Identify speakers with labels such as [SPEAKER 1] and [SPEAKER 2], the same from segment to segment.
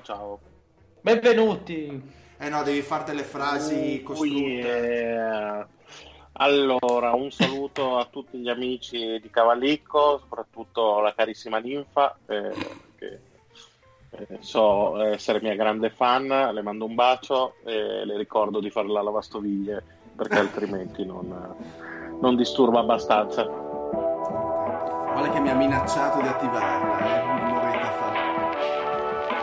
[SPEAKER 1] ciao.
[SPEAKER 2] Benvenuti.
[SPEAKER 3] Eh no, devi fare delle frasi
[SPEAKER 1] Uh,
[SPEAKER 3] costrutte.
[SPEAKER 1] yeah. Allora, un saluto a tutti gli amici di Cavallicco, soprattutto la carissima Ninfa, eh, che eh, so essere mia grande fan, le mando un bacio e le ricordo di fare la lavastoviglie perché altrimenti non, non disturba abbastanza.
[SPEAKER 3] Guarda che mi ha minacciato di attivarla, eh.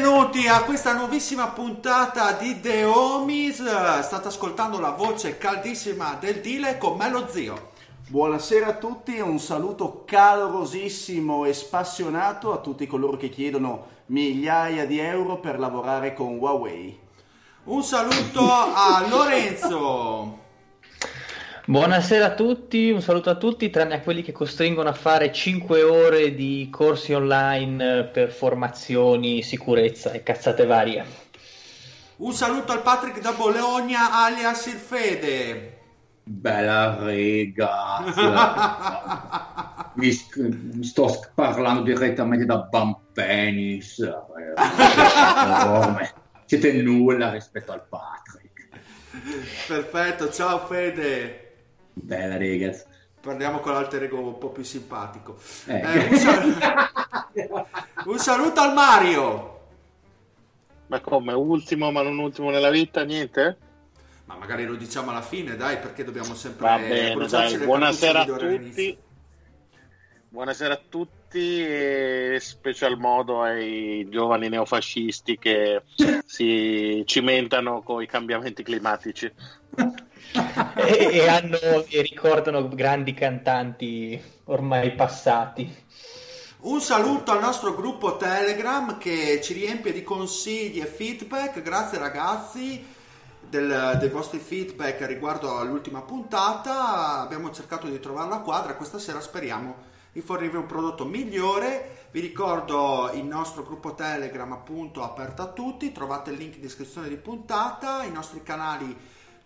[SPEAKER 3] Benvenuti a questa nuovissima puntata di The Homies. State ascoltando la voce caldissima del Dile con me lo zio.
[SPEAKER 4] Buonasera a tutti e un saluto calorosissimo e spassionato a tutti coloro che chiedono migliaia di euro per lavorare con Huawei.
[SPEAKER 3] Un saluto a Lorenzo.
[SPEAKER 2] Buonasera a tutti, un saluto a tutti, tranne a quelli che costringono a fare 5 ore di corsi online eh, per formazioni, sicurezza e cazzate varie.
[SPEAKER 3] Un saluto al Patrick da Bologna alias il Fede.
[SPEAKER 5] Bella rega, sc- sto sc- parlando direttamente da Bampenis, enorme. siete nulla rispetto al Patrick.
[SPEAKER 3] Perfetto, ciao Fede.
[SPEAKER 5] Bella rega.
[SPEAKER 3] Parliamo con l'alter ego un po' più simpatico.
[SPEAKER 5] Eh.
[SPEAKER 3] Eh, un, sal- un saluto al Mario.
[SPEAKER 1] Ma come, ultimo ma non ultimo nella vita, niente?
[SPEAKER 3] Ma magari lo diciamo alla fine, dai, perché dobbiamo sempre
[SPEAKER 1] Va bene, dai,
[SPEAKER 3] le
[SPEAKER 1] buonasera a tutti. Buonasera a tutti e special modo ai giovani neofascisti che si cimentano con i cambiamenti climatici.
[SPEAKER 2] E, e hanno, e ricordano grandi cantanti ormai passati.
[SPEAKER 3] Un saluto al nostro gruppo Telegram che ci riempie di consigli e feedback. Grazie ragazzi del- dei vostri feedback riguardo all'ultima puntata. Abbiamo cercato di trovare la quadra. Questa sera speriamo di fornirvi un prodotto migliore. Vi ricordo il nostro gruppo Telegram appunto aperto a tutti. Trovate il link in descrizione di puntata. I nostri canali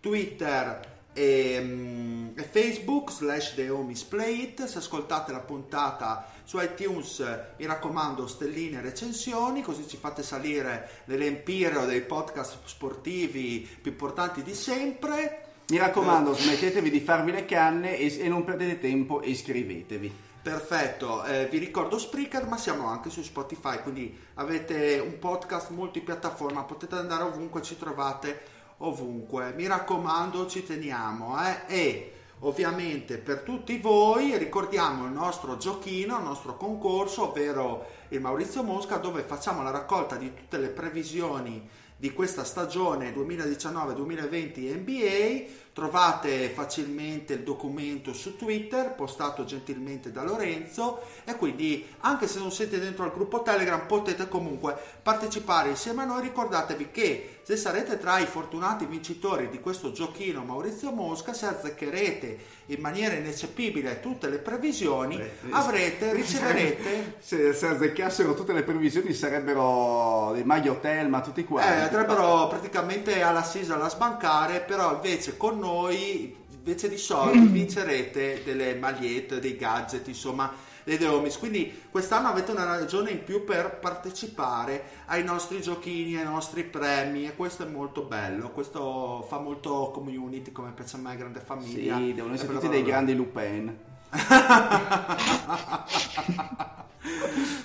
[SPEAKER 3] Twitter e, mm, e Facebook slash The Homies Play It. Se ascoltate la puntata su iTunes mi raccomando stelline e recensioni così ci fate salire nell'empireo dei podcast sportivi più importanti di sempre.
[SPEAKER 4] Mi raccomando, smettetevi di farvi le canne e, e non perdete tempo e iscrivetevi.
[SPEAKER 3] Perfetto, eh, vi ricordo Spreaker ma siamo anche su Spotify quindi avete un podcast multipiattaforma, potete andare ovunque, ci trovate ovunque. Mi raccomando, ci teniamo eh? e ovviamente per tutti voi ricordiamo il nostro giochino, il nostro concorso, ovvero il Maurizio Mosca dove facciamo la raccolta di tutte le previsioni di questa stagione 2019-2020 NBA. Trovate facilmente il documento su Twitter, postato gentilmente da Lorenzo e quindi anche se non siete dentro al gruppo Telegram potete comunque partecipare insieme a noi. Ricordatevi che se sarete tra i fortunati vincitori di questo giochino Maurizio Mosca, se azzeccherete in maniera ineccepibile tutte le previsioni,
[SPEAKER 4] Eh,
[SPEAKER 3] avrete, riceverete
[SPEAKER 4] Se, se azzeccassero tutte le previsioni sarebbero dei Magli Hotel, ma tutti
[SPEAKER 3] Eh,
[SPEAKER 4] quanti.
[SPEAKER 3] andrebbero praticamente alla Sisa alla sbancare, però invece con noi, invece di soldi, vincerete delle magliette, dei gadget, insomma, dei Homies. Quindi quest'anno avete una ragione in più per partecipare ai nostri giochini, ai nostri premi e questo è molto bello. Questo fa molto community come piace a me, grande famiglia.
[SPEAKER 4] Sì, devono essere tutti dei grandi Lupin.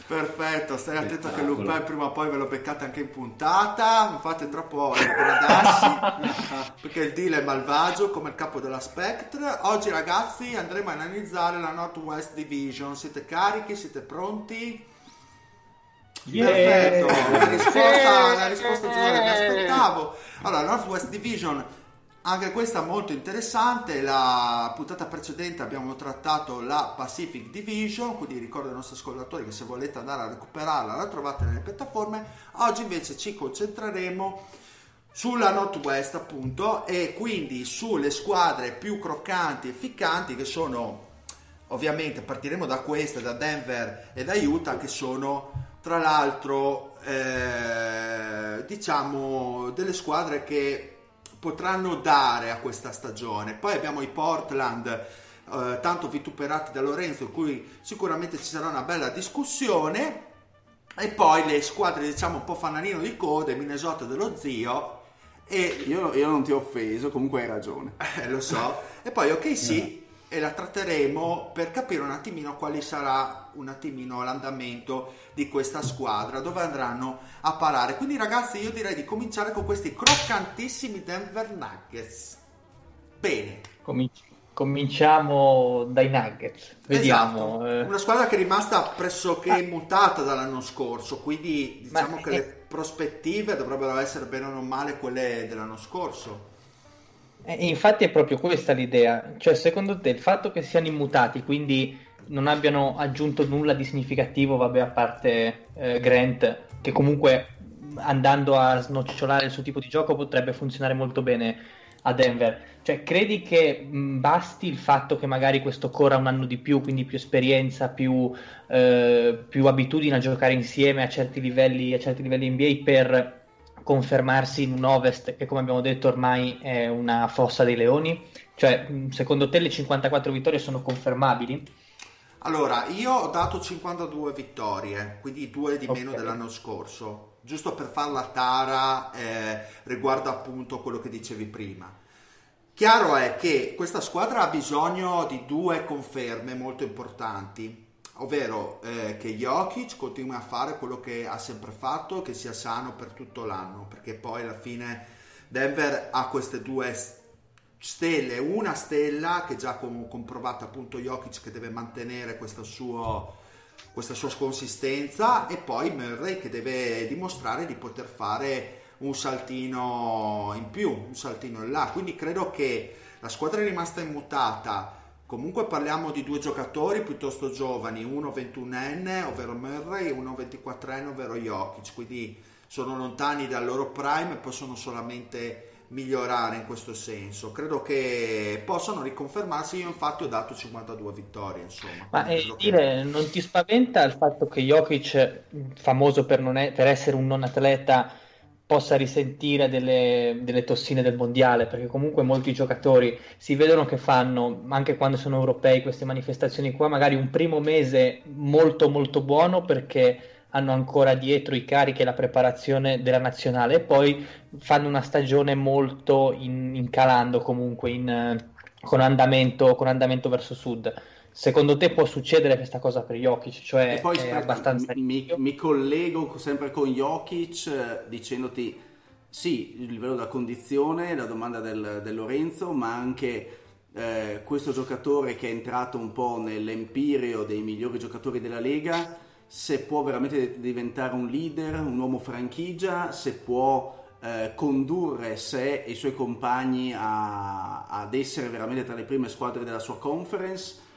[SPEAKER 3] Perfetto, stai attento che
[SPEAKER 5] Spettacolo.
[SPEAKER 3] Lupin prima o poi ve lo beccate anche in puntata, non fate troppo degradarsi perché il deal è malvagio come il capo della Spectre. Oggi ragazzi andremo a analizzare la Northwest Division, siete carichi, siete pronti? Perfetto, la risposta, la risposta giusta che mi aspettavo. Allora, Northwest Division, anche questa molto interessante. La puntata precedente abbiamo trattato la Pacific Division, quindi ricordo ai nostri ascoltatori che se volete andare a recuperarla la trovate nelle piattaforme. Oggi invece ci concentreremo sulla Northwest appunto e quindi sulle squadre più croccanti e ficcanti che sono ovviamente partiremo da queste, da Denver e da Utah, che sono tra l'altro eh, diciamo delle squadre che potranno dare a questa stagione. Poi abbiamo i Portland. eh, tanto vituperati da Lorenzo, in cui sicuramente ci sarà una bella discussione. E poi le squadre, diciamo, un po' fanalino di code, Minnesota dello zio. E
[SPEAKER 4] Io, io non ti ho offeso, comunque hai ragione.
[SPEAKER 3] eh, lo so. E poi ok sì, e la tratteremo per capire un attimino quale sarà un attimino l'andamento di questa squadra, dove andranno a parare. Quindi ragazzi io direi di cominciare con questi croccantissimi Denver Nuggets. Bene.
[SPEAKER 2] Cominci- cominciamo dai Nuggets. Vediamo.
[SPEAKER 3] Esatto.
[SPEAKER 2] eh.
[SPEAKER 3] Una squadra che è rimasta pressoché immutata dall'anno scorso, quindi diciamo
[SPEAKER 2] Ma
[SPEAKER 3] che le prospettive dovrebbero essere bene o non male quelle dell'anno scorso.
[SPEAKER 2] Eh, infatti è proprio questa l'idea, cioè secondo te il fatto che siano immutati, quindi non abbiano aggiunto nulla di significativo, vabbè a parte eh, Grant, che comunque andando a snocciolare il suo tipo di gioco potrebbe funzionare molto bene a Denver, cioè credi che mh, basti il fatto che magari questo corra un anno di più, quindi più esperienza, più, eh, più abitudine a giocare insieme a certi livelli, a certi livelli NBA per confermarsi in un Ovest che come abbiamo detto ormai è una fossa dei leoni? Cioè, mh, secondo te le 54 vittorie sono confermabili?
[SPEAKER 3] Allora, io ho dato 52 vittorie, quindi due di meno
[SPEAKER 2] Ok.
[SPEAKER 3] dell'anno scorso, giusto per far la tara eh, riguardo appunto quello che dicevi prima. Chiaro è che questa squadra ha bisogno di due conferme molto importanti, ovvero eh, che Jokic continui a fare quello che ha sempre fatto, che sia sano per tutto l'anno, perché poi alla fine Denver ha queste due stelle, una stella che già com- comprovato appunto Jokic che deve mantenere questo suo questa sua consistenza e poi Murray che deve dimostrare di poter fare un saltino in più, un saltino in là. Quindi credo che la squadra è rimasta immutata. Comunque parliamo di due giocatori piuttosto giovani, uno 21enne, ovvero Murray, e uno 24enne, ovvero Jokic. Quindi sono lontani dal loro prime e possono solamente migliorare in questo senso. Credo che possano riconfermarsi. Io infatti ho dato 52 vittorie, insomma.
[SPEAKER 2] Ma eh,
[SPEAKER 3] credo che-
[SPEAKER 2] dire, non ti spaventa il fatto che Jokic, famoso per, non è- per essere un non atleta, possa risentire delle, delle tossine del mondiale? Perché comunque molti giocatori si vedono che fanno, anche quando sono europei, queste manifestazioni qua, magari un primo mese molto molto buono perché hanno ancora dietro i carichi e la preparazione della nazionale e poi fanno una stagione molto in, in calando comunque, in, eh, con andamento, con andamento verso sud. Secondo te può succedere questa cosa per Jokic? Cioè
[SPEAKER 4] E poi
[SPEAKER 2] è
[SPEAKER 4] aspetta,
[SPEAKER 2] abbastanza
[SPEAKER 4] mi, mi- collego sempre con Jokic eh, dicendoti sì, il livello della condizione, la domanda del, del Lorenzo, ma anche eh, questo giocatore che è entrato un po' nell'empirio dei migliori giocatori della Lega, se può veramente diventare un leader, un uomo franchigia, se può eh, condurre sé e i suoi compagni a- ad essere veramente tra le prime squadre della sua conference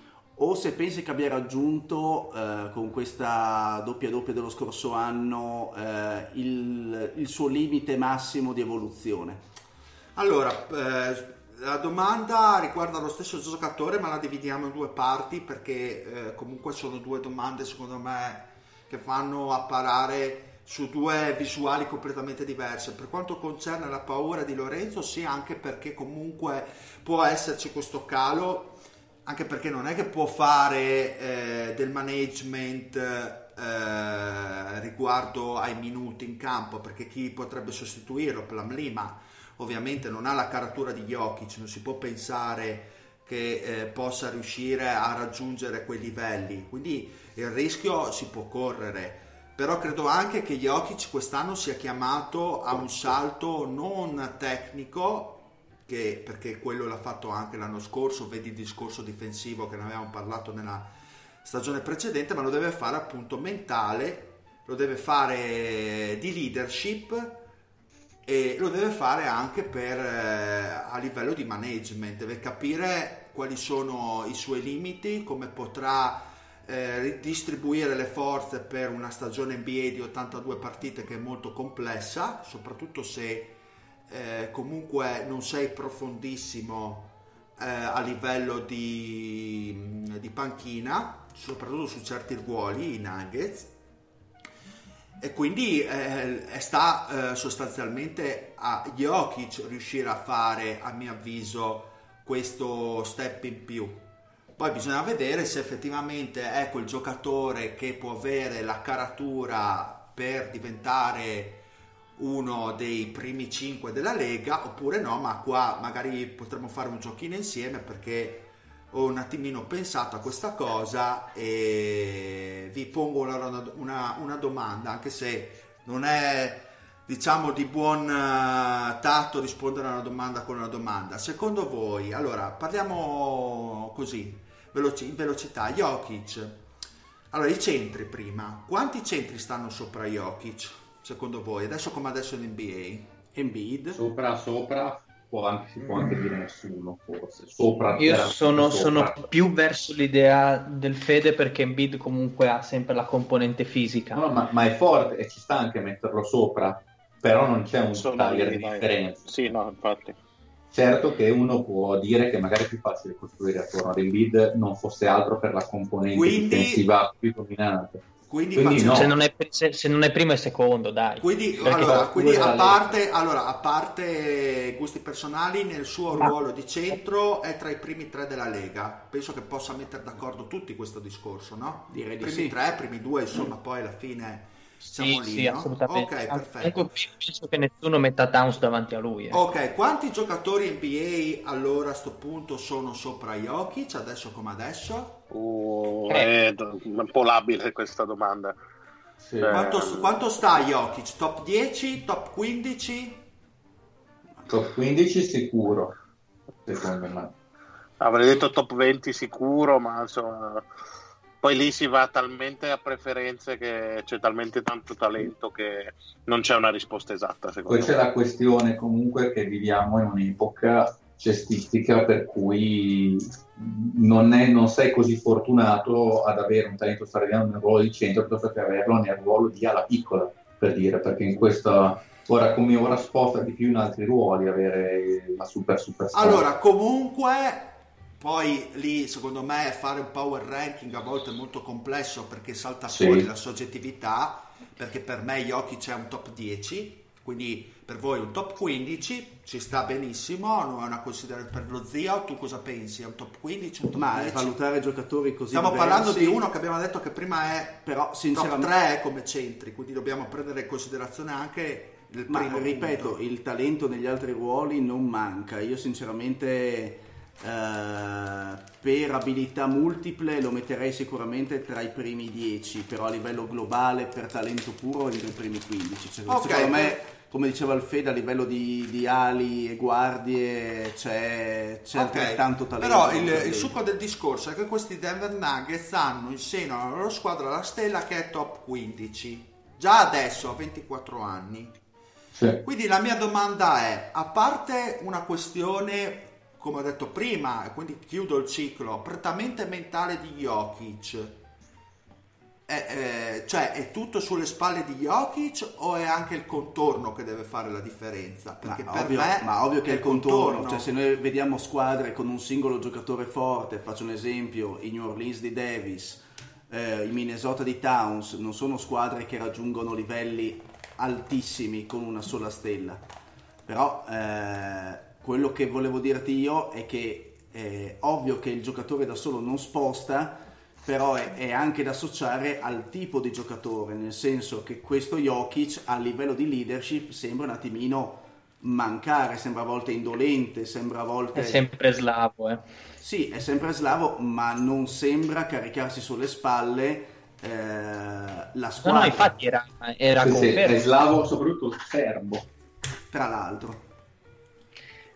[SPEAKER 4] o se pensi che abbia raggiunto eh, con questa doppia doppia dello scorso anno eh, il, il suo limite massimo di evoluzione.
[SPEAKER 3] Allora, eh, la domanda riguarda lo stesso giocatore, ma la dividiamo in due parti perché eh, comunque sono due domande, secondo me, che fanno apparare su due visuali completamente diverse. Per quanto concerne la paura di Lorenzo, sì, anche perché comunque può esserci questo calo anche perché non è che può fare eh, del management eh, riguardo ai minuti in campo, perché chi potrebbe sostituirlo, Plumlee, ma ovviamente non ha la caratura di Jokic, non si può pensare che eh, possa riuscire a raggiungere quei livelli, quindi il rischio si può correre. Però credo anche che Jokic quest'anno sia chiamato a un salto non tecnico, che, perché quello l'ha fatto anche l'anno scorso, vedi il discorso difensivo che ne avevamo parlato nella stagione precedente, ma lo deve fare appunto mentale, lo deve fare di leadership e lo deve fare anche per, eh, a livello di management, deve capire quali sono i suoi limiti, come potrà eh, ridistribuire le forze per una stagione NBA di 82 partite che è molto complessa, soprattutto se eh, comunque non sei profondissimo eh, a livello di, di, panchina, soprattutto su certi ruoli, i Nuggets. E quindi eh, sta eh, sostanzialmente a Jokic riuscire a fare, a mio avviso, questo step in più. Poi bisogna vedere se effettivamente è quel giocatore che può avere la caratura per diventare uno dei primi 5 della Lega oppure no, ma qua magari potremmo fare un giochino insieme perché ho un attimino pensato a questa cosa e vi pongo una, una, una domanda, anche se non è diciamo di buon uh, tatto rispondere a una domanda con una domanda. Secondo voi, allora parliamo così, veloci, in velocità, Jokic. Allora, i centri prima, quanti centri stanno sopra Jokic? Secondo voi? Adesso come adesso in NBA?
[SPEAKER 4] Embiid?
[SPEAKER 5] Sopra, sopra, può anche, si può anche dire nessuno forse. Sopra,
[SPEAKER 2] Io sono, sono, più verso l'idea del Fede perché Embiid comunque ha sempre la componente fisica.
[SPEAKER 5] No, ma, ma, è forte e ci sta anche metterlo sopra, però non c'è un tagliere di differenza.
[SPEAKER 1] Sì, no, infatti.
[SPEAKER 5] Certo che uno può dire che magari è più facile costruire attorno ad Embiid non fosse altro per la componente Quindi... difensiva più dominante
[SPEAKER 2] quindi, quindi no. se, non è, se, se, non è, primo e secondo, dai.
[SPEAKER 3] Quindi, allora, quindi a, parte, allora, a, parte, gusti personali, nel suo Ma... ruolo di centro è tra i primi tre della Lega. Penso che possa mettere d'accordo tutti questo discorso, no?
[SPEAKER 4] Direi
[SPEAKER 3] primi
[SPEAKER 4] sì.
[SPEAKER 3] tre, primi due, insomma, poi alla fine
[SPEAKER 2] siamo sì, lì, sì,
[SPEAKER 3] no?
[SPEAKER 2] assolutamente. Ok, perfetto. penso che nessuno metta Towns davanti a lui. Eh.
[SPEAKER 3] Ok, quanti giocatori NBA allora a questo punto sono sopra Jokic, adesso come adesso?
[SPEAKER 1] Uh, è un po' labile questa domanda.
[SPEAKER 3] Sì. Eh, quanto, quanto, sta Jokic? Top 10? Top 15?
[SPEAKER 5] Top 15 sicuro, secondo me.
[SPEAKER 1] Avrei detto top 20 sicuro, ma insomma poi lì si va talmente a preferenze che c'è talmente tanto talento che non c'è una risposta esatta.
[SPEAKER 5] Poi
[SPEAKER 1] me.
[SPEAKER 5] c'è la questione comunque che viviamo in un'epoca cestistica per cui non, è, non, sei così fortunato ad avere un talento straordinario nel ruolo di centro piuttosto che averlo nel ruolo di ala piccola, per dire, perché in questa ora come ora sposta di più in altri ruoli avere la super super
[SPEAKER 3] Allora, comunque poi lì secondo me fare un power ranking a volte è molto complesso perché salta sì. fuori la soggettività, perché per me Yoki c'è un top 10, quindi per voi un top 15 ci sta benissimo, non è una considerazione per lo zio, tu cosa pensi? È un top 15, un top
[SPEAKER 4] Ma
[SPEAKER 3] 10?
[SPEAKER 4] valutare giocatori così
[SPEAKER 3] Stiamo
[SPEAKER 4] diversi...
[SPEAKER 3] parlando di uno che abbiamo detto che prima è però, top 3 come centri, quindi dobbiamo prendere in considerazione anche il primo
[SPEAKER 4] Ma ripeto,
[SPEAKER 3] punto.
[SPEAKER 4] il talento negli altri ruoli non manca, io sinceramente Uh, per abilità multiple lo metterei sicuramente tra i primi 10, però a livello globale per talento puro entro i primi 15. Cioè, okay. Secondo me, come diceva il Fede, a livello di, di ali e guardie c'è, c'è okay. altrettanto talento.
[SPEAKER 3] Però il, il, succo del discorso è che questi Denver Nuggets hanno in seno alla loro squadra la stella che è top 15, già adesso a 24 anni. Sì. Quindi la mia domanda è, a parte una questione come ho detto prima, e quindi chiudo il ciclo, prettamente mentale di Jokic, è, è, cioè è tutto sulle spalle di Jokic o è anche il contorno che deve fare la differenza? Perché
[SPEAKER 4] ma
[SPEAKER 3] per
[SPEAKER 4] ovvio,
[SPEAKER 3] me
[SPEAKER 4] ma ovvio che è il contorno, contorno, cioè se noi vediamo squadre con un singolo giocatore forte, faccio un esempio, i New Orleans di Davis, eh, i Minnesota di Towns, non sono squadre che raggiungono livelli altissimi con una sola stella, però... Eh, quello che volevo dirti io è che È ovvio che il giocatore da solo non sposta, però è, è, anche da associare al tipo di giocatore, nel senso che questo Jokic a livello di leadership sembra un attimino mancare, sembra a volte indolente, sembra a volte...
[SPEAKER 2] È sempre slavo, eh.
[SPEAKER 4] Sì, è sempre slavo, ma non sembra caricarsi sulle spalle eh, la squadra.
[SPEAKER 2] No, no, infatti era, era
[SPEAKER 5] sì, sì, è slavo soprattutto serbo.
[SPEAKER 4] Tra l'altro.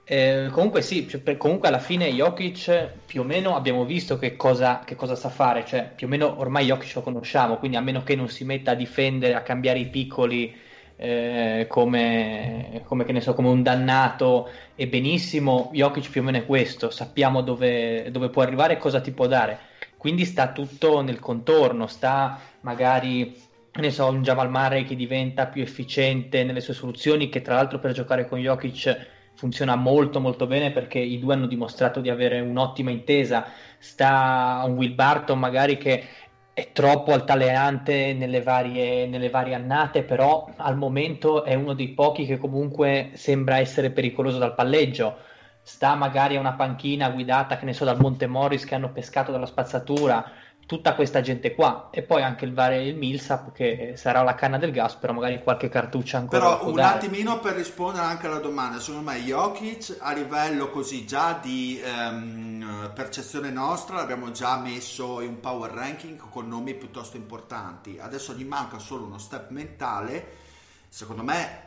[SPEAKER 2] Eh, comunque sì, cioè, comunque alla fine Jokic più o meno abbiamo visto che cosa, che cosa, sa fare, cioè più o meno ormai Jokic lo conosciamo, quindi a meno che non si metta a difendere, a cambiare i piccoli eh, come, come, so, come, un dannato e benissimo, Jokic più o meno è questo, sappiamo dove, dove può arrivare e cosa ti può dare, quindi sta tutto nel contorno, sta magari ne so, un Jamal Murray che diventa più efficiente nelle sue soluzioni, che tra l'altro per giocare con Jokic funziona molto molto bene perché i due hanno dimostrato di avere un'ottima intesa. Sta un Will Barton magari che è troppo altalenante nelle varie, nelle varie annate, però al momento è uno dei pochi che comunque sembra essere pericoloso dal palleggio. Sta magari a una panchina guidata, che ne so, dal Monte Morris che hanno pescato dalla spazzatura tutta questa gente qua. E poi anche il, Vare, il Millsap che sarà la canna del gas però magari qualche cartuccia ancora
[SPEAKER 3] però un dare. attimino per rispondere anche alla domanda secondo me Jokic a livello così già di um, percezione nostra l'abbiamo già messo in un power ranking con nomi piuttosto importanti. Adesso gli manca solo uno step mentale. Secondo me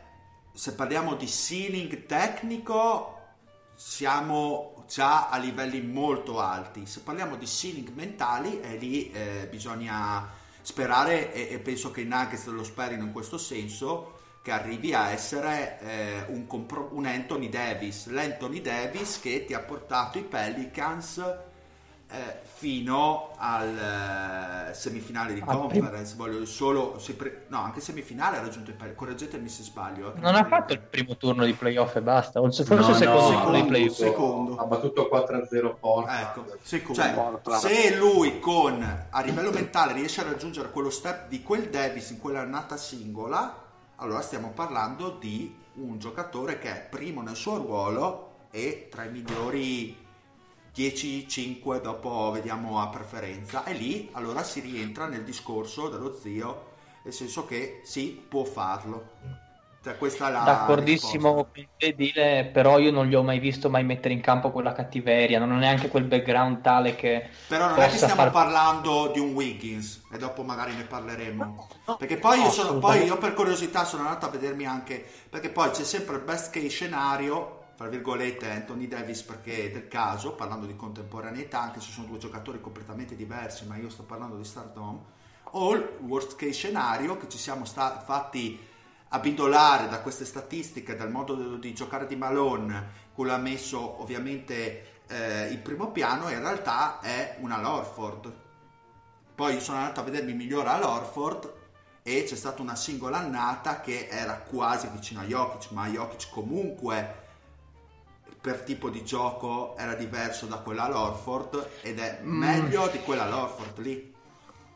[SPEAKER 3] se parliamo di ceiling tecnico siamo già a livelli molto alti. Se parliamo di ceiling mentali, è lì eh, bisogna sperare e, e, penso che i Nuggets lo sperino in questo senso che arrivi a essere eh, un, compro- un Anthony Davis, l'Anthony Davis che ti ha portato i Pelicans eh, fino al eh, semifinale di ah, conference. Voglio solo, pre- no, anche semifinale ha raggiunto il pareggio. Correggetemi se sbaglio.
[SPEAKER 2] Eh, non ha fatto il primo turno di playoff e basta. Forse
[SPEAKER 5] no,
[SPEAKER 2] il secondo,
[SPEAKER 5] no,
[SPEAKER 2] turno di
[SPEAKER 5] playoff. Secondo. Ha battuto 4-0 Porta.
[SPEAKER 3] Ecco, secondo. Cioè, se lui con a livello mentale riesce a raggiungere quello step di quel Davis in quella annata singola, allora stiamo parlando di un giocatore che è primo nel suo ruolo e tra i migliori 10-5 dopo vediamo a preferenza. E lì allora si rientra nel discorso dello zio nel senso che sì può farlo. Cioè, questa è la
[SPEAKER 2] d'accordissimo dire, però io non gli ho mai visto mai mettere in campo quella cattiveria. Non ho neanche quel background tale che
[SPEAKER 3] però non è che stiamo far... parlando di un Wiggins e dopo magari ne parleremo. No, perché poi, io sono, poi io per curiosità sono andato a vedermi anche perché poi c'è sempre il best case scenario tra virgolette Anthony Davis perché del caso, parlando di contemporaneità, anche se sono due giocatori completamente diversi, ma io sto parlando di stardom, o il worst case scenario che ci siamo sta- fatti abidolare da queste statistiche, dal modo di giocare di Malone, cui ha messo ovviamente eh, il primo piano, in realtà è una Lorford. Poi sono andato a vedermi migliore a Lorford e c'è stata una singola annata che era quasi vicino a Jokic, ma Jokic comunque per tipo di gioco era diverso da quella Lorford ed è mm. meglio di quella Lorford lì.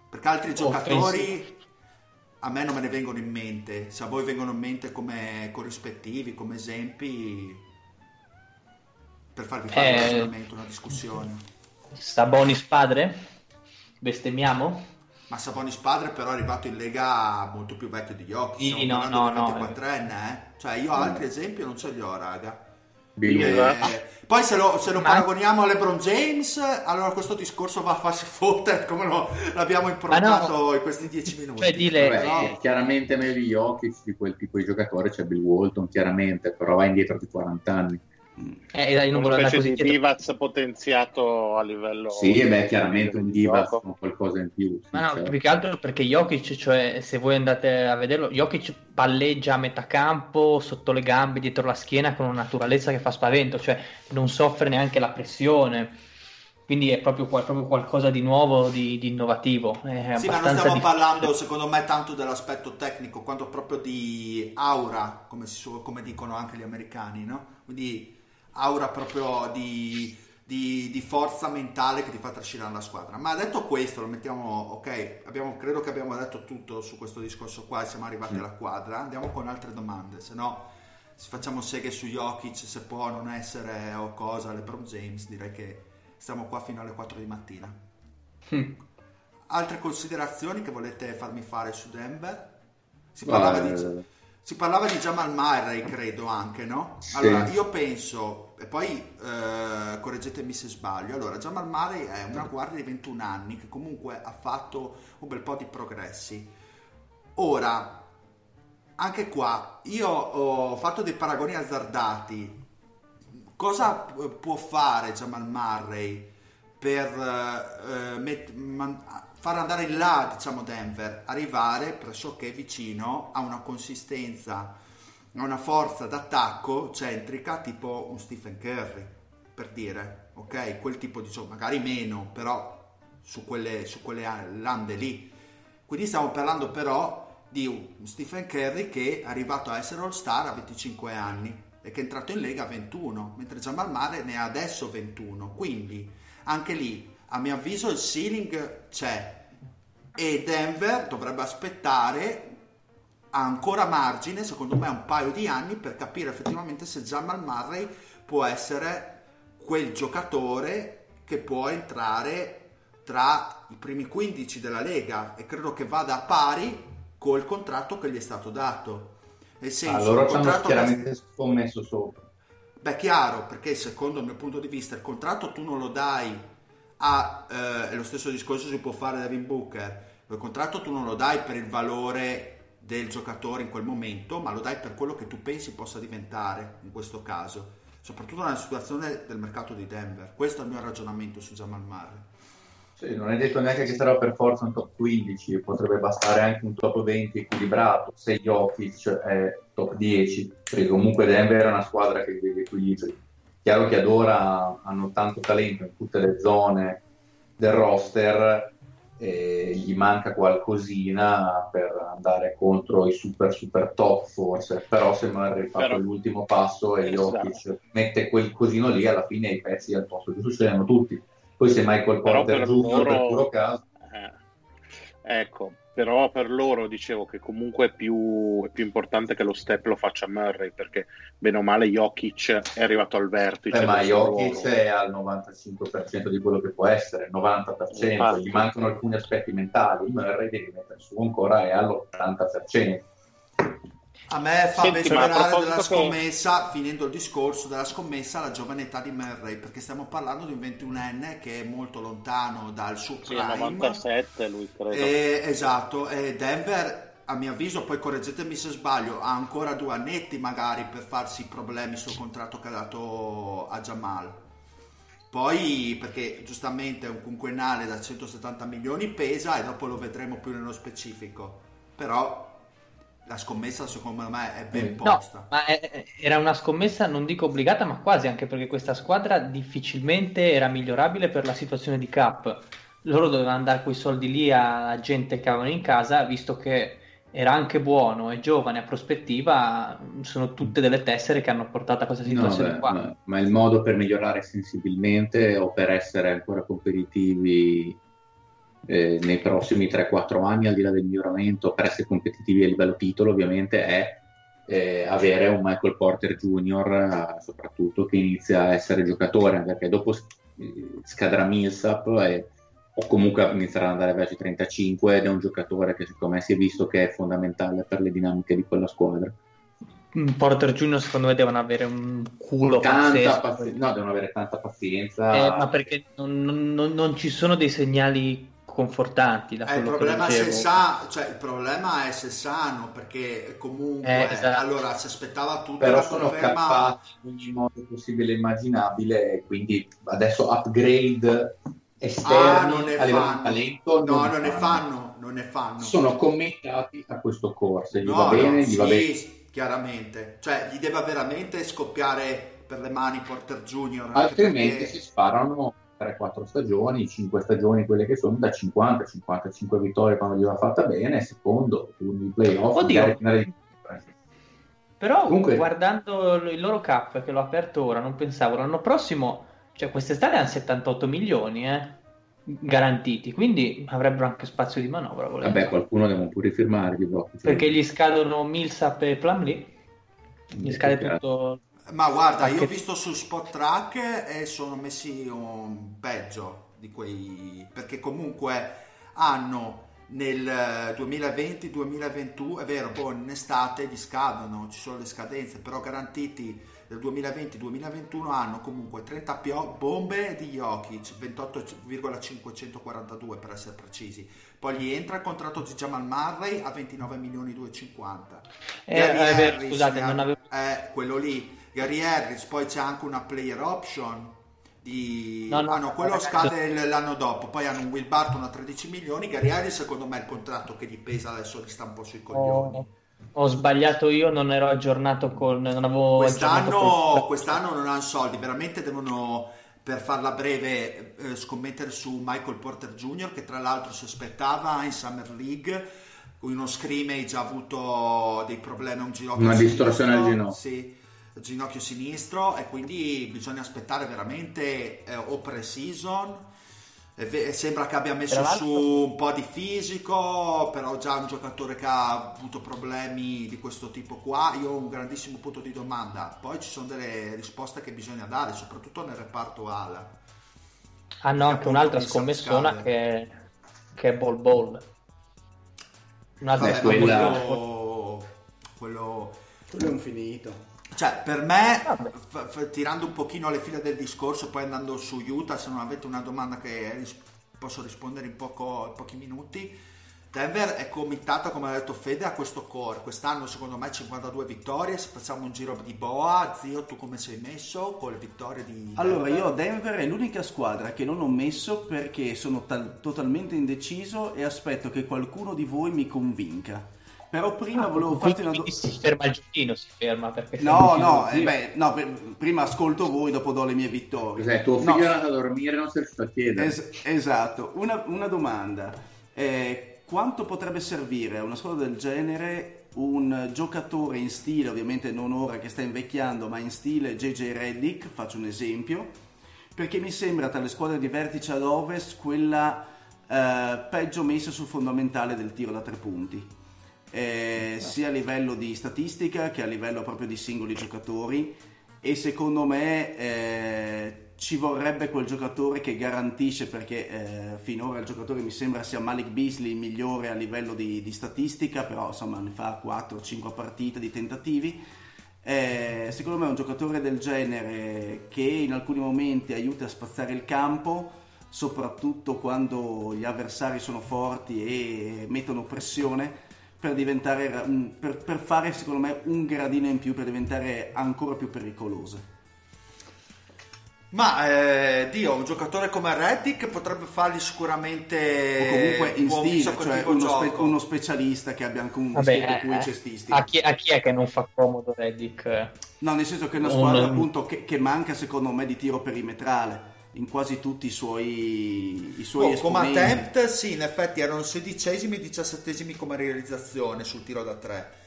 [SPEAKER 3] Perché altri giocatori a me non me ne vengono in mente. Se a voi vengono in mente come corrispettivi, come esempi, per farvi fare eh, un ragionamento, una discussione.
[SPEAKER 2] Sabonis padre? Bestemmiamo?
[SPEAKER 3] Ma Sabonis padre però è arrivato in Lega molto più vecchio di Jokic.
[SPEAKER 2] Sì, no, no, no.
[SPEAKER 3] 24enne, eh. Cioè io altri mm. esempi non ce li ho, raga. Eh, poi se lo, se lo paragoniamo a LeBron James, allora questo discorso va a farsi fottere come lo, l'abbiamo improntato no, in questi dieci minuti. Cioè,
[SPEAKER 5] dile, Vabbè, no? Chiaramente meglio di Jokic di quel tipo di giocatore c'è Bill Walton, chiaramente, però va indietro di 40 anni.
[SPEAKER 1] Eh, io non una specie di Divac potenziato a livello
[SPEAKER 5] sì, e beh, chiaramente un Divac con qualcosa in più
[SPEAKER 2] sì, ma no, certo. più che altro perché Jokic cioè se voi andate a vederlo Jokic palleggia a metà campo sotto le gambe, dietro la schiena con una naturalezza che fa spavento cioè non soffre neanche la pressione quindi è proprio, proprio qualcosa di nuovo, di, di innovativo.
[SPEAKER 3] sì, ma non stiamo parlando, secondo me, tanto dell'aspetto tecnico, quanto proprio di aura, come, si, come dicono anche gli americani, no? Quindi aura proprio di, di, di, forza mentale che ti fa trascinare la squadra. Ma detto questo, lo mettiamo, ok, abbiamo, credo che abbiamo detto tutto su questo discorso qua, siamo arrivati mm. alla quadra, andiamo con altre domande, se no se facciamo seghe su Jokic se può non essere o cosa LeBron James direi che stiamo qua fino alle 4 di mattina
[SPEAKER 2] Mm.
[SPEAKER 3] altre considerazioni che volete farmi fare su Denver si parlava,
[SPEAKER 5] Ma,
[SPEAKER 3] di, si parlava di Jamal Murray credo anche no?
[SPEAKER 5] Sì.
[SPEAKER 3] allora io penso e poi eh, correggetemi se sbaglio allora Jamal Murray è una guardia di 21 anni che comunque ha fatto un bel po' di progressi ora anche qua io ho fatto dei paragoni azzardati. Cosa pu- può fare Jamal Murray per eh, met- man- far andare in là, diciamo, Denver? Arrivare pressoché vicino a una consistenza, a una forza d'attacco centrica tipo un Stephen Curry, per dire, ok? Quel tipo di gioco, magari meno, però su quelle, su quelle lande lì. Quindi stiamo parlando però di un Stephen Curry che è arrivato a essere All Star a 25 anni e che è entrato in Lega a 21, mentre Jamal Murray ne ha adesso 21. Quindi anche lì, a mio avviso, il ceiling c'è e Denver dovrebbe aspettare ancora margine, secondo me, un paio di anni per capire effettivamente se Jamal Murray può essere quel giocatore che può entrare tra i primi 15 della Lega e credo che vada a pari col contratto che gli è stato dato. Nel senso,
[SPEAKER 5] allora ci hanno
[SPEAKER 3] contratto che-
[SPEAKER 5] chiaramente scommesso sopra.
[SPEAKER 3] Beh, chiaro, perché secondo il mio punto di vista il contratto tu non lo dai a... eh, lo stesso discorso si può fare da Devin Booker. Il contratto tu non lo dai per il valore del giocatore in quel momento, ma lo dai per quello che tu pensi possa diventare in questo caso. Soprattutto nella situazione del mercato di Denver. Questo è il mio ragionamento su Jamal Murray.
[SPEAKER 5] Sì, non è detto neanche che sarà per forza un top 15, potrebbe bastare anche un top 20 equilibrato, se Jokic è top 10, perché comunque Denver è una squadra che deve equilibri. Chiaro che ad ora hanno tanto talento in tutte le zone del roster, e gli manca qualcosina per andare contro i super super top forse, però se Murray fa
[SPEAKER 1] Però-
[SPEAKER 5] quell'ultimo passo e
[SPEAKER 1] Esatto.
[SPEAKER 5] Jokic mette quel cosino lì, alla fine i pezzi al posto giusto ce li hanno tutti. Poi se Michael Porter
[SPEAKER 1] per
[SPEAKER 5] per
[SPEAKER 1] loro-
[SPEAKER 5] puro caso
[SPEAKER 1] Eh, ecco, però per loro dicevo che comunque è più, è più importante che lo step lo faccia Murray perché bene o male Jokic è arrivato al vertice.
[SPEAKER 5] Eh, ma Jokic
[SPEAKER 1] ruolo.
[SPEAKER 5] è al 95% di quello che può essere, 90%,
[SPEAKER 1] Infatti.
[SPEAKER 5] gli mancano alcuni aspetti mentali, Murray devi mettere su ancora è all'80%.
[SPEAKER 3] A me fa
[SPEAKER 1] Senti,
[SPEAKER 3] ben sperare della
[SPEAKER 1] che-
[SPEAKER 3] scommessa, finendo il discorso della scommessa, la giovane età di Murray, perché stiamo parlando di un 21enne che è molto lontano dal suo
[SPEAKER 1] Sì,
[SPEAKER 3] prime.
[SPEAKER 1] 97 lui credo.
[SPEAKER 3] Eh, esatto, e Denver, a mio avviso, poi correggetemi se sbaglio, ha ancora due annetti magari per farsi problemi sul contratto che ha dato a Jamal. Poi, perché giustamente un quinquennale da 170 milioni pesa e dopo lo vedremo più nello specifico. Però la scommessa secondo me è ben
[SPEAKER 5] Mm.
[SPEAKER 2] No,
[SPEAKER 3] posta.
[SPEAKER 2] ma è- era una scommessa non dico obbligata, ma quasi, anche perché questa squadra difficilmente era migliorabile per la situazione di Cap. Loro dovevano dare quei soldi lì a gente che avevano in casa, visto che era anche buono e giovane a prospettiva, sono tutte delle tessere che hanno portato a questa
[SPEAKER 5] No,
[SPEAKER 2] situazione
[SPEAKER 5] beh,
[SPEAKER 2] qua.
[SPEAKER 5] ma, ma il modo per migliorare sensibilmente o per essere ancora competitivi eh, nei prossimi 3-4 anni, al di là del miglioramento, per essere competitivi a livello titolo, ovviamente è eh, avere un Michael Porter Jr. eh, soprattutto che inizia a essere giocatore, perché dopo eh, scadrà Millsap e- o comunque inizierà ad andare verso i 35 ed è un giocatore che secondo me si è visto che è fondamentale per le dinamiche di quella squadra.
[SPEAKER 2] Mm, Porter Junior secondo me devono avere un culo
[SPEAKER 5] Tanta
[SPEAKER 2] pazzesco.
[SPEAKER 5] pazi- no, devono avere tanta pazienza.
[SPEAKER 2] Eh, ma perché non- non- non ci sono dei segnali confortanti da
[SPEAKER 3] Eh, il
[SPEAKER 2] quello che
[SPEAKER 3] problema, è se
[SPEAKER 2] leggevo.
[SPEAKER 3] sa, cioè, il problema è se sano, perché comunque
[SPEAKER 2] Eh, esatto.
[SPEAKER 3] allora si aspettava tutto
[SPEAKER 5] però
[SPEAKER 3] la
[SPEAKER 5] sono
[SPEAKER 3] conferma.
[SPEAKER 5] capaci in ogni modo possibile e immaginabile e quindi adesso upgrade esterni
[SPEAKER 3] Ah, non ne
[SPEAKER 5] a livello
[SPEAKER 3] fanno.
[SPEAKER 5] di talento
[SPEAKER 3] No, non ne fanno, non ne fanno.
[SPEAKER 5] sono commentati a questo corso gli
[SPEAKER 3] No,
[SPEAKER 5] va bene,
[SPEAKER 3] no,
[SPEAKER 5] gli
[SPEAKER 3] sì,
[SPEAKER 5] va bene
[SPEAKER 3] chiaramente. Cioè, gli deve veramente scoppiare per le mani Porter Junior.
[SPEAKER 5] altrimenti
[SPEAKER 3] perché-
[SPEAKER 5] si sparano 3-4 stagioni 5 stagioni quelle che sono da 50-55 vittorie quando gli va fatta bene secondo turni di playoff
[SPEAKER 2] Oddio.
[SPEAKER 5] magari
[SPEAKER 2] Però
[SPEAKER 5] Comunque-
[SPEAKER 2] guardando il loro cap che l'ho aperto ora, non pensavo l'anno prossimo, cioè quest'estate hanno 78 milioni eh, garantiti, quindi avrebbero anche spazio di manovra. volendo.
[SPEAKER 5] vabbè qualcuno devono pure blocchi
[SPEAKER 2] Perché gli scadono Millsap e Plumlee. Mi scade tutto.
[SPEAKER 3] Ma guarda, io ho
[SPEAKER 2] Anche-
[SPEAKER 3] visto su Spot Track e sono messi un peggio di quei perché comunque hanno nel 2020-2021, è vero, poi in estate gli scadono, ci sono le scadenze, però garantiti del 2020-2021 hanno comunque 30 pio- bombe di Jokic, 28,542 per essere precisi. Poi gli entra il contratto di Jamal Murray a 29 milioni 250.
[SPEAKER 2] Eh, vero,
[SPEAKER 3] Harris
[SPEAKER 2] scusate,
[SPEAKER 3] ha-
[SPEAKER 2] non avevo-
[SPEAKER 3] eh, quello lì. Gary Harris, poi c'è anche una player option di...
[SPEAKER 2] No, no,
[SPEAKER 3] ah, no, quello
[SPEAKER 2] ragazzi-
[SPEAKER 3] scade l'anno dopo, poi hanno un Will Barton a 13 milioni, Gary Harris secondo me è il contratto che gli pesa, adesso gli sta un po' sui coglioni.
[SPEAKER 2] Ho, ho sbagliato io, non ero aggiornato con. Non avevo aggiornato
[SPEAKER 3] Quest'anno,
[SPEAKER 2] col-
[SPEAKER 3] quest'anno non hanno soldi, veramente devono, per farla breve, eh, scommettere su Michael Porter Jr., che tra l'altro si aspettava in Summer League, uno scrimmage ha avuto dei problemi a un ginocchio
[SPEAKER 5] Una distorsione al ginocchio.
[SPEAKER 3] Sì, ginocchio sinistro e quindi bisogna aspettare veramente eh, o pre-season. E Sembra che abbia messo su un po' di fisico, però già un giocatore che ha avuto problemi di questo tipo qua, io ho un grandissimo punto di domanda. Poi ci sono delle risposte che bisogna dare, soprattutto nel reparto ala.
[SPEAKER 2] Hanno anche
[SPEAKER 3] appunto
[SPEAKER 2] un'altra scommessona che, che è Ball Ball. Un'altra
[SPEAKER 3] Vabbè,
[SPEAKER 2] scommessa.
[SPEAKER 3] quello, quello
[SPEAKER 4] Quello è un finito.
[SPEAKER 3] Cioè, per me, f- f- tirando un pochino le file del discorso, poi andando su Utah, se non avete una domanda che ris- posso rispondere in, poco- in pochi minuti, Denver è committata, come ha detto Fede, a questo core. Quest'anno, secondo me, 52 vittorie. Se facciamo un giro di boa, zio, tu come sei messo con le vittorie di
[SPEAKER 4] Allora,
[SPEAKER 3] Denver?
[SPEAKER 4] io Denver è l'unica squadra che non ho messo perché sono tal- totalmente indeciso e aspetto che qualcuno di voi mi convinca. Però prima volevo farti una domanda.
[SPEAKER 2] si ferma il giochino, si ferma perché
[SPEAKER 4] No, no, eh, beh, no, per- prima ascolto voi, dopo do le mie vittorie.
[SPEAKER 5] Cos'è, tuo
[SPEAKER 4] No,
[SPEAKER 5] figlio è andato a dormire non si è riuscito a chiedere.
[SPEAKER 4] es- esatto, una, una domanda. Eh, quanto potrebbe servire a una squadra del genere un giocatore in stile, ovviamente non ora che sta invecchiando, ma in stile JJ Reddick, faccio un esempio, perché mi sembra tra le squadre di vertice ad ovest quella eh, peggio messa sul fondamentale del tiro da tre punti. Eh, sia a livello di statistica che a livello proprio di singoli giocatori. E secondo me eh, ci vorrebbe quel giocatore che garantisce perché eh, finora il giocatore mi sembra sia Malik Beasley il migliore a livello di, di statistica però insomma ne fa 4-5 partite di tentativi. Eh, secondo me un giocatore del genere che in alcuni momenti aiuta a spazzare il campo soprattutto quando gli avversari sono forti e mettono pressione per diventare un- per, per fare secondo me un gradino in più per diventare ancora più pericolose
[SPEAKER 3] Ma, eh, Dio, un giocatore come Reddick potrebbe fargli sicuramente
[SPEAKER 4] o comunque in stile cioè uno, spe- uno specialista che abbia anche un
[SPEAKER 2] Vabbè,
[SPEAKER 4] rispetto più
[SPEAKER 2] eh,
[SPEAKER 4] in
[SPEAKER 2] eh, a, chi, a chi è che non fa comodo Reddick?
[SPEAKER 4] no nel senso che è una
[SPEAKER 2] Un-
[SPEAKER 4] squadra appunto che, che manca secondo me di tiro perimetrale in quasi tutti i suoi i suoi
[SPEAKER 3] Oh, come attempt, sì, in effetti erano sedicesimi e diciassettesimi come realizzazione sul tiro da tre.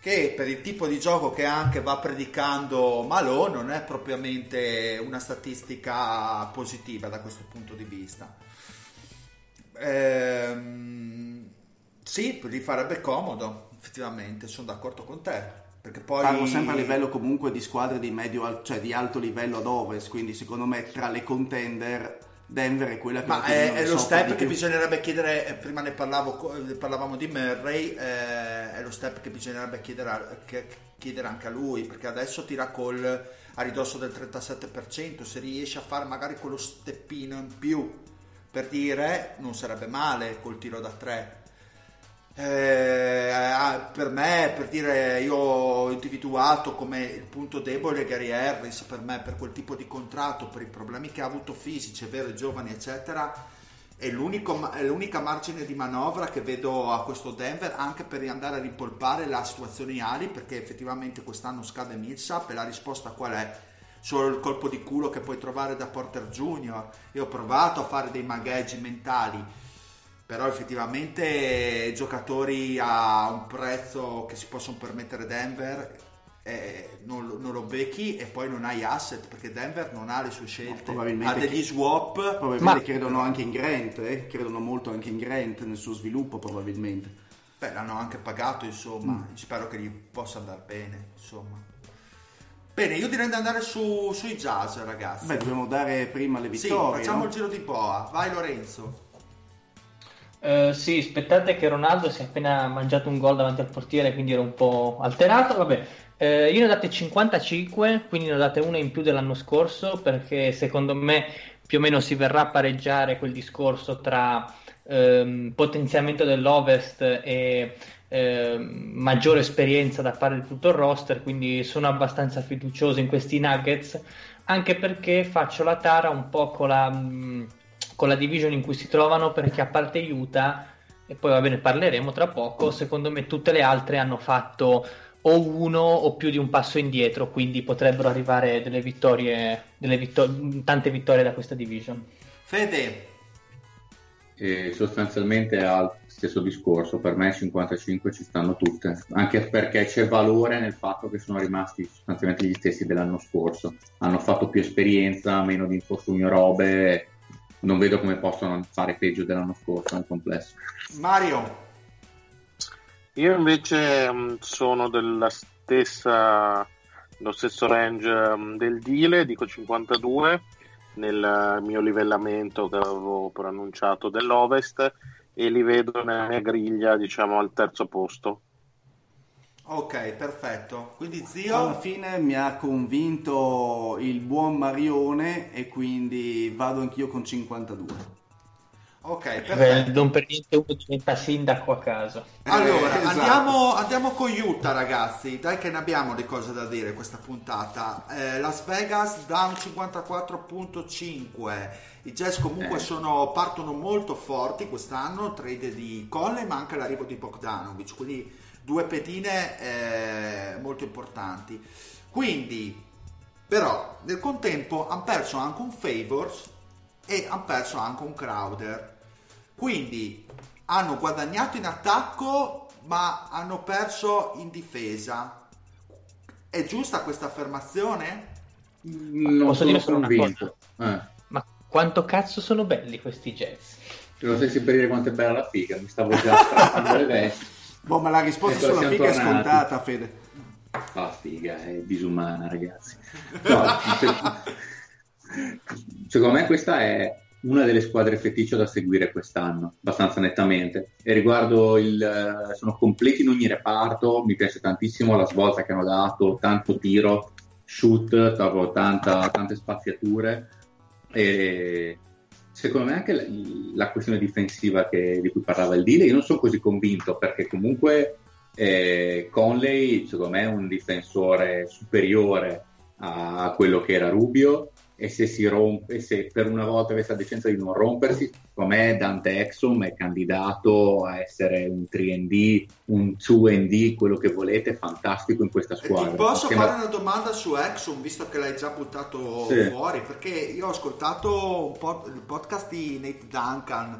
[SPEAKER 3] Che per il tipo di gioco che anche va predicando Malone non è propriamente una statistica positiva da questo punto di vista. Ehm, sì, gli farebbe comodo, effettivamente, sono d'accordo con te. Perché poi
[SPEAKER 4] Parlo sempre a livello comunque di squadre di medio, cioè di alto livello ad ovest, quindi secondo me tra le contender Denver è quella che
[SPEAKER 3] Ma è, è
[SPEAKER 4] ne
[SPEAKER 3] lo step che
[SPEAKER 4] più.
[SPEAKER 3] bisognerebbe chiedere, eh, prima ne parlavo, eh, parlavamo di Murray, eh, è lo step che bisognerebbe chiedere, che- chiedere anche a lui, perché adesso tira col a ridosso del 37%, se riesce a fare magari quello steppino in più, per dire, non sarebbe male col tiro da 3. Eh, ah, per me, per dire, io ho individuato come il punto debole Gary Harris, per me, per quel tipo di contratto, per i problemi che ha avuto fisici, è vero, giovani, eccetera, è, è l'unica margine di manovra che vedo a questo Denver, anche per andare a rimpolpare la situazione Ali, perché effettivamente quest'anno scade Millsap e la risposta qual è? Solo il colpo di culo che puoi trovare da Porter Junior. Io ho provato a fare dei magheggi mentali, però effettivamente giocatori a un prezzo che si possono permettere Denver eh, non, non lo becchi e poi non hai asset perché Denver non ha le sue scelte
[SPEAKER 4] Probabilmente
[SPEAKER 3] ha degli swap
[SPEAKER 4] Probabilmente
[SPEAKER 2] Ma-
[SPEAKER 4] credono anche in Grant, eh? credono molto anche in Grant nel suo sviluppo probabilmente.
[SPEAKER 3] Beh, l'hanno anche pagato, insomma, mm. spero che gli possa andare bene, insomma. Bene, io direi di andare su, sui jazz, ragazzi.
[SPEAKER 4] Beh, dobbiamo dare prima le vittorie.
[SPEAKER 3] Sì, facciamo
[SPEAKER 4] no?
[SPEAKER 3] il giro di boa. Vai Lorenzo.
[SPEAKER 2] Uh, sì, aspettate che Ronaldo si è appena mangiato un gol davanti al portiere, quindi ero un po' alterato. Vabbè, uh, io ne ho date 55, quindi ne ho date una in più dell'anno scorso, perché secondo me più o meno si verrà a pareggiare quel discorso tra um, potenziamento dell'Ovest e um, maggiore esperienza da parte di tutto il roster, quindi sono abbastanza fiducioso in questi Nuggets, anche perché faccio la tara un po' con la... Um, con la division in cui si trovano perché a parte Utah e poi va bene parleremo tra poco secondo me tutte le altre hanno fatto o uno o più di un passo indietro quindi potrebbero arrivare delle vittorie, delle vittor- tante vittorie da questa division.
[SPEAKER 3] Fede?
[SPEAKER 5] E sostanzialmente al stesso discorso per me 55 ci stanno tutte anche perché c'è valore nel fatto che sono rimasti sostanzialmente gli stessi dell'anno scorso. Hanno fatto più esperienza meno di infortunio robe non vedo come possono fare peggio dell'anno scorso nel complesso.
[SPEAKER 3] Mario.
[SPEAKER 1] Io invece mm, sono della stessa, lo stesso range mm, del Dile, dico 52 nel mio livellamento che avevo preannunciato dell'Ovest e li vedo nella mia griglia diciamo al terzo posto.
[SPEAKER 3] Ok, perfetto. Quindi zio...
[SPEAKER 4] Alla fine mi ha convinto il buon Marione e quindi vado anch'io con 52.
[SPEAKER 3] Ok, perfetto.
[SPEAKER 2] Beh, non per niente uno diventa sindaco a caso.
[SPEAKER 3] Allora, eh, esatto. andiamo, andiamo, con Utah ragazzi, dai che ne abbiamo di cose da dire questa puntata. Eh, Las Vegas da un 54.5, i Jazz comunque eh. sono, partono molto forti quest'anno, trade di Conley ma anche l'arrivo di Bogdanovic, quindi due pedine eh, molto importanti. Quindi, però, nel contempo hanno perso anche un Favors e hanno perso anche un Crowder. Quindi hanno guadagnato in attacco, ma hanno perso in difesa. È giusta questa affermazione?
[SPEAKER 2] Non Posso dire solo una cosa? Eh. Ma quanto cazzo sono belli questi jazz?
[SPEAKER 5] Non sai per dire quanto è bella la figa, mi stavo già strappando le vesti.
[SPEAKER 4] Boh, ma la risposta ecco, sulla figa tornati. è scontata, Fede.
[SPEAKER 5] La figa è disumana, ragazzi. No, secondo me questa è una delle squadre feticcio da seguire quest'anno, abbastanza nettamente. E riguardo il... sono completi in ogni reparto, mi piace tantissimo la svolta che hanno dato, tanto tiro, shoot, tanta, tante spaziature. E secondo me anche la, la questione difensiva che, di cui parlava il Dile, io non sono così convinto perché comunque eh, Conley secondo me è un difensore superiore a quello che era Rubio e se, si rompe, se per una volta avesse la decenza di non rompersi, secondo me Dante Exum è candidato a essere un 3D, un 2D, quello che volete, fantastico in questa squadra.
[SPEAKER 3] Ti posso fare una domanda su Exum, visto che l'hai già buttato sì. fuori? Perché io ho ascoltato un po' il podcast di Nate Duncan.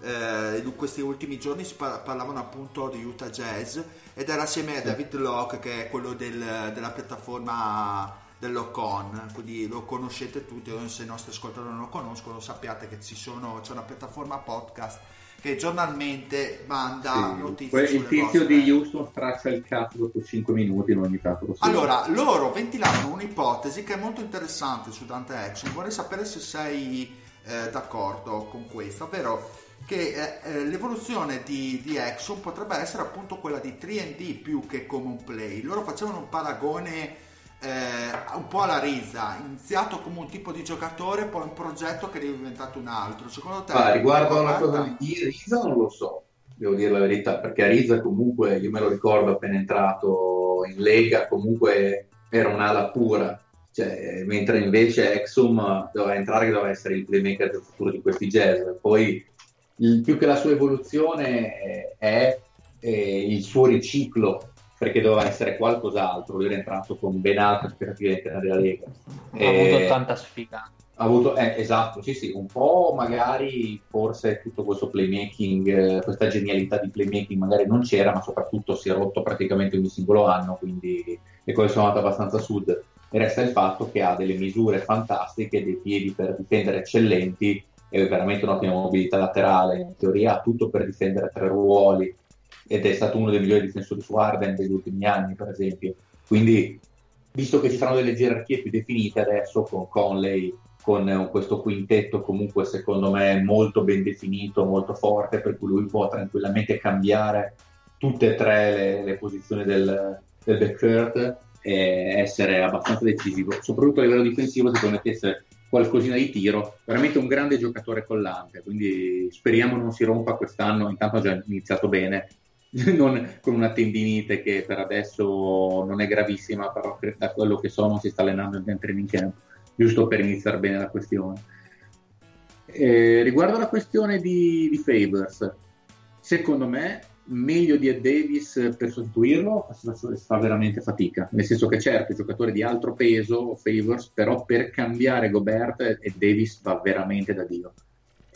[SPEAKER 3] Eh, in questi ultimi giorni si parlavano appunto di Utah Jazz ed era assieme a David Locke che è quello del, della piattaforma dell'Ocon, quindi lo conoscete tutti, se i nostri ascoltatori non lo conoscono sappiate che sono, c'è una piattaforma podcast che giornalmente manda sì, notizie.
[SPEAKER 5] il tizio vostre... di Houston straccia il cazzo dopo 5 minuti in ogni caso.
[SPEAKER 3] Allora, loro ventilavano un'ipotesi che è molto interessante su Dante Action, vorrei sapere se sei eh, d'accordo con questo, ovvero che eh, eh l'evoluzione di, di Exxon potrebbe essere appunto quella di 3D più che common play. Loro facevano un paragone eh, un po' alla Rizza, iniziato come un tipo di giocatore, poi un progetto che è diventato un altro. Secondo te?
[SPEAKER 5] Ah, riguardo alla cosa di Rizza non lo so, devo dire la verità, perché Rizza comunque, io me lo ricordo appena entrato in Lega, comunque era un'ala pura. Cioè, mentre invece Exum doveva entrare che doveva essere il playmaker del futuro di questi jazz. Poi il, più che la sua evoluzione è, è il suo riciclo perché doveva essere qualcos'altro. Lui era entrato con ben altre aspettative della Lega.
[SPEAKER 2] Ha e... avuto tanta sfiga.
[SPEAKER 5] Ha avuto, eh, esatto, sì, sì, un po' magari forse tutto questo playmaking, eh, questa genialità di playmaking magari non c'era, ma soprattutto si è rotto praticamente ogni singolo anno, quindi le cose sono andate abbastanza sud. E resta il fatto che ha delle misure fantastiche, dei piedi per difendere eccellenti, è veramente un'ottima mobilità laterale, in teoria ha tutto per difendere tre ruoli, ed è stato uno dei migliori difensori su Arden degli ultimi anni, per esempio. Quindi, visto che ci saranno delle gerarchie più definite adesso con Conley, con questo quintetto comunque secondo me molto ben definito, molto forte, per cui lui può tranquillamente cambiare tutte e tre le, le posizioni del, del backcourt e essere abbastanza decisivo, soprattutto a livello difensivo se promettesse qualcosina di tiro, veramente un grande giocatore collante, quindi speriamo non si rompa quest'anno, intanto ha già iniziato bene, non con una tendinite che per adesso non è gravissima, però da quello che so non si sta allenando in training camp, giusto per iniziare bene la questione. Eh, riguardo la questione di, di Favors, secondo me meglio di Ed Davis per sostituirlo fa veramente fatica nel senso che certo giocatore di altro peso Favors però per cambiare Gobert Ed Davis va veramente da Dio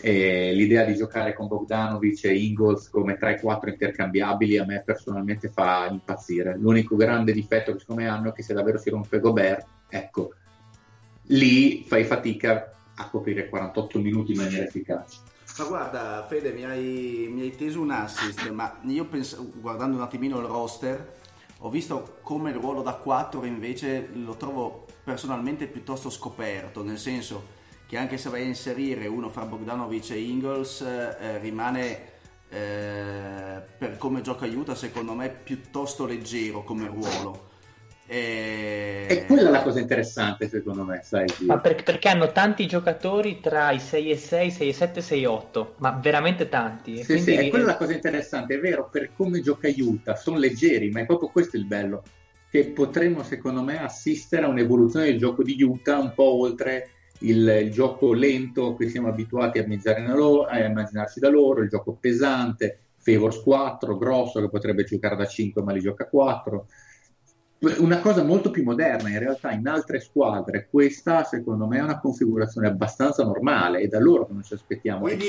[SPEAKER 5] e l'idea di giocare con Bogdanovic e Ingles come 3-4 intercambiabili a me personalmente fa impazzire. L'unico grande difetto che secondo me hanno è che se davvero si rompe Gobert ecco lì fai fatica a coprire 48 minuti in maniera efficace.
[SPEAKER 4] Ma guarda, Fede, mi hai, mi hai teso un assist, ma io penso, guardando un attimino il roster, ho visto come il ruolo da 4 invece lo trovo personalmente piuttosto scoperto, nel senso che anche se vai a inserire uno fra Bogdanovic e Ingles, eh, rimane eh, per come gioca aiuta secondo me piuttosto leggero come ruolo
[SPEAKER 5] e... e quella è la cosa interessante secondo me, sai?
[SPEAKER 2] Ma per, perché hanno tanti giocatori tra i 6 e 6, 6 e 7, 6 e 8, ma veramente tanti.
[SPEAKER 5] Sì, quindi... sì, è quella la cosa interessante, è vero, per come gioca Utah, sono leggeri, ma è proprio questo il bello, che potremmo secondo me assistere a un'evoluzione del gioco di Utah un po' oltre il, il gioco lento che siamo abituati a, loro, a immaginarci da loro, il gioco pesante, Favors 4, grosso che potrebbe giocare da 5 ma li gioca 4 una cosa molto più moderna in realtà in altre squadre questa secondo me è una configurazione abbastanza normale e da loro che non ci aspettiamo.
[SPEAKER 3] Quindi,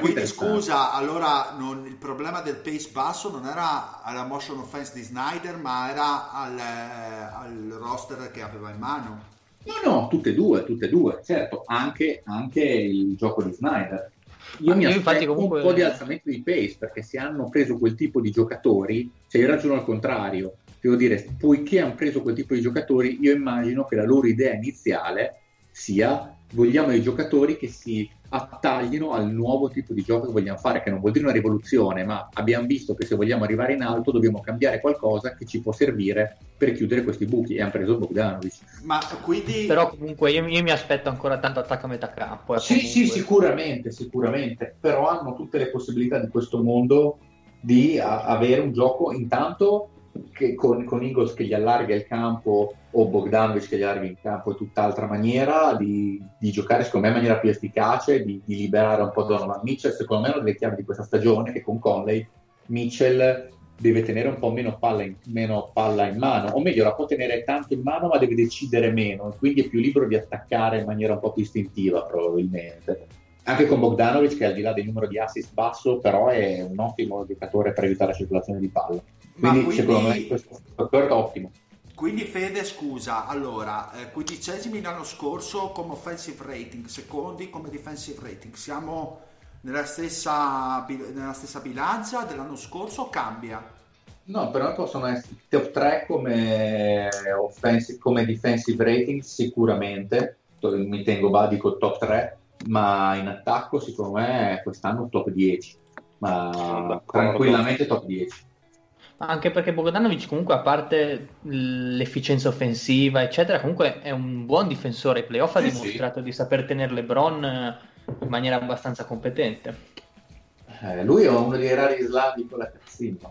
[SPEAKER 3] quindi scusa allora non, il problema del pace basso non era alla motion offense di Snyder ma era al, al roster che aveva in mano
[SPEAKER 5] no no tutte e due tutte e due certo anche, anche il gioco di Snyder. Io mi aspetto comunque... un po' di alzamento di pace perché se hanno preso quel tipo di giocatori, se io ragiono al contrario, devo dire, poiché hanno preso quel tipo di giocatori, io immagino che la loro idea iniziale sia vogliamo dei giocatori che si attaglino al nuovo tipo di gioco che vogliamo fare, che non vuol dire una rivoluzione, ma abbiamo visto che se vogliamo arrivare in alto dobbiamo cambiare qualcosa che ci può servire per chiudere questi buchi e hanno preso Bogdanovic.
[SPEAKER 2] Ma quindi... Però comunque io, io mi aspetto ancora tanto attacco a metà campo.
[SPEAKER 5] Eh, sì,
[SPEAKER 2] comunque...
[SPEAKER 5] sì, sicuramente, sicuramente, però hanno tutte le possibilità di questo mondo di a- avere un gioco intanto che con, con Ingles che gli allarga il campo o Bogdanovic che gli allarga il campo è tutt'altra maniera di, di, giocare secondo me in maniera più efficace, di, di liberare un po' Donovan Mitchell, secondo me è una delle chiavi di questa stagione che con Conley Mitchell deve tenere un po' meno palla, in, meno palla in mano, o meglio la può tenere tanto in mano ma deve decidere meno, quindi è più libero di attaccare in maniera un po' più istintiva probabilmente. Anche con Bogdanovic che al di là del numero di assist basso però è un ottimo giocatore per aiutare la circolazione di palla. Quindi, quindi, secondo me questo è ottimo.
[SPEAKER 3] Quindi Fede, scusa, allora, eh, quindicesimi l'anno scorso come offensive rating, secondi come defensive rating, siamo nella stessa, nella stessa bilancia dell'anno scorso o cambia?
[SPEAKER 5] No, però possono essere top 3 come, offensive, come defensive rating sicuramente, mi tengo badico top 3, ma in attacco secondo me quest'anno top 10, ma tranquillamente top 10.
[SPEAKER 2] Anche perché Bogdanovic comunque a parte l'efficienza offensiva eccetera comunque è un buon difensore, ai playoff ha eh dimostrato sì. di saper tenere LeBron eh, in maniera abbastanza competente.
[SPEAKER 5] Eh, lui è uno dei rari slavi con la cazzina.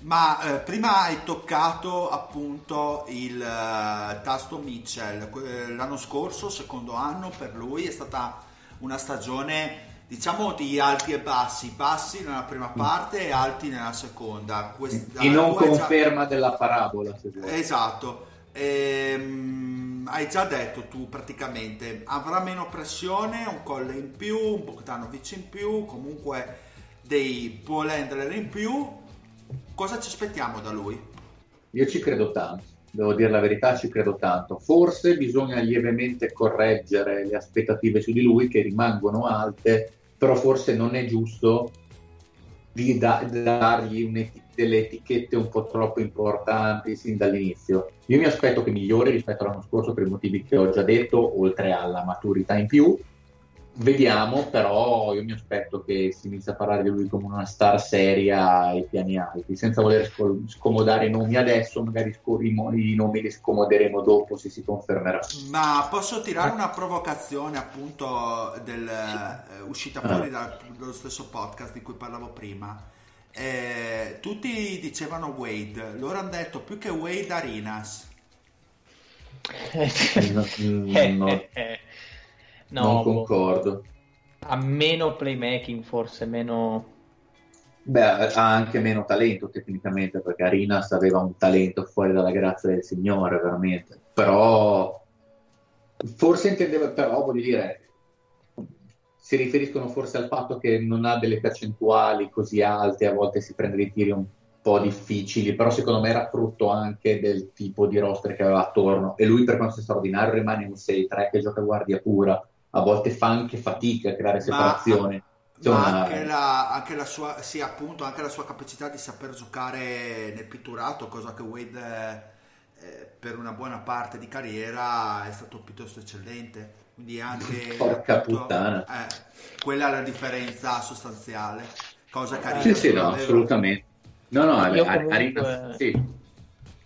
[SPEAKER 3] Ma eh, prima hai toccato appunto il uh, tasto Mitchell. L'anno scorso, secondo anno, per lui è stata una stagione diciamo di alti e bassi, bassi nella prima mm. parte e alti nella seconda.
[SPEAKER 5] Questa, e non conferma già... della parabola.
[SPEAKER 3] Esatto. Ehm, hai già detto tu praticamente avrà meno pressione, un colle in più, un Bogdanovic in più, comunque dei Paul Handler in più. Cosa ci aspettiamo da lui?
[SPEAKER 5] Io ci credo tanto, devo dire la verità, ci credo tanto. Forse bisogna lievemente correggere le aspettative su di lui che rimangono alte però forse non è giusto di da- dargli un'eti- delle etichette un po' troppo importanti sin dall'inizio. Io mi aspetto che migliori rispetto all'anno scorso per i motivi che ho già detto, oltre alla maturità in più. Vediamo, però io mi aspetto che si inizi a parlare di lui come una star seria ai piani alti, senza voler sco- scomodare i nomi adesso, magari i, nomi li scomoderemo dopo se si confermerà.
[SPEAKER 3] Ma posso tirare una provocazione appunto del, eh, uscita fuori da- dallo stesso podcast di cui parlavo prima? Eh, tutti dicevano Wade, loro hanno detto più che Wade Arinas.
[SPEAKER 5] No, mm,
[SPEAKER 2] Eh,
[SPEAKER 5] no,
[SPEAKER 2] eh, eh. No,
[SPEAKER 5] non
[SPEAKER 2] boh.
[SPEAKER 5] concordo.
[SPEAKER 2] ha meno playmaking, forse meno.
[SPEAKER 5] Beh, ha anche meno talento tecnicamente, perché Arinas aveva un talento fuori dalla grazia del Signore, veramente. Però, forse intendeva, però, voglio dire, si riferiscono forse al fatto che non ha delle percentuali così alte, a volte si prende dei tiri un po' difficili, però secondo me era frutto anche del tipo di roster che aveva attorno. E lui, per quanto sia straordinario, rimane un 6-3 che gioca a guardia pura. A volte fa anche fatica a creare separazione.
[SPEAKER 3] Ma
[SPEAKER 5] Insomma,
[SPEAKER 3] anche la, anche la sua, sì, appunto, anche la sua capacità di saper giocare nel pitturato, cosa che Wade eh, per una buona parte di carriera è stato piuttosto eccellente. Quindi anche
[SPEAKER 5] Porca
[SPEAKER 3] appunto,
[SPEAKER 5] puttana.
[SPEAKER 3] eh, quella è la differenza sostanziale, cosa carina.
[SPEAKER 5] Sì, sì, no, assolutamente. No, no,
[SPEAKER 2] Io comunque-
[SPEAKER 5] sì.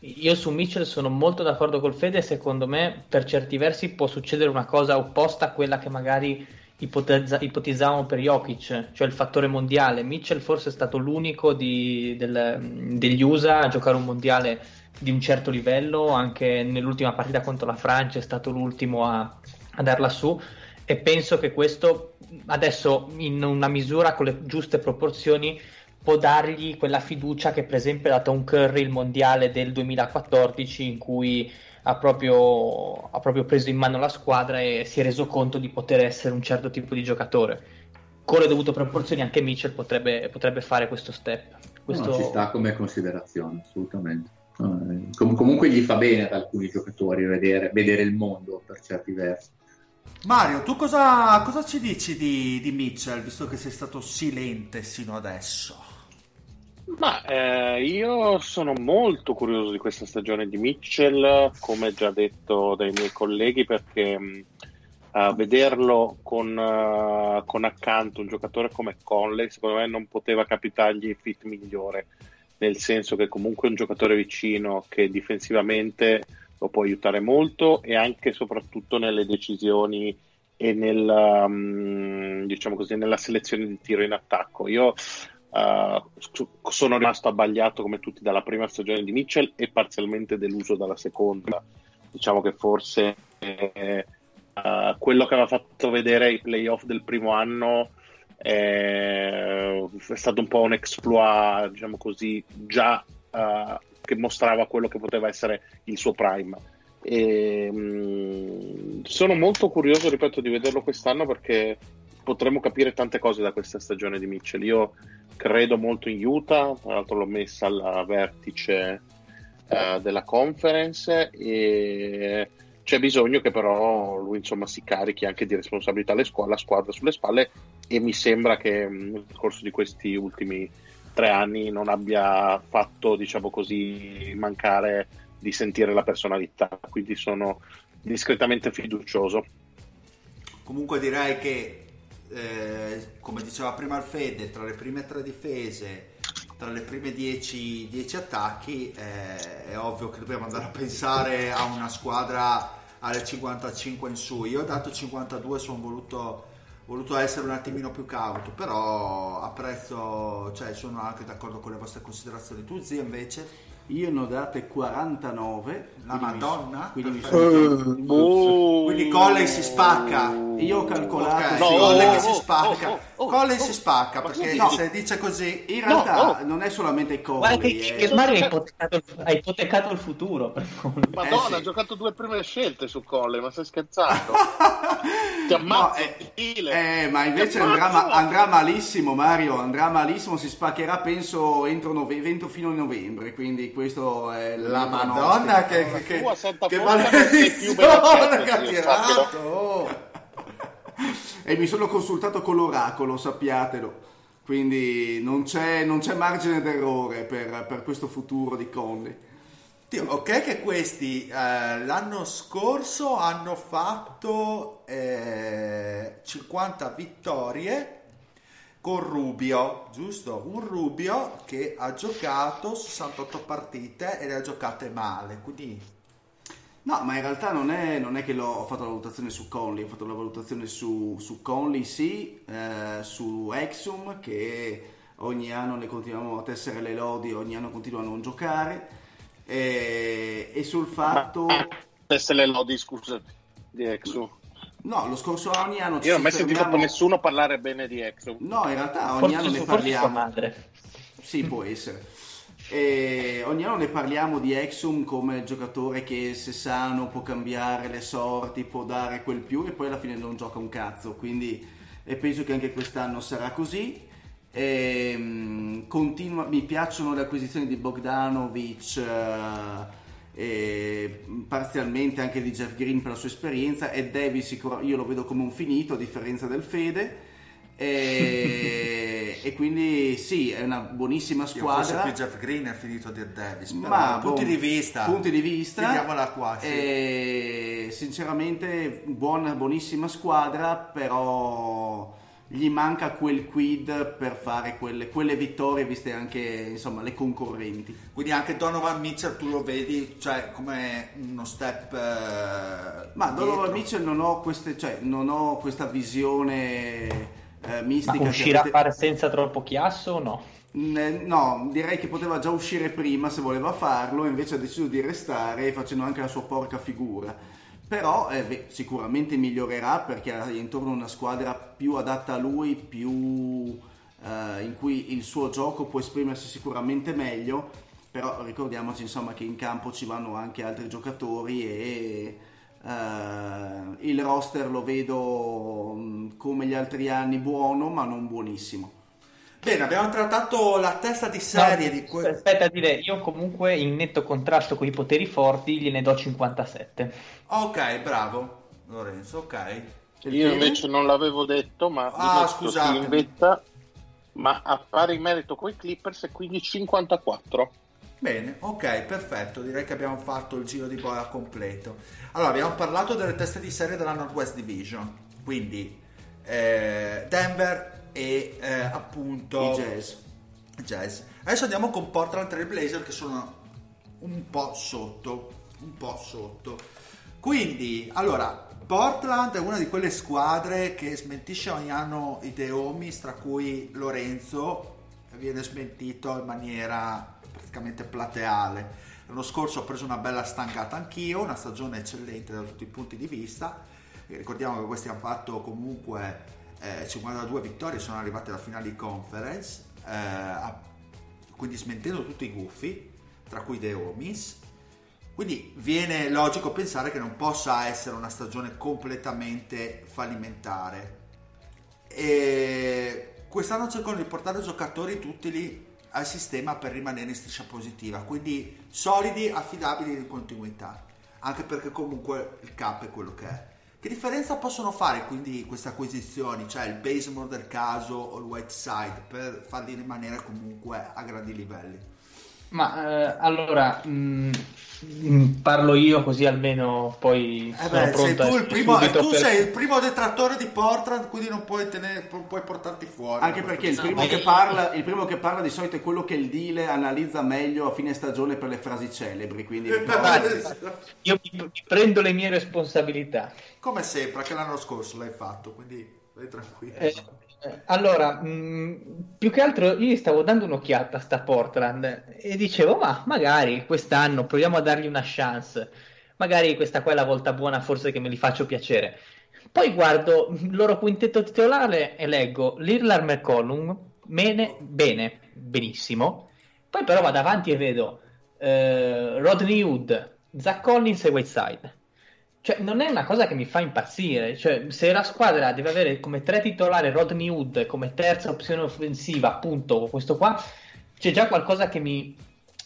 [SPEAKER 2] Io su Mitchell sono molto d'accordo col Fede. Secondo me, per certi versi, può succedere una cosa opposta a quella che magari ipotezza- ipotizzavamo per Jokic, cioè il fattore mondiale. Mitchell forse è stato l'unico di- del- degli USA a giocare un mondiale di un certo livello. Anche nell'ultima partita contro la Francia è stato l'ultimo a, a darla su. E penso che questo adesso, in una misura con le giuste proporzioni, può dargli quella fiducia che per esempio ha dato a un Curry il mondiale del 2014 in cui ha proprio, ha proprio preso in mano la squadra e si è reso conto di poter essere un certo tipo di giocatore. Con le dovute proporzioni anche Mitchell potrebbe, potrebbe fare questo step. Questo...
[SPEAKER 5] No, ci sta come considerazione, assolutamente. Eh, com- comunque gli fa bene ad alcuni giocatori vedere, vedere il mondo per certi versi.
[SPEAKER 3] Mario, tu cosa, cosa ci dici di, di Mitchell, visto che sei stato silente sino adesso?
[SPEAKER 1] Ma eh, io sono molto curioso di questa stagione di Mitchell, come già detto dai miei colleghi, perché a vederlo con, eh, con accanto un giocatore come Conley, secondo me non poteva capitargli il fit migliore, nel senso che comunque è un giocatore vicino che difensivamente lo può aiutare molto e anche e soprattutto nelle decisioni e nel, mh, diciamo così, nella selezione di tiro in attacco. Io Uh, sono rimasto abbagliato come tutti dalla prima stagione di Mitchell e parzialmente deluso dalla seconda. Diciamo che forse eh, uh, quello che aveva fatto vedere i playoff del primo anno eh, è stato un po' un exploit, diciamo così, già uh, che mostrava quello che poteva essere il suo prime. E, mh, sono molto curioso, ripeto, di vederlo quest'anno perché potremmo capire tante cose da questa stagione di Mitchell. Io credo molto in Utah, tra l'altro l'ho messa al vertice uh, della conference e c'è bisogno che però lui insomma si carichi anche di responsabilità squadra, la squadra sulle spalle e mi sembra che nel corso di questi ultimi tre anni non abbia fatto diciamo così mancare di sentire la personalità quindi sono discretamente fiducioso
[SPEAKER 3] comunque direi che eh, come diceva prima il Fede, tra le prime tre difese, tra le prime 10 attacchi, eh, è ovvio che dobbiamo andare a pensare a una squadra alle 55 in su. Io ho dato 52, sono voluto, voluto essere un attimino più cauto, però apprezzo, cioè sono anche d'accordo con le vostre considerazioni. Tu zia invece?
[SPEAKER 4] Io ne ho date 49.
[SPEAKER 3] La Madonna?
[SPEAKER 4] Quindi, mi sono...
[SPEAKER 1] Oh.
[SPEAKER 3] Quindi Colley si spacca.
[SPEAKER 4] Io ho calcolato...
[SPEAKER 3] Ok,
[SPEAKER 1] No,
[SPEAKER 3] che
[SPEAKER 1] oh,
[SPEAKER 3] si
[SPEAKER 1] oh,
[SPEAKER 3] spacca.
[SPEAKER 1] oh, oh, oh,
[SPEAKER 3] si spacca
[SPEAKER 1] ma
[SPEAKER 3] perché
[SPEAKER 1] no.
[SPEAKER 3] se dice così
[SPEAKER 4] In realtà
[SPEAKER 1] No,
[SPEAKER 4] non è solamente Conley,
[SPEAKER 2] che,
[SPEAKER 4] è-
[SPEAKER 2] che Mario ha ipotecato, ipotecato il futuro.
[SPEAKER 1] Madonna,
[SPEAKER 3] Eh, sì.
[SPEAKER 1] ha giocato due prime scelte su Colle, ma stai scherzando? Ti
[SPEAKER 3] No,
[SPEAKER 1] ammazzo,
[SPEAKER 3] eh, eh, ma invece
[SPEAKER 1] Ti
[SPEAKER 3] andrà,
[SPEAKER 1] ammazzo.
[SPEAKER 3] andrà malissimo Mario, andrà malissimo, si spaccherà penso entro nove- entro fino a novembre, quindi questo è
[SPEAKER 6] La Madonna
[SPEAKER 3] pronostico.
[SPEAKER 6] che, che, che maledizione
[SPEAKER 1] Benedetto,
[SPEAKER 6] che ha tirato!
[SPEAKER 3] E mi sono consultato con l'oracolo, sappiatelo.
[SPEAKER 4] quindi non c'è, non c'è margine d'errore per, per, questo futuro di Conley.
[SPEAKER 3] Ok che questi eh, l'anno scorso hanno fatto eh, 50 vittorie con Rubio, giusto? Un Rubio che ha giocato 68 partite e le ha giocate male, quindi...
[SPEAKER 4] No, ma in realtà non è, non è che l'ho, ho fatto la valutazione su Conley, ho fatto la valutazione su, su Conley sì, eh, su Exum che ogni anno ne continuano a tessere le lodi, ogni anno continuano a non giocare e, e sul fatto...
[SPEAKER 1] Tessere le lodi, scusa, di Exum.
[SPEAKER 4] No, lo scorso anno
[SPEAKER 1] Io non ho mai sentito nessuno parlare bene di Exum.
[SPEAKER 4] No, in realtà ogni forse, anno ne parliamo. madre. Sì, può essere. E ogni anno ne parliamo di Exum come giocatore che se sano può cambiare le sorti, può dare quel più e poi alla fine non gioca un cazzo. Quindi penso che anche quest'anno sarà così. E, um, continua, mi piacciono le acquisizioni di Bogdanovic. Uh, e parzialmente anche di Jeff Green per la sua esperienza e Davis io lo vedo come un finito a differenza del Fede e, e quindi sì è una buonissima squadra
[SPEAKER 3] io più Jeff Green è finito di Davis ma punti bon, di vista
[SPEAKER 4] punti di vista
[SPEAKER 3] qua sì.
[SPEAKER 4] e, sinceramente buona buonissima squadra però gli manca quel quid per fare quelle, quelle, vittorie viste anche insomma le concorrenti
[SPEAKER 3] quindi anche Donovan Mitchell tu lo vedi cioè come uno step eh,
[SPEAKER 4] ma dietro. Donovan Mitchell non ho, queste, cioè, non ho questa visione eh, mistica
[SPEAKER 2] ma uscirà avete... a fare senza troppo chiasso o no?
[SPEAKER 4] No, direi che poteva già uscire prima se voleva farlo, invece ha deciso di restare facendo anche la sua porca figura però eh, sicuramente migliorerà perché ha intorno una squadra più adatta a lui, più, eh, in cui il suo gioco può esprimersi sicuramente meglio, però ricordiamoci insomma che in campo ci vanno anche altri giocatori e eh, il roster lo vedo come gli altri anni buono ma non buonissimo.
[SPEAKER 3] Bene, abbiamo trattato la testa di serie
[SPEAKER 2] no,
[SPEAKER 3] di que-
[SPEAKER 2] Aspetta a dire, io comunque in netto contrasto con i poteri forti gliene do 57.
[SPEAKER 3] Ok, bravo Lorenzo, ok.
[SPEAKER 1] Io invece non l'avevo detto, ma
[SPEAKER 3] ah, scusate.
[SPEAKER 1] in vetta, ma a pari merito con i Clippers e quindi 54.
[SPEAKER 3] Bene, ok, perfetto. Direi che abbiamo fatto il giro di bola completo. Allora, abbiamo parlato delle teste di serie della Northwest Division. Quindi eh, Denver, e eh, appunto
[SPEAKER 4] I jazz.
[SPEAKER 3] jazz. Adesso andiamo con Portland Trail Blazer che sono un po' sotto, un po' sotto. Quindi, allora, Portland è una di quelle squadre che smentisce ogni anno i Deomis, tra cui Lorenzo viene smentito in maniera praticamente plateale. L'anno scorso ho preso una bella stangata anch'io, una stagione eccellente da tutti i punti di vista. E ricordiamo che questi hanno fatto comunque eh, 52 vittorie sono arrivate alla finale di conference, eh, quindi smentendo tutti i gufi, tra cui The Omis. Quindi viene logico pensare che non possa essere una stagione completamente fallimentare. E quest'anno cercano di portare giocatori tutti lì al sistema per rimanere in striscia positiva, quindi solidi, affidabili in continuità, anche perché comunque il cap è quello che è. Che differenza possono fare quindi queste acquisizioni, cioè il Basemore del caso o il White Side, per farli rimanere comunque a grandi livelli?
[SPEAKER 2] Ma eh, allora mh, mm, mh, parlo io così almeno poi
[SPEAKER 3] eh beh, sei tu, il primo, tu per... sei il primo detrattore di Portland, quindi non puoi, tenere, puoi portarti fuori.
[SPEAKER 4] Anche perché il primo, parla, il primo, che parla, di solito è quello che il deal analizza meglio a fine stagione per le frasi celebri. Quindi
[SPEAKER 2] io mi, mi prendo le mie responsabilità.
[SPEAKER 3] Come sempre, anche l'anno scorso l'hai fatto, quindi vai tranquillo.
[SPEAKER 2] Eh, allora, mh, mm, più che altro io stavo dando un'occhiata a sta Portland e dicevo, ma magari quest'anno proviamo a dargli una chance. Magari questa qua è la volta buona, forse che me li faccio piacere. Poi guardo il loro quintetto titolare e leggo Lirlar McCollum, bene, bene, benissimo. Poi però vado avanti e vedo eh, Rodney Hood, Zach Collins e Whiteside cioè, non è una cosa che mi fa impazzire. Cioè, se la squadra deve avere come tre titolari Rodney Hood come terza opzione offensiva, appunto, questo qua, c'è già qualcosa che mi,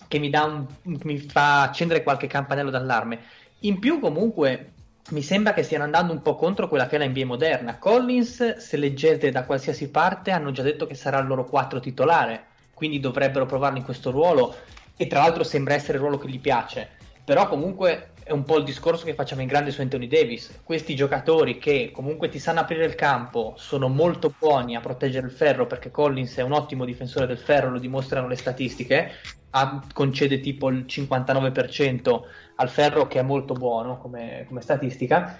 [SPEAKER 2] che mi, un, mi fa accendere qualche campanello d'allarme. In più, comunque, mi sembra che stiano andando un po' contro quella che è la NBA moderna. Collins, se leggete da qualsiasi parte, hanno già detto che sarà il loro 4 titolare, quindi dovrebbero provarlo in questo ruolo e tra l'altro sembra essere il ruolo che gli piace. Però comunque è un po' il discorso che facciamo in grande su Anthony Davis. Questi giocatori che comunque ti sanno aprire il campo, sono molto buoni a proteggere il ferro perché Collins è un ottimo difensore del ferro, lo dimostrano le statistiche, ha, concede tipo il 59% al ferro che è molto buono come, come statistica.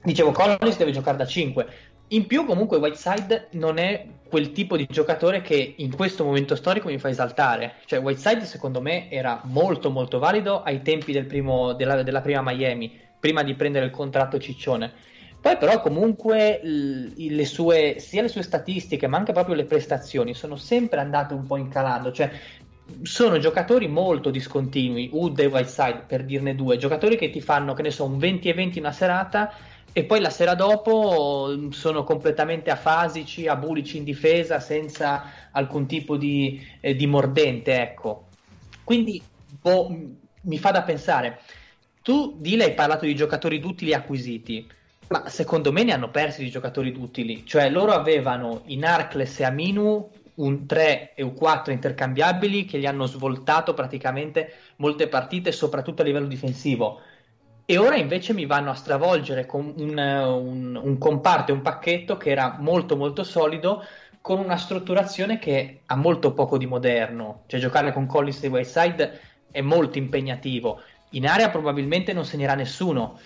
[SPEAKER 2] Dicevo, Collins deve giocare da 5. In più, comunque, Whiteside non è quel tipo di giocatore che in questo momento storico mi fa esaltare. Cioè, Whiteside, secondo me, era molto, molto valido ai tempi del primo, della, della, prima Miami, prima di prendere il contratto ciccione. Poi, però, comunque, le sue, sia le sue statistiche, ma anche proprio le prestazioni sono sempre andate un po' incalando. Cioè, sono giocatori molto discontinui, Wood e Whiteside, per dirne due, giocatori che ti fanno, che ne so, un 20 e 20 una serata e poi la sera dopo mm, sono completamente afasici, abulici in difesa, senza alcun tipo di, eh, di mordente, ecco. Quindi boh, mi fa da pensare. Tu, Dile, hai parlato di giocatori duttili acquisiti, ma secondo me ne hanno persi di giocatori duttili. Cioè, loro avevano in Arcles e Aminu un 3 e un 4 intercambiabili che gli hanno svoltato praticamente molte partite, soprattutto a livello difensivo e ora invece mi vanno a stravolgere con un, un, un comparto e un pacchetto che era molto molto solido con una strutturazione che ha molto poco di moderno, cioè giocare con Collins e Wayside è molto impegnativo. In area probabilmente non segnerà nessuno,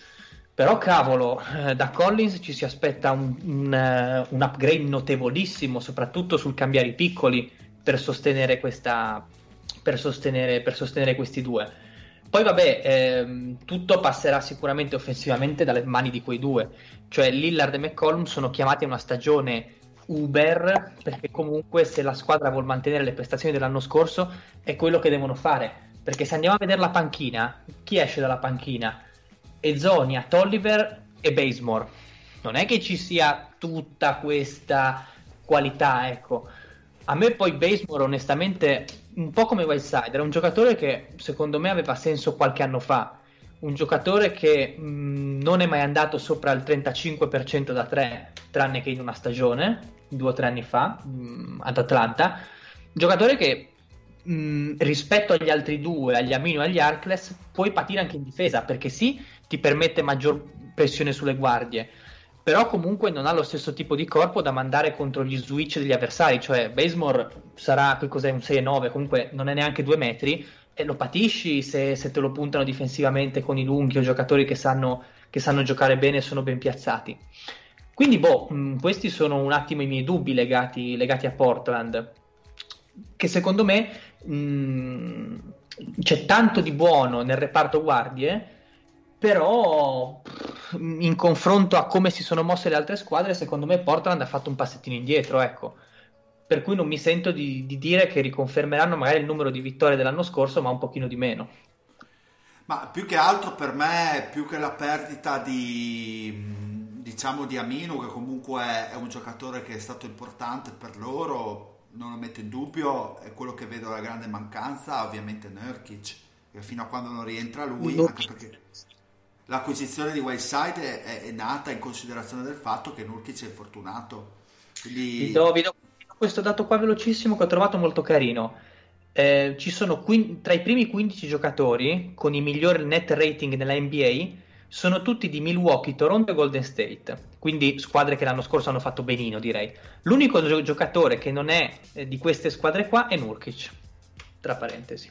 [SPEAKER 2] però cavolo, eh, da Collins ci si aspetta un, un, uh, un, upgrade notevolissimo, soprattutto sul cambiare i piccoli per sostenere, questa, per sostenere, per sostenere questi due. Poi vabbè, ehm, tutto passerà sicuramente offensivamente dalle mani di quei due, cioè Lillard e McCollum sono chiamati a una stagione Uber perché comunque se la squadra vuole mantenere le prestazioni dell'anno scorso è quello che devono fare, perché se andiamo a vedere la panchina, chi esce dalla panchina? Ezonia, Tolliver e Basemore. Non è che ci sia tutta questa qualità, ecco. A me poi Basemore onestamente un po' come Whiteside, era un giocatore che secondo me aveva senso qualche anno fa, un giocatore che mh, non è mai andato sopra il 35% da 3, tranne che in una stagione, due o tre anni fa, mh, ad Atlanta, giocatore che mh, rispetto agli altri due, agli Amino e agli Arcles, puoi patire anche in difesa, perché sì, ti permette maggior pressione sulle guardie, però comunque non ha lo stesso tipo di corpo da mandare contro gli switch degli avversari, cioè Basemore sarà che cos'è un 6-9, comunque non è neanche due metri e lo patisci se, se, te lo puntano difensivamente con i lunghi o giocatori che sanno, che sanno giocare bene e sono ben piazzati. Quindi, boh, mh, questi sono un attimo i miei dubbi legati, legati a Portland, che secondo me mh, c'è tanto di buono nel reparto guardie, però in confronto a come si sono mosse le altre squadre, secondo me Portland ha fatto un passettino indietro, ecco. Per cui non mi sento di, di dire che riconfermeranno magari il numero di vittorie dell'anno scorso, ma un pochino di meno.
[SPEAKER 3] Ma più che altro per me, più che la perdita di, diciamo, di Amino, che comunque è un giocatore che è stato importante per loro, non lo metto in dubbio, è quello che vedo la grande mancanza, ovviamente Nurkic, che fino a quando non rientra lui, anche perché l'acquisizione di Whiteside è, è, nata in considerazione del fatto che Nurkic è infortunato. Quindi...
[SPEAKER 2] Vi, do, vi do questo dato qua velocissimo che ho trovato molto carino. Eh, ci sono quin- tra i primi 15 giocatori con i migliori net rating nella NBA sono tutti di Milwaukee, Toronto e Golden State, quindi squadre che l'anno scorso hanno fatto benino, direi. L'unico gio- giocatore che non è eh, di queste squadre qua è Nurkic, tra parentesi.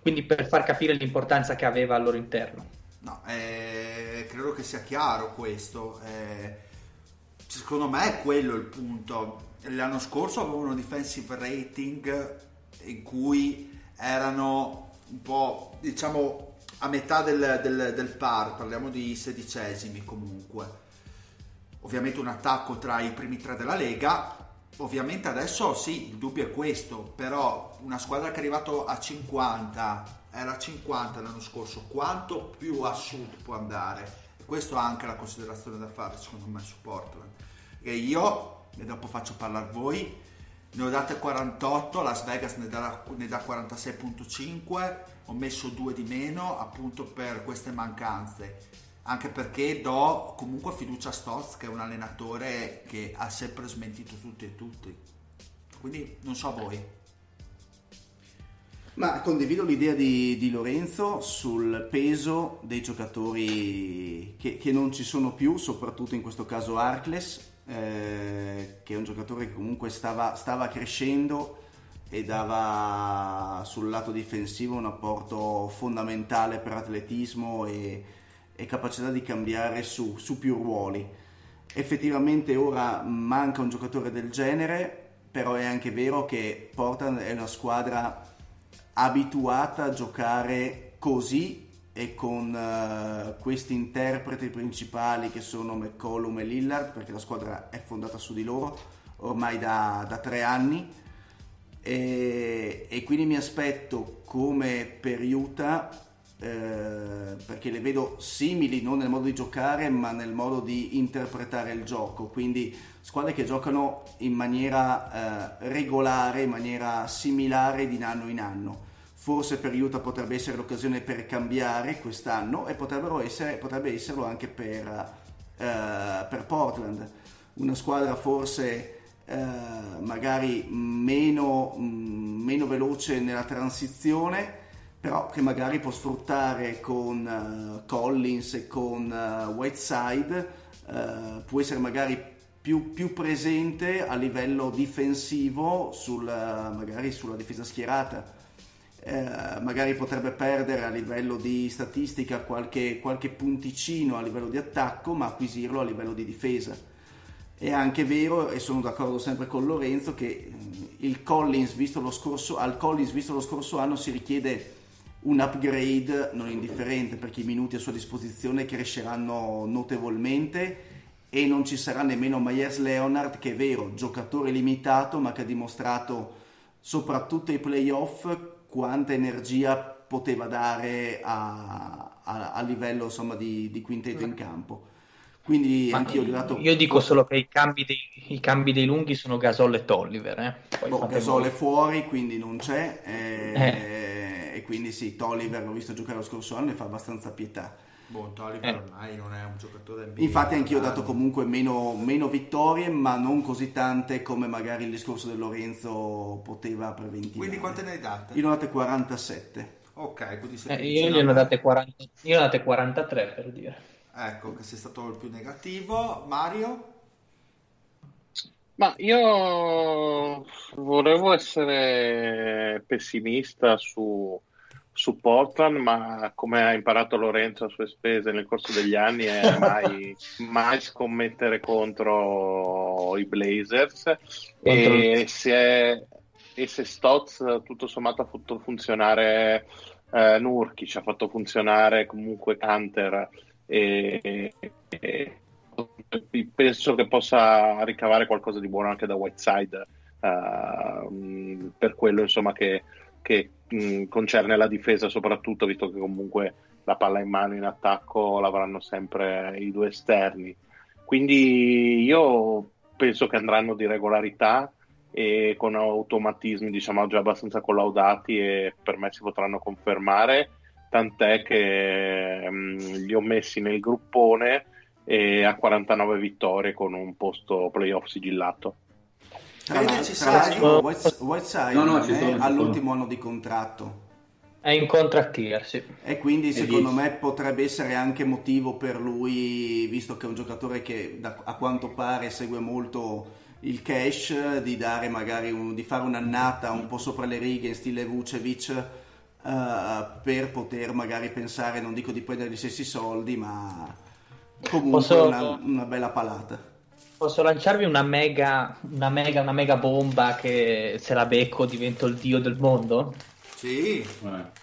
[SPEAKER 2] Quindi per far capire l'importanza che aveva al loro interno.
[SPEAKER 3] No, eh, credo che sia chiaro questo. Eh, secondo me è quello il punto. L'anno scorso avevano un defensive rating in cui erano un po', diciamo, a metà del, del, del par, parliamo di sedicesimi comunque. Ovviamente un attacco tra i primi tre della Lega. Ovviamente adesso sì, il dubbio è questo, però una squadra che è arrivata a 50 era 50 l'anno scorso, quanto più a sud può andare? E questa è anche la considerazione da fare secondo me su Portland. E io, e dopo faccio parlare voi, ne ho date 48, Las Vegas ne dà, ne dà 46.5, ho messo due di meno appunto per queste mancanze. anche perché do comunque fiducia a Stotz che è un allenatore che ha sempre smentito tutti e tutti. Quindi non so voi.
[SPEAKER 4] Ma condivido l'idea di, di Lorenzo sul peso dei giocatori che, che, non ci sono più, soprattutto in questo caso Arcles, eh, che è un giocatore che comunque stava, stava crescendo e dava sul lato difensivo un apporto fondamentale per atletismo e, e capacità di cambiare su, su, più ruoli. Effettivamente ora manca un giocatore del genere, però è anche vero che Portland è una squadra abituata a giocare così e con uh, questi interpreti principali che sono McCollum e Lillard, perché la squadra è fondata su di loro ormai da, da tre anni. E, e, quindi mi aspetto come per Utah, eh, perché le vedo simili non nel modo di giocare ma nel modo di interpretare il gioco, quindi squadre che giocano in maniera eh, regolare, in maniera similare di anno in anno. Forse per Utah potrebbe essere l'occasione per cambiare quest'anno e essere, potrebbe esserlo anche per, eh, per, Portland. Una squadra forse eh, magari meno, mh, meno veloce nella transizione, però che magari può sfruttare con uh, Collins e con uh, Whiteside, uh, può essere magari più, più, presente a livello difensivo sul, magari sulla difesa schierata. Eh, magari potrebbe perdere a livello di statistica qualche, qualche punticino a livello di attacco, ma acquisirlo a livello di difesa. È anche vero, e sono d'accordo sempre con Lorenzo, che il Collins, lo scorso, al Collins visto lo scorso anno si richiede un upgrade non indifferente perché i minuti a sua disposizione cresceranno notevolmente e non ci sarà nemmeno Myers Leonard che è vero, giocatore limitato ma che ha dimostrato soprattutto ai playoff quanta energia poteva dare a, a, a livello insomma, di, di, quintetto in campo. Quindi Ma anch'io
[SPEAKER 2] io,
[SPEAKER 4] dato...
[SPEAKER 2] io dico solo che i cambi dei, i cambi dei lunghi sono Gasol e Tolliver. Eh?
[SPEAKER 4] Boh, Gasol è fuori, quindi non c'è. Eh, eh. E quindi sì, Tolliver l'ho visto giocare lo scorso anno e fa abbastanza pietà.
[SPEAKER 3] Buon Toliver eh. ormai non è un giocatore NBA.
[SPEAKER 4] Infatti anch'io ho dato comunque meno, meno, vittorie, ma non così tante come magari il discorso del Lorenzo poteva preventivare.
[SPEAKER 3] Quindi quante ne hai date?
[SPEAKER 4] Io ne ho date 47.
[SPEAKER 3] Ok, quindi
[SPEAKER 2] sei eh, io ne ho date 40, io ne ho date 43 per dire.
[SPEAKER 3] Ecco, che sei stato il più negativo. Mario?
[SPEAKER 1] Ma io volevo essere pessimista su su Portland, ma come ha imparato Lorenzo a sue spese nel corso degli anni è mai, mai scommettere contro i Blazers. E se, e se Stotz tutto sommato ha fatto funzionare eh, Nurkic, ha fatto funzionare comunque Canter e, e, e, penso che possa ricavare qualcosa di buono anche da Whiteside uh, per quello insomma che che mh, concerne la difesa soprattutto, visto che comunque la palla in mano in attacco l'avranno sempre i due esterni. Quindi io penso che andranno di regolarità e con automatismi diciamo già abbastanza collaudati e per me si potranno confermare, tant'è che mh, li ho messi nel gruppone e a 49 vittorie con un posto playoff sigillato.
[SPEAKER 4] Tra l'altro, Whiteside no, no, è all'ultimo anno di contratto.
[SPEAKER 2] È in contract year, sì.
[SPEAKER 4] E quindi secondo me potrebbe essere anche motivo per lui, visto che è un giocatore che da, a quanto pare segue molto il cash, di dare magari un, di fare un'annata un po' sopra le righe in stile Vucevic uh, per poter magari pensare, non dico di prendere gli stessi soldi, ma comunque Posso... una, una bella palata.
[SPEAKER 2] Posso lanciarvi una mega, una mega, una mega bomba che se la becco divento il dio del mondo?
[SPEAKER 3] Sì. Eh.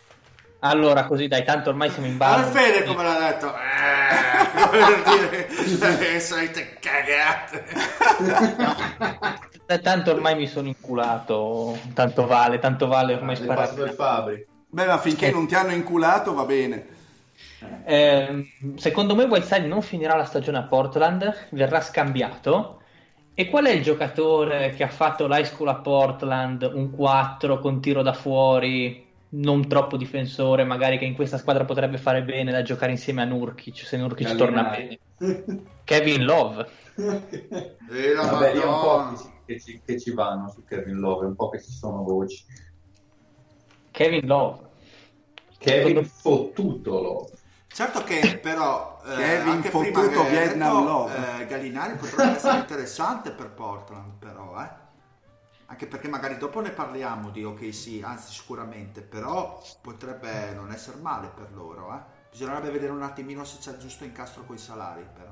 [SPEAKER 2] Allora, così dai, tanto ormai siamo in ballo.
[SPEAKER 3] Ma Fede come l'ha detto? Eh, le solite cagate.
[SPEAKER 2] No. Tanto ormai mi sono inculato, tanto vale, tanto vale ormai
[SPEAKER 3] sparare.
[SPEAKER 4] Beh, ma finché eh. non ti hanno inculato va bene.
[SPEAKER 2] Eh, secondo me Whiteside non finirà la stagione a Portland, verrà scambiato. E qual è il giocatore che ha fatto l'high school a Portland, un 4 con tiro da fuori, non troppo difensore, magari che in questa squadra potrebbe fare bene da giocare insieme a Nurkic, se Nurkic torna bene. Kevin Love.
[SPEAKER 3] E la
[SPEAKER 5] Vabbè, io un po' che ci, che, ci, che ci vanno su Kevin Love, un po' che ci sono voci.
[SPEAKER 2] Kevin Love.
[SPEAKER 5] Kevin fottuto Love.
[SPEAKER 3] Certo che però eh,
[SPEAKER 4] Kevin
[SPEAKER 3] anche prima
[SPEAKER 4] fottuto Vietnam
[SPEAKER 3] detto,
[SPEAKER 4] Love.
[SPEAKER 3] eh, Gallinari potrebbe essere interessante per Portland però eh. anche perché magari dopo ne parliamo di OKC anzi sicuramente però potrebbe non essere male per loro eh. bisognerebbe vedere un attimino se c'è il giusto incastro con i salari però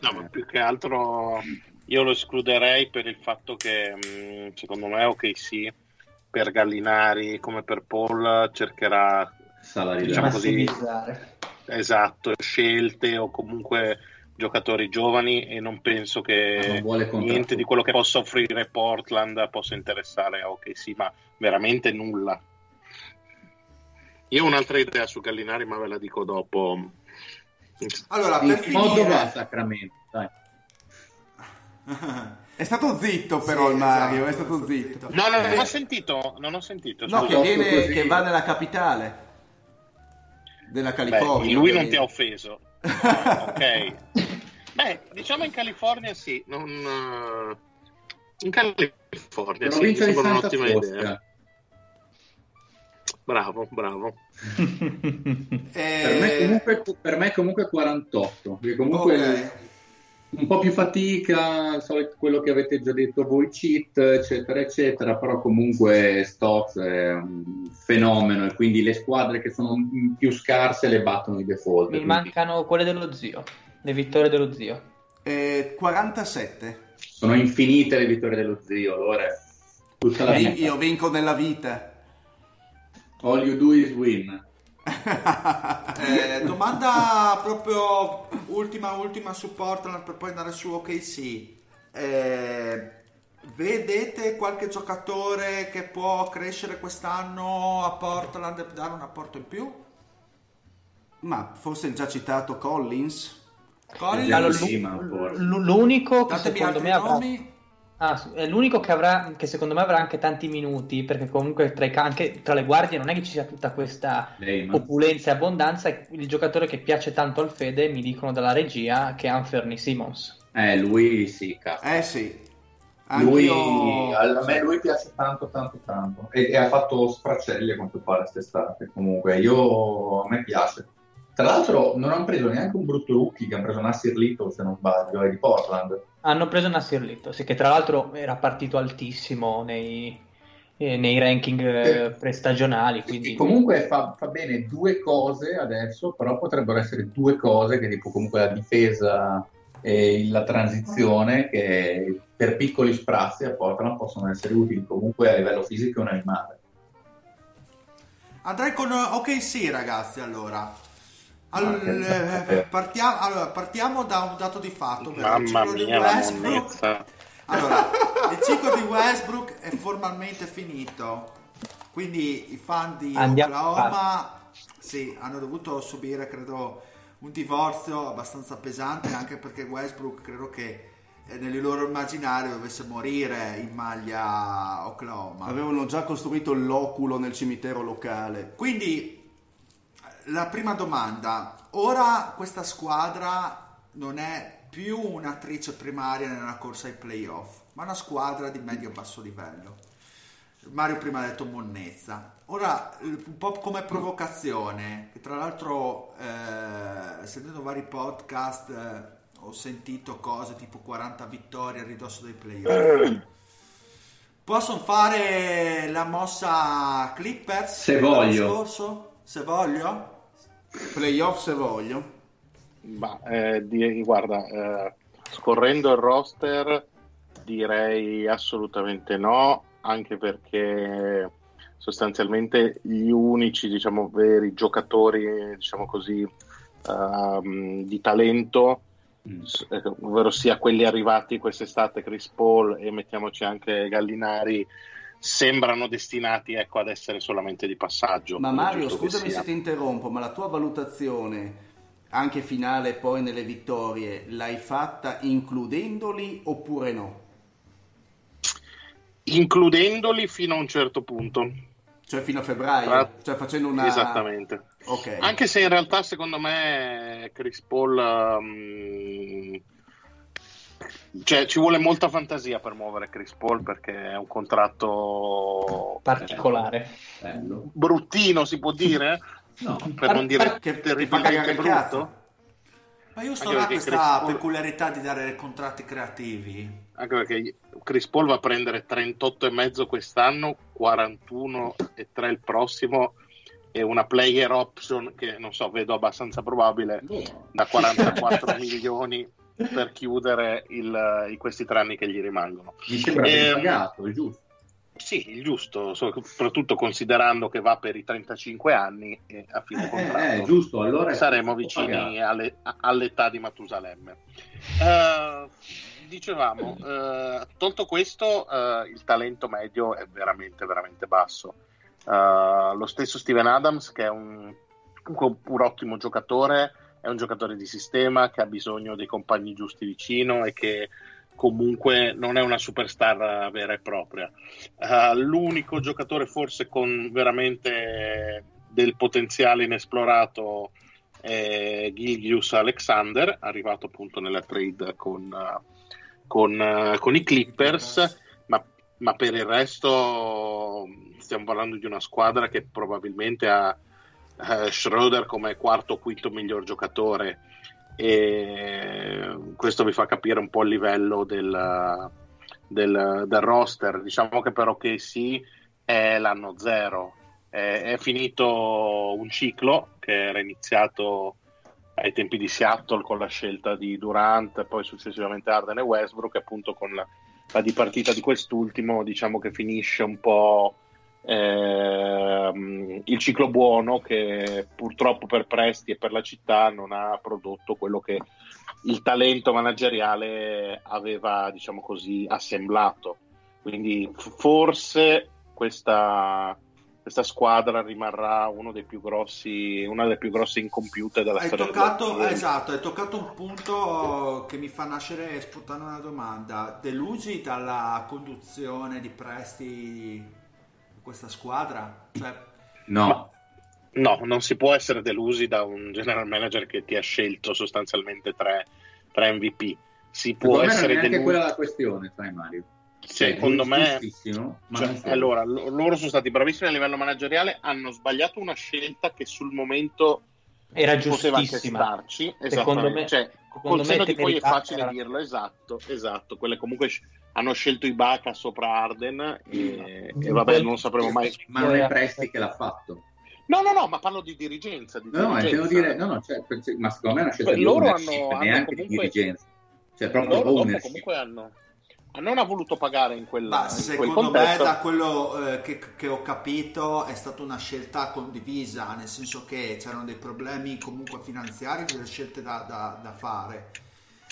[SPEAKER 1] No, ma più che altro io lo escluderei per il fatto che mh, secondo me ok sì, per Gallinari come per Paul cercherà
[SPEAKER 5] Salari
[SPEAKER 1] Diciamo
[SPEAKER 5] da-
[SPEAKER 1] così.
[SPEAKER 2] Massimizzare.
[SPEAKER 1] esatto scelte o comunque giocatori giovani e non penso che
[SPEAKER 5] non
[SPEAKER 1] niente di quello che possa offrire Portland possa interessare a ok sì, ma veramente nulla. Io ho un'altra idea su Gallinari, ma ve la dico dopo.
[SPEAKER 3] allora per
[SPEAKER 5] che modo va
[SPEAKER 3] finire
[SPEAKER 5] Sacramento? Dai.
[SPEAKER 4] È stato zitto però
[SPEAKER 3] Sì,
[SPEAKER 4] il Mario,
[SPEAKER 3] esatto,
[SPEAKER 4] è stato zitto.
[SPEAKER 1] No, no, non
[SPEAKER 3] Eh.
[SPEAKER 1] ho sentito, non ho sentito.
[SPEAKER 4] No, che, viene, che va nella capitale della
[SPEAKER 1] Beh,
[SPEAKER 4] California.
[SPEAKER 1] lui non ti ha offeso. Ah, ok. Beh, diciamo in California sì, non, eh, in California sì, mi sembra
[SPEAKER 5] Santa
[SPEAKER 1] un'ottima idea.
[SPEAKER 5] Fosca.
[SPEAKER 1] Bravo, bravo.
[SPEAKER 5] Per me, comunque, per me comunque 48, perché comunque
[SPEAKER 3] ok.
[SPEAKER 5] Un po' più fatica, solito quello che avete già detto voi, cheat, eccetera, eccetera, però comunque Stokes è un fenomeno e quindi le squadre che sono più scarse le battono i default.
[SPEAKER 2] Mi
[SPEAKER 5] quindi
[SPEAKER 2] mancano quelle dello zio, le vittorie dello zio.
[SPEAKER 4] Eh, 47.
[SPEAKER 5] Sono infinite le vittorie dello zio, allora tutta la
[SPEAKER 4] Io,
[SPEAKER 5] vita.
[SPEAKER 4] io vinco nella vita.
[SPEAKER 5] All you do is win.
[SPEAKER 3] Eh, domanda proprio ultima ultima su Portland per poi andare su OKC Eh, vedete qualche giocatore che può crescere quest'anno a Portland e dare un apporto in più?
[SPEAKER 4] Ma forse già citato Collins?
[SPEAKER 3] Collins?
[SPEAKER 2] Allora, l'unico che
[SPEAKER 3] Datemi
[SPEAKER 2] secondo me avrà
[SPEAKER 3] nomi
[SPEAKER 2] Ah, è l'unico che avrà che secondo me avrà anche tanti minuti perché comunque tra, i anche tra le guardie non è che ci sia tutta questa
[SPEAKER 5] ma-
[SPEAKER 2] opulenza e abbondanza è il giocatore che piace tanto al Fede mi dicono dalla regia che è Anferni Simmons
[SPEAKER 5] Eh, lui sì, cazzo.
[SPEAKER 4] Eh sì.
[SPEAKER 5] Lui,
[SPEAKER 4] Anch'io-
[SPEAKER 5] a me lui piace tanto, tanto, tanto. E, e ha fatto sfracelli a quanto pare quest'estate. Comunque, io, a me piace. Tra l'altro, non hanno preso neanche un brutto rookie che hanno preso Nassir Little, se non sbaglio, è di Portland.
[SPEAKER 2] hanno preso Nasir Little sì, che tra l'altro era partito altissimo nei, eh, nei ranking eh, prestagionali quindi
[SPEAKER 5] E comunque fa, fa bene due cose adesso, però potrebbero essere due cose che tipo comunque la difesa e la transizione che per piccoli sprazzi a Portland possono essere utili comunque a livello fisico è un animale.
[SPEAKER 3] andrei con OKC ragazzi allora Al-
[SPEAKER 5] che-
[SPEAKER 3] eh, partiamo, allora, partiamo da un dato di fatto il
[SPEAKER 1] Mamma
[SPEAKER 3] ciclo di
[SPEAKER 1] mia,
[SPEAKER 3] Westbrook. Allora, il ciclo di Westbrook è formalmente finito, quindi i fan di
[SPEAKER 2] Andiamo
[SPEAKER 3] Oklahoma sì, hanno dovuto subire, credo, un divorzio abbastanza pesante, anche perché Westbrook credo che eh, nel loro immaginario dovesse morire in maglia Oklahoma.
[SPEAKER 4] Avevano già costruito l'oculo nel cimitero locale.
[SPEAKER 3] Quindi la prima domanda, ora questa squadra non è più un'attrice primaria nella corsa ai playoff, ma una squadra di medio-basso livello. Mario prima ha detto monnezza. Ora, un po' come provocazione, che tra l'altro, eh, sentendo vari podcast, eh, ho sentito cose tipo 40 vittorie a ridosso dei playoff. Possono fare la mossa Clippers?
[SPEAKER 5] Se voglio.
[SPEAKER 3] Scorso? Se voglio?
[SPEAKER 4] Playoff se voglio.
[SPEAKER 1] Ma, eh, di- guarda, eh, scorrendo il roster direi assolutamente no, anche perché sostanzialmente gli unici, diciamo, veri giocatori, diciamo così, ehm, di talento,
[SPEAKER 5] Mm.
[SPEAKER 1] eh, ovvero sia quelli arrivati quest'estate, Chris Paul e mettiamoci anche Gallinari, sembrano destinati ecco, ad essere solamente di passaggio.
[SPEAKER 4] Ma Mario, scusami se ti interrompo, ma la tua valutazione anche finale poi nelle vittorie l'hai fatta includendoli oppure no?
[SPEAKER 1] includendoli fino a un certo punto.
[SPEAKER 4] Cioè fino a febbraio,
[SPEAKER 1] Tra-
[SPEAKER 4] cioè facendo una...
[SPEAKER 1] Esattamente.
[SPEAKER 4] Ok.
[SPEAKER 1] Anche se in realtà secondo me Chris Paul um, cioè ci vuole molta fantasia per muovere Chris Paul perché è un contratto
[SPEAKER 2] particolare.
[SPEAKER 5] Bello.
[SPEAKER 1] bruttino si può dire
[SPEAKER 5] No,
[SPEAKER 1] per non dire
[SPEAKER 4] Che,
[SPEAKER 1] terribilmente brutto.
[SPEAKER 3] Ma io sto
[SPEAKER 1] perché
[SPEAKER 3] questa
[SPEAKER 1] Paul-
[SPEAKER 3] peculiarità di dare contratti creativi.
[SPEAKER 1] anche perché Chris Paul va a prendere 38 e mezzo quest'anno 41 e 3 il prossimo e una player option che non so vedo abbastanza probabile da 44 milioni per chiudere il- questi tre anni che gli rimangono
[SPEAKER 5] mi sembra
[SPEAKER 1] Ehm,
[SPEAKER 5] pagato, è giusto.
[SPEAKER 1] Sì, il giusto, soprattutto considerando che va per i 35 anni e a fine
[SPEAKER 5] Eh,
[SPEAKER 1] contratto.
[SPEAKER 5] eh, giusto, allora
[SPEAKER 1] Saremo vicini alle- all'età di Matusalemme. Eh, dicevamo, eh, tolto questo, eh, il talento medio è veramente, veramente basso. Eh, lo stesso Steven Adams, che è un, comunque un ottimo giocatore, è un giocatore di sistema che ha bisogno dei compagni giusti vicino e che comunque non è una superstar vera e propria. Eh, l'unico giocatore forse con veramente del potenziale inesplorato è Gilgius Alexander, arrivato appunto nella trade con, con, con i Clippers, ma, ma per il resto stiamo parlando di una squadra che probabilmente ha eh, Schroeder come quarto o quinto miglior giocatore e questo vi fa capire un po' il livello del, del, del roster. Diciamo che però che sì è l'anno zero, è, è finito un ciclo che era iniziato ai tempi di Seattle con la scelta di Durant, poi successivamente Arden e Westbrook, appunto con la, la dipartita di quest'ultimo, diciamo che finisce un po' ehm, il ciclo buono che purtroppo per Presti e per la città non ha prodotto quello che il talento manageriale aveva, diciamo così, assemblato. Quindi forse questa, questa squadra rimarrà uno dei più grossi, una delle più grosse incompiute della
[SPEAKER 3] Hai
[SPEAKER 1] storia
[SPEAKER 3] toccato,
[SPEAKER 1] NBA.
[SPEAKER 3] esatto, hai toccato un punto che mi fa nascere spontanea una domanda. Delusi dalla conduzione di Presti questa squadra? Cioè,
[SPEAKER 5] No,
[SPEAKER 1] No, non si può essere delusi da un general manager che ti ha scelto sostanzialmente tre, tre MVP. Si può
[SPEAKER 5] secondo me non è
[SPEAKER 1] essere
[SPEAKER 5] neanche
[SPEAKER 1] delusi.
[SPEAKER 5] quella la questione, sai Mario. Cioè,
[SPEAKER 1] Secondo me,
[SPEAKER 5] ma
[SPEAKER 1] cioè, allora, lo- loro sono stati bravissimi a livello manageriale, hanno sbagliato una scelta che sul momento
[SPEAKER 2] Era
[SPEAKER 1] poteva anche
[SPEAKER 2] giustissima.
[SPEAKER 1] starci.
[SPEAKER 2] Secondo me-
[SPEAKER 1] Cioè,
[SPEAKER 2] secondo
[SPEAKER 1] col
[SPEAKER 2] me
[SPEAKER 1] di poi è facile
[SPEAKER 2] era-
[SPEAKER 1] dirlo, esatto, esatto. Quelle comunque hanno scelto Ibaka sopra Arden e, e vabbè, non sapremo mai.
[SPEAKER 5] Ma non è Presti che l'ha fatto.
[SPEAKER 1] No, no, no, ma parlo di dirigenza. Di
[SPEAKER 5] No, no,
[SPEAKER 1] dirigenza.
[SPEAKER 5] intendo dire, no, no, cioè, ma secondo me è una scelta
[SPEAKER 1] Beh,
[SPEAKER 5] di
[SPEAKER 1] loro hanno- hanno
[SPEAKER 5] neanche
[SPEAKER 1] comunque-
[SPEAKER 5] di dirigenza. Cioè, proprio
[SPEAKER 1] loro dopo comunque hanno, non ha voluto pagare in, quella,
[SPEAKER 3] ma
[SPEAKER 1] in quel
[SPEAKER 3] secondo me da quello eh, che, che ho capito è stata una scelta condivisa, nel senso che c'erano dei problemi comunque finanziari, delle scelte da, da- da fare.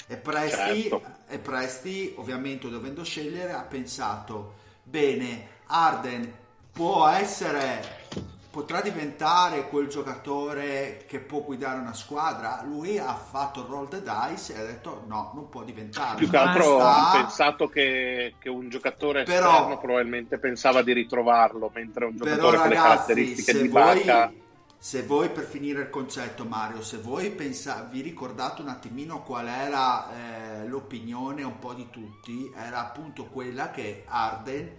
[SPEAKER 3] E Presti,
[SPEAKER 1] Certo.
[SPEAKER 3] e Presti, ovviamente dovendo scegliere, ha pensato, bene, Arden può essere, potrà diventare quel giocatore che può guidare una squadra. Lui ha fatto il roll the dice e ha detto no, non può diventare.
[SPEAKER 1] Più che altro ha pensato che, che un giocatore
[SPEAKER 3] Però-
[SPEAKER 1] esterno probabilmente pensava di ritrovarlo, mentre un
[SPEAKER 3] Però
[SPEAKER 1] giocatore con le
[SPEAKER 3] ragazzi,
[SPEAKER 1] caratteristiche di
[SPEAKER 3] voi,
[SPEAKER 1] Bacca...
[SPEAKER 3] se voi per finire il concetto Mario, se voi pensa, vi ricordate un attimino qual era eh, l'opinione un po' di tutti, era appunto quella che Arden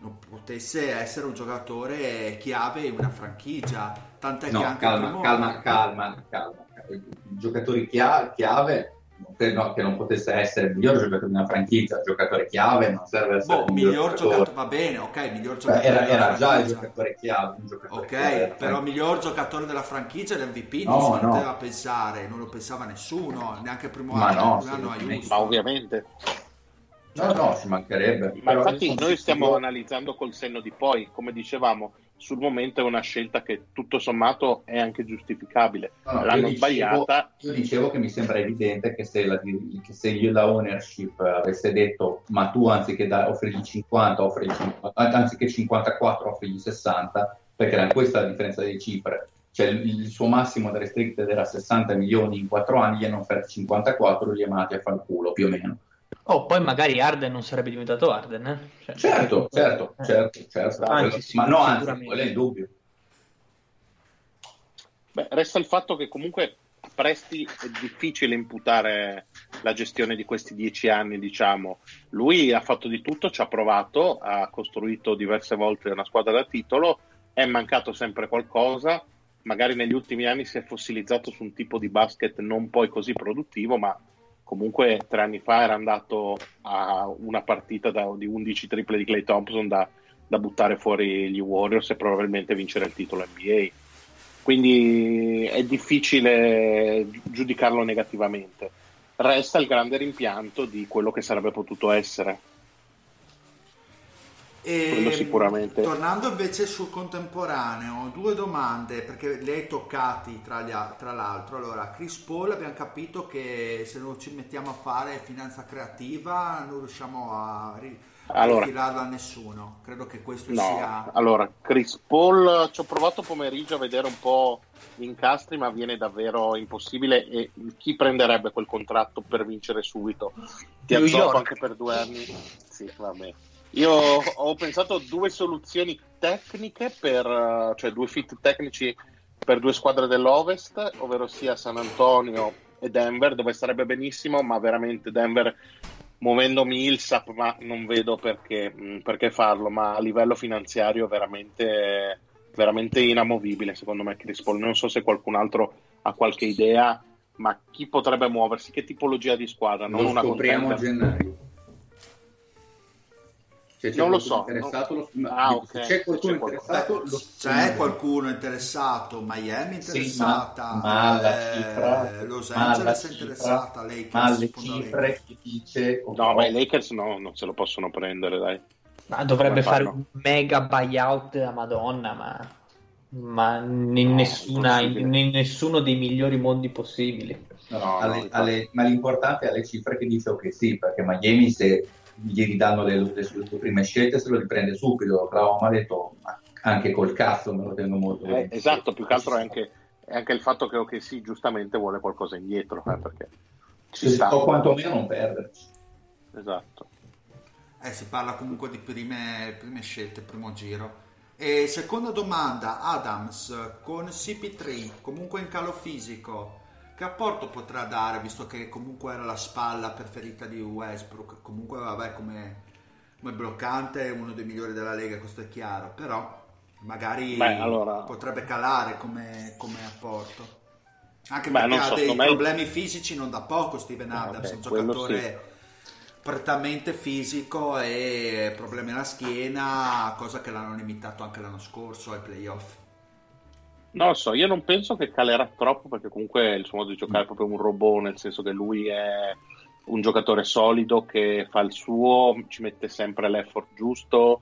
[SPEAKER 3] non potesse essere un giocatore chiave in una franchigia, tant'è
[SPEAKER 5] No,
[SPEAKER 3] che anche
[SPEAKER 5] calma,
[SPEAKER 3] primo-
[SPEAKER 5] calma, calma, calma. I Giocatori chia- chiave, credo che non potesse essere il miglior giocatore di una franchigia, giocatore chiave non serve essere
[SPEAKER 3] Boh,
[SPEAKER 5] il
[SPEAKER 3] miglior giocatore, va bene, ok, miglior
[SPEAKER 5] Beh,
[SPEAKER 3] giocatore
[SPEAKER 5] Era,
[SPEAKER 3] della
[SPEAKER 5] era già il giocatore chiave, un giocatore
[SPEAKER 3] Ok,
[SPEAKER 5] chiave
[SPEAKER 3] però
[SPEAKER 5] franchigia.
[SPEAKER 3] miglior giocatore della franchigia l'MVP
[SPEAKER 5] No,
[SPEAKER 3] non si
[SPEAKER 5] no.
[SPEAKER 3] poteva pensare, non lo pensava nessuno, neanche il primo
[SPEAKER 5] Ma
[SPEAKER 3] anno,
[SPEAKER 5] no,
[SPEAKER 3] anno.
[SPEAKER 1] Ma ovviamente.
[SPEAKER 5] No, no, ci mancherebbe.
[SPEAKER 1] Ma
[SPEAKER 5] Però
[SPEAKER 1] infatti noi stiamo analizzando col senno di poi, come dicevamo, sul momento è una scelta che tutto sommato è anche giustificabile.
[SPEAKER 5] No, no,
[SPEAKER 1] L'hanno
[SPEAKER 5] io dicevo-
[SPEAKER 1] sbagliata,
[SPEAKER 5] Io dicevo che mi sembra evidente che se, la, che se io la ownership avesse detto ma tu anziché da, offrigli 50, offrigli 50, anziché 54 offrigli 60, perché era questa la differenza delle cifre. Cioè il, il suo massimo da restricted era 60 milioni in 4 anni, gli hanno offerto 54, li ha mandati a fare il culo più o meno.
[SPEAKER 2] Oh, poi magari Arden non sarebbe diventato Arden, eh?
[SPEAKER 5] Cioè, certo, certo, eh. certo, certo. Anzi, sì, ma no, anzi, quello è il dubbio.
[SPEAKER 1] Beh, resta il fatto che comunque a Presti è difficile imputare la gestione di questi dieci anni, diciamo. Lui ha fatto di tutto, ci ha provato, ha costruito diverse volte una squadra da titolo, è mancato sempre qualcosa, magari negli ultimi anni si è fossilizzato su un tipo di basket non poi così produttivo, ma comunque tre anni fa era andato a una partita da, di 11 triple di Clay Thompson da, da, buttare fuori gli Warriors e probabilmente vincere il titolo NBA. Quindi è difficile giudicarlo negativamente. Resta il grande rimpianto di quello che sarebbe potuto essere.
[SPEAKER 3] E, sicuramente. Tornando invece sul contemporaneo, due domande perché le hai toccati tra, gli, tra l'altro. Allora, Chris Paul abbiamo capito che se non ci mettiamo a fare finanza creativa non riusciamo a, ri- allora, a nessuno. Credo che questo no, sia.
[SPEAKER 1] Allora, Chris Paul ci ho provato pomeriggio a vedere un po' gli incastri, ma viene davvero impossibile. E chi prenderebbe quel contratto per vincere subito? Ti azzoppo anche per due anni. Sì, vabbè. Io ho pensato due soluzioni tecniche per, cioè due fit tecnici per due squadre dell'Ovest, ovvero sia San Antonio e Denver, dove sarebbe benissimo, ma veramente Denver muovendomi il SAP, ma non vedo perché, mm, perché farlo, ma a livello finanziario veramente, veramente inamovibile secondo me Chris Paul. Non so se qualcun altro ha qualche idea, ma chi potrebbe muoversi? Che tipologia di squadra?
[SPEAKER 5] Non lo una scopriamo a gennaio.
[SPEAKER 1] Cioè, non lo so.
[SPEAKER 5] Interessato, no. ah, okay. C'è qualcuno c'è interessato? Qualcuno.
[SPEAKER 3] C'è qualcuno interessato? Miami interessata?
[SPEAKER 5] Sì, ma, ma
[SPEAKER 3] eh, cifra, Los Angeles è interessata? Lakers,
[SPEAKER 5] ma alle cifre chi dice...
[SPEAKER 1] No, ma i Lakers no, non se lo possono prendere, dai.
[SPEAKER 2] Ma dovrebbe fare un mega buyout a Madonna, ma, ma in, no, nessuna, in, in, nessuno dei migliori mondi possibili.
[SPEAKER 5] No, alle, alle, ma l'importante è alle cifre che dice che sì, perché Miami se gli ridanno le, le, le, le prime scelte se lo riprende subito. Oklahoma ha detto anche col cazzo me lo tengo molto
[SPEAKER 1] eh, Esatto, più che altro è anche, è anche, il fatto che ok, sì, giustamente vuole qualcosa indietro, eh, perché
[SPEAKER 5] ci sta. O quantomeno non perderci.
[SPEAKER 1] Esatto.
[SPEAKER 3] Eh, si parla comunque di prime, prime scelte, primo giro. E seconda domanda, Adams con CP3, comunque in calo fisico, che apporto potrà dare, visto che comunque era la spalla preferita di Westbrook? Comunque, vabbè, come, come bloccante è uno dei migliori della Lega, questo è chiaro, però magari Beh, allora... potrebbe calare come, come apporto. Anche Beh, perché ha so, dei problemi fisici non da poco Steven ah, Adams, un giocatore sì. prettamente fisico e problemi alla schiena, cosa che l'hanno limitato anche l'anno scorso ai playoff.
[SPEAKER 1] Non lo so, io non penso che calerà troppo perché comunque il suo modo di giocare è proprio un robot, nel senso che lui è un giocatore solido che fa il suo, ci mette sempre l'effort giusto,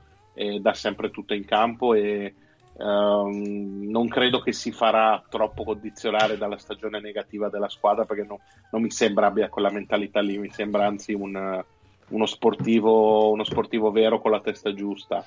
[SPEAKER 1] dà sempre tutto in campo e um, non credo che si farà troppo condizionare dalla stagione negativa della squadra perché no, non mi sembra abbia quella mentalità lì, mi sembra anzi un, uno, sportivo, uno sportivo vero con la testa giusta.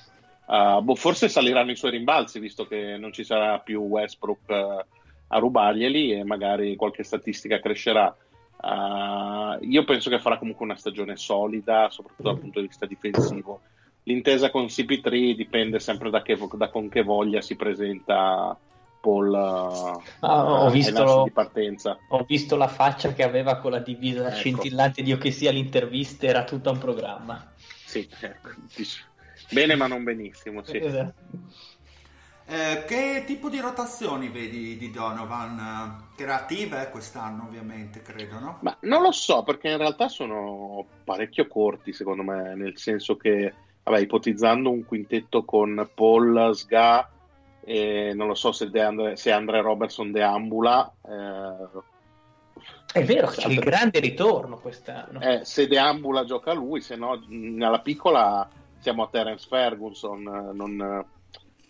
[SPEAKER 1] Uh, boh, forse saliranno i suoi rimbalzi visto che non ci sarà più Westbrook uh, a rubarglieli e magari qualche statistica crescerà. Uh, io penso che farà comunque una stagione solida, soprattutto dal punto di vista difensivo. L'intesa con CP3 dipende sempre da, che, da con che voglia si presenta Paul ah,
[SPEAKER 2] ho, visto, di partenza. ho visto la faccia che aveva con la divisa ecco. scintillante di io che sia l'intervista, era tutto un programma.
[SPEAKER 1] Sì, ecco, Bene, ma non benissimo. Sì.
[SPEAKER 3] Esatto. Eh, che tipo di rotazioni vedi di Donovan? Creative quest'anno, ovviamente, credo, no?
[SPEAKER 1] Ma non lo so, perché in realtà sono parecchio corti, secondo me, nel senso che, vabbè, ipotizzando un quintetto con Paul, Sga, e non lo so se, Andre, se Andre Robertson deambula. Eh,
[SPEAKER 2] è vero, c'è il grande ritorno quest'anno.
[SPEAKER 1] Eh, se deambula gioca lui, se no, nella piccola siamo a Terence Ferguson, non,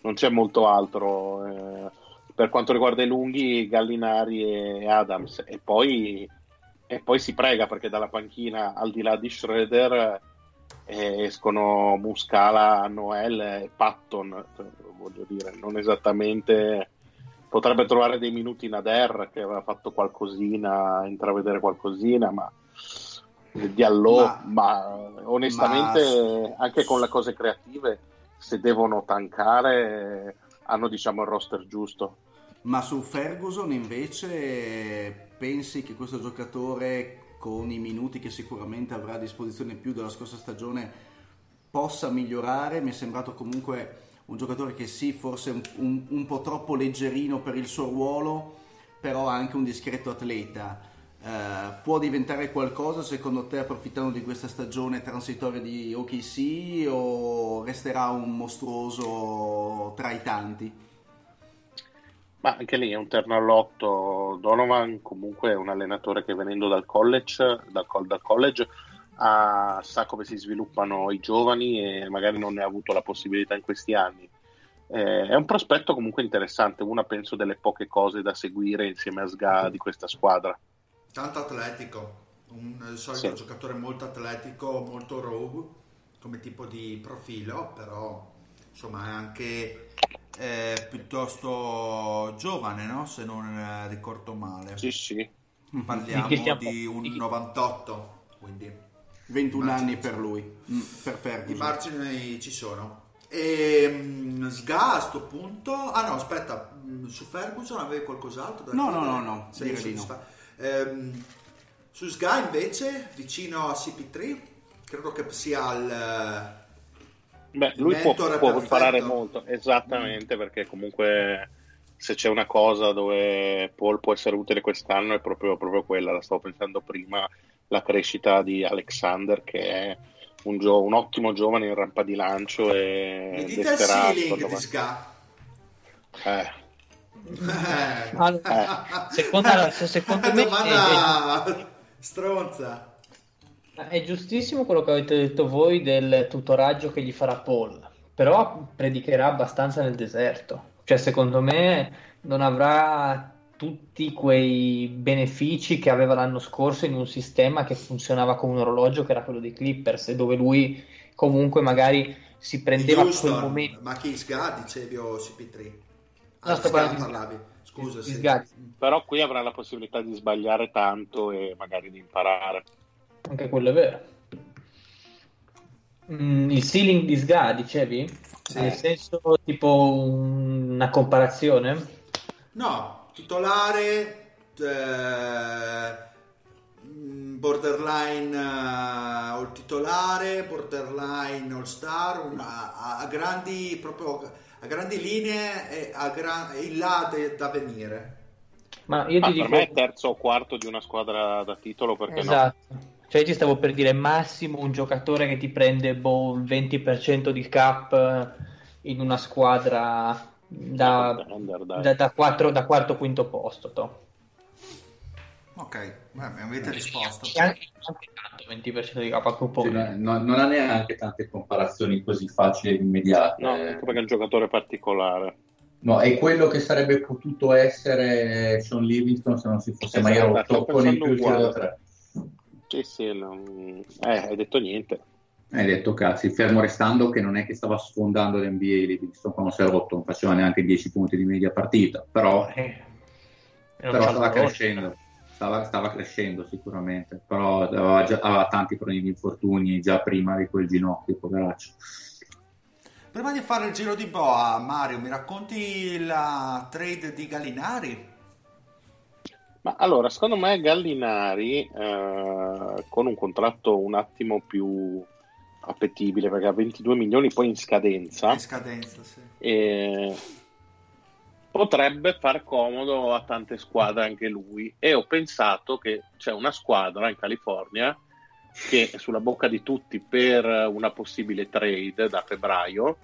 [SPEAKER 1] non c'è molto altro. Eh, per quanto riguarda i lunghi, Gallinari e Adams. E poi, e poi si prega perché dalla panchina, al di là di Schroeder, eh, escono Muscala, Noel e Patton. Voglio dire, non esattamente. Potrebbe trovare dei minuti in Ader che aveva fatto qualcosina, intravedere qualcosina, ma di allò, ma, ma, onestamente ma... anche con le cose creative, se devono tankare, hanno diciamo il roster giusto.
[SPEAKER 4] Ma su Ferguson invece pensi che questo giocatore con i minuti che sicuramente avrà a disposizione più della scorsa stagione possa migliorare? Mi è sembrato comunque un giocatore che sì, forse un, un, un po' troppo leggerino per il suo ruolo, però anche un discreto atleta. Uh, può diventare qualcosa secondo te approfittando di questa stagione transitoria di OKC o resterà un mostruoso tra i tanti?
[SPEAKER 1] Ma anche lì è un terno all'otto. Donovan comunque è un allenatore che venendo dal college, dal, dal college ha, sa come si sviluppano i giovani e magari non ne ha avuto la possibilità in questi anni. Eh, è un prospetto comunque interessante, una penso delle poche cose da seguire insieme a Sga di questa squadra.
[SPEAKER 3] Tanto atletico, un solito sì. giocatore molto atletico, molto rogue come tipo di profilo, però insomma è anche eh, piuttosto giovane, no? se non eh, ricordo male.
[SPEAKER 1] Sì, sì.
[SPEAKER 3] Parliamo di, di un 98, quindi
[SPEAKER 4] 21 anni per lui, mm, per
[SPEAKER 3] Ferguson. I margini ci sono. E um, Sga a sto punto, ah no, aspetta, mm, su Ferguson avevi qualcos'altro?
[SPEAKER 4] Da no, no, no, no, Sei
[SPEAKER 3] no. Ehm, su Sga invece, vicino a CP3, credo che sia il
[SPEAKER 1] Beh, lui può, può imparare molto, esattamente, mm. perché comunque se c'è una cosa dove Paul può essere utile quest'anno è proprio, proprio quella, la stavo pensando prima, la crescita di Alexander che è un, gio- un ottimo giovane in rampa di lancio e
[SPEAKER 3] Mi dite il ceiling di Ska?
[SPEAKER 2] Eh. Eh. Allora, secondo, secondo me
[SPEAKER 3] domanda è... stronza
[SPEAKER 2] è giustissimo quello che avete detto voi del tutoraggio che gli farà Paul, però predicherà abbastanza nel deserto. Cioè, secondo me non avrà tutti quei benefici che aveva l'anno scorso in un sistema che funzionava come un orologio che era quello dei Clippers, dove lui comunque magari si prendeva
[SPEAKER 3] Houston, quel momento. Ma chi Sga dicevi o CP3? Ah, no, sto parlavi. Scusa, sì.
[SPEAKER 1] Però qui avrà la possibilità di sbagliare tanto e magari di imparare.
[SPEAKER 2] Anche quello è vero. Mm, il ceiling di Sga, dicevi? Sì. Nel senso, tipo una comparazione?
[SPEAKER 3] No, titolare, eh, borderline uh, all titolare, borderline all star, una, a, a, grandi, proprio, a grandi linee e a gran, in là de, da venire.
[SPEAKER 1] Ma io ti ah, dico... Per me è terzo o quarto di una squadra da titolo perché
[SPEAKER 2] esatto. no? Cioè, ti stavo per dire massimo un giocatore che ti prende boh, il 20% di cap eh, in una squadra da, da, da, 4, da quarto quinto posto. To.
[SPEAKER 3] Ok, Beh, avete risposto.
[SPEAKER 2] Anche, anche 20% di cap a
[SPEAKER 5] sì, no, non ha neanche tante comparazioni così facili e immediate.
[SPEAKER 1] No, perché è un giocatore particolare.
[SPEAKER 5] No, è quello che sarebbe potuto essere Sean Livingston se non si fosse esatto, mai rotto con il più 3.
[SPEAKER 1] Sì, sì, non... eh, hai detto niente.
[SPEAKER 5] Hai detto cazzi, fermo restando che non è che stava sfondando l'NBA Livingston quando si è rotto, non faceva neanche 10 punti di media partita, però, eh, però stava crescendo, stava, stava, crescendo sicuramente, però aveva, già, aveva tanti problemi di infortuni già prima di quel ginocchio, poveraccio.
[SPEAKER 3] Prima di fare il giro di boa, Mario, mi racconti la trade di Gallinari?
[SPEAKER 1] Ma allora, secondo me Gallinari eh, con un contratto un attimo più appetibile perché ha 22 milioni poi in scadenza,
[SPEAKER 3] in scadenza sì.
[SPEAKER 1] e potrebbe far comodo a tante squadre anche lui. E ho pensato che c'è una squadra in California che è sulla bocca di tutti per una possibile trade da febbraio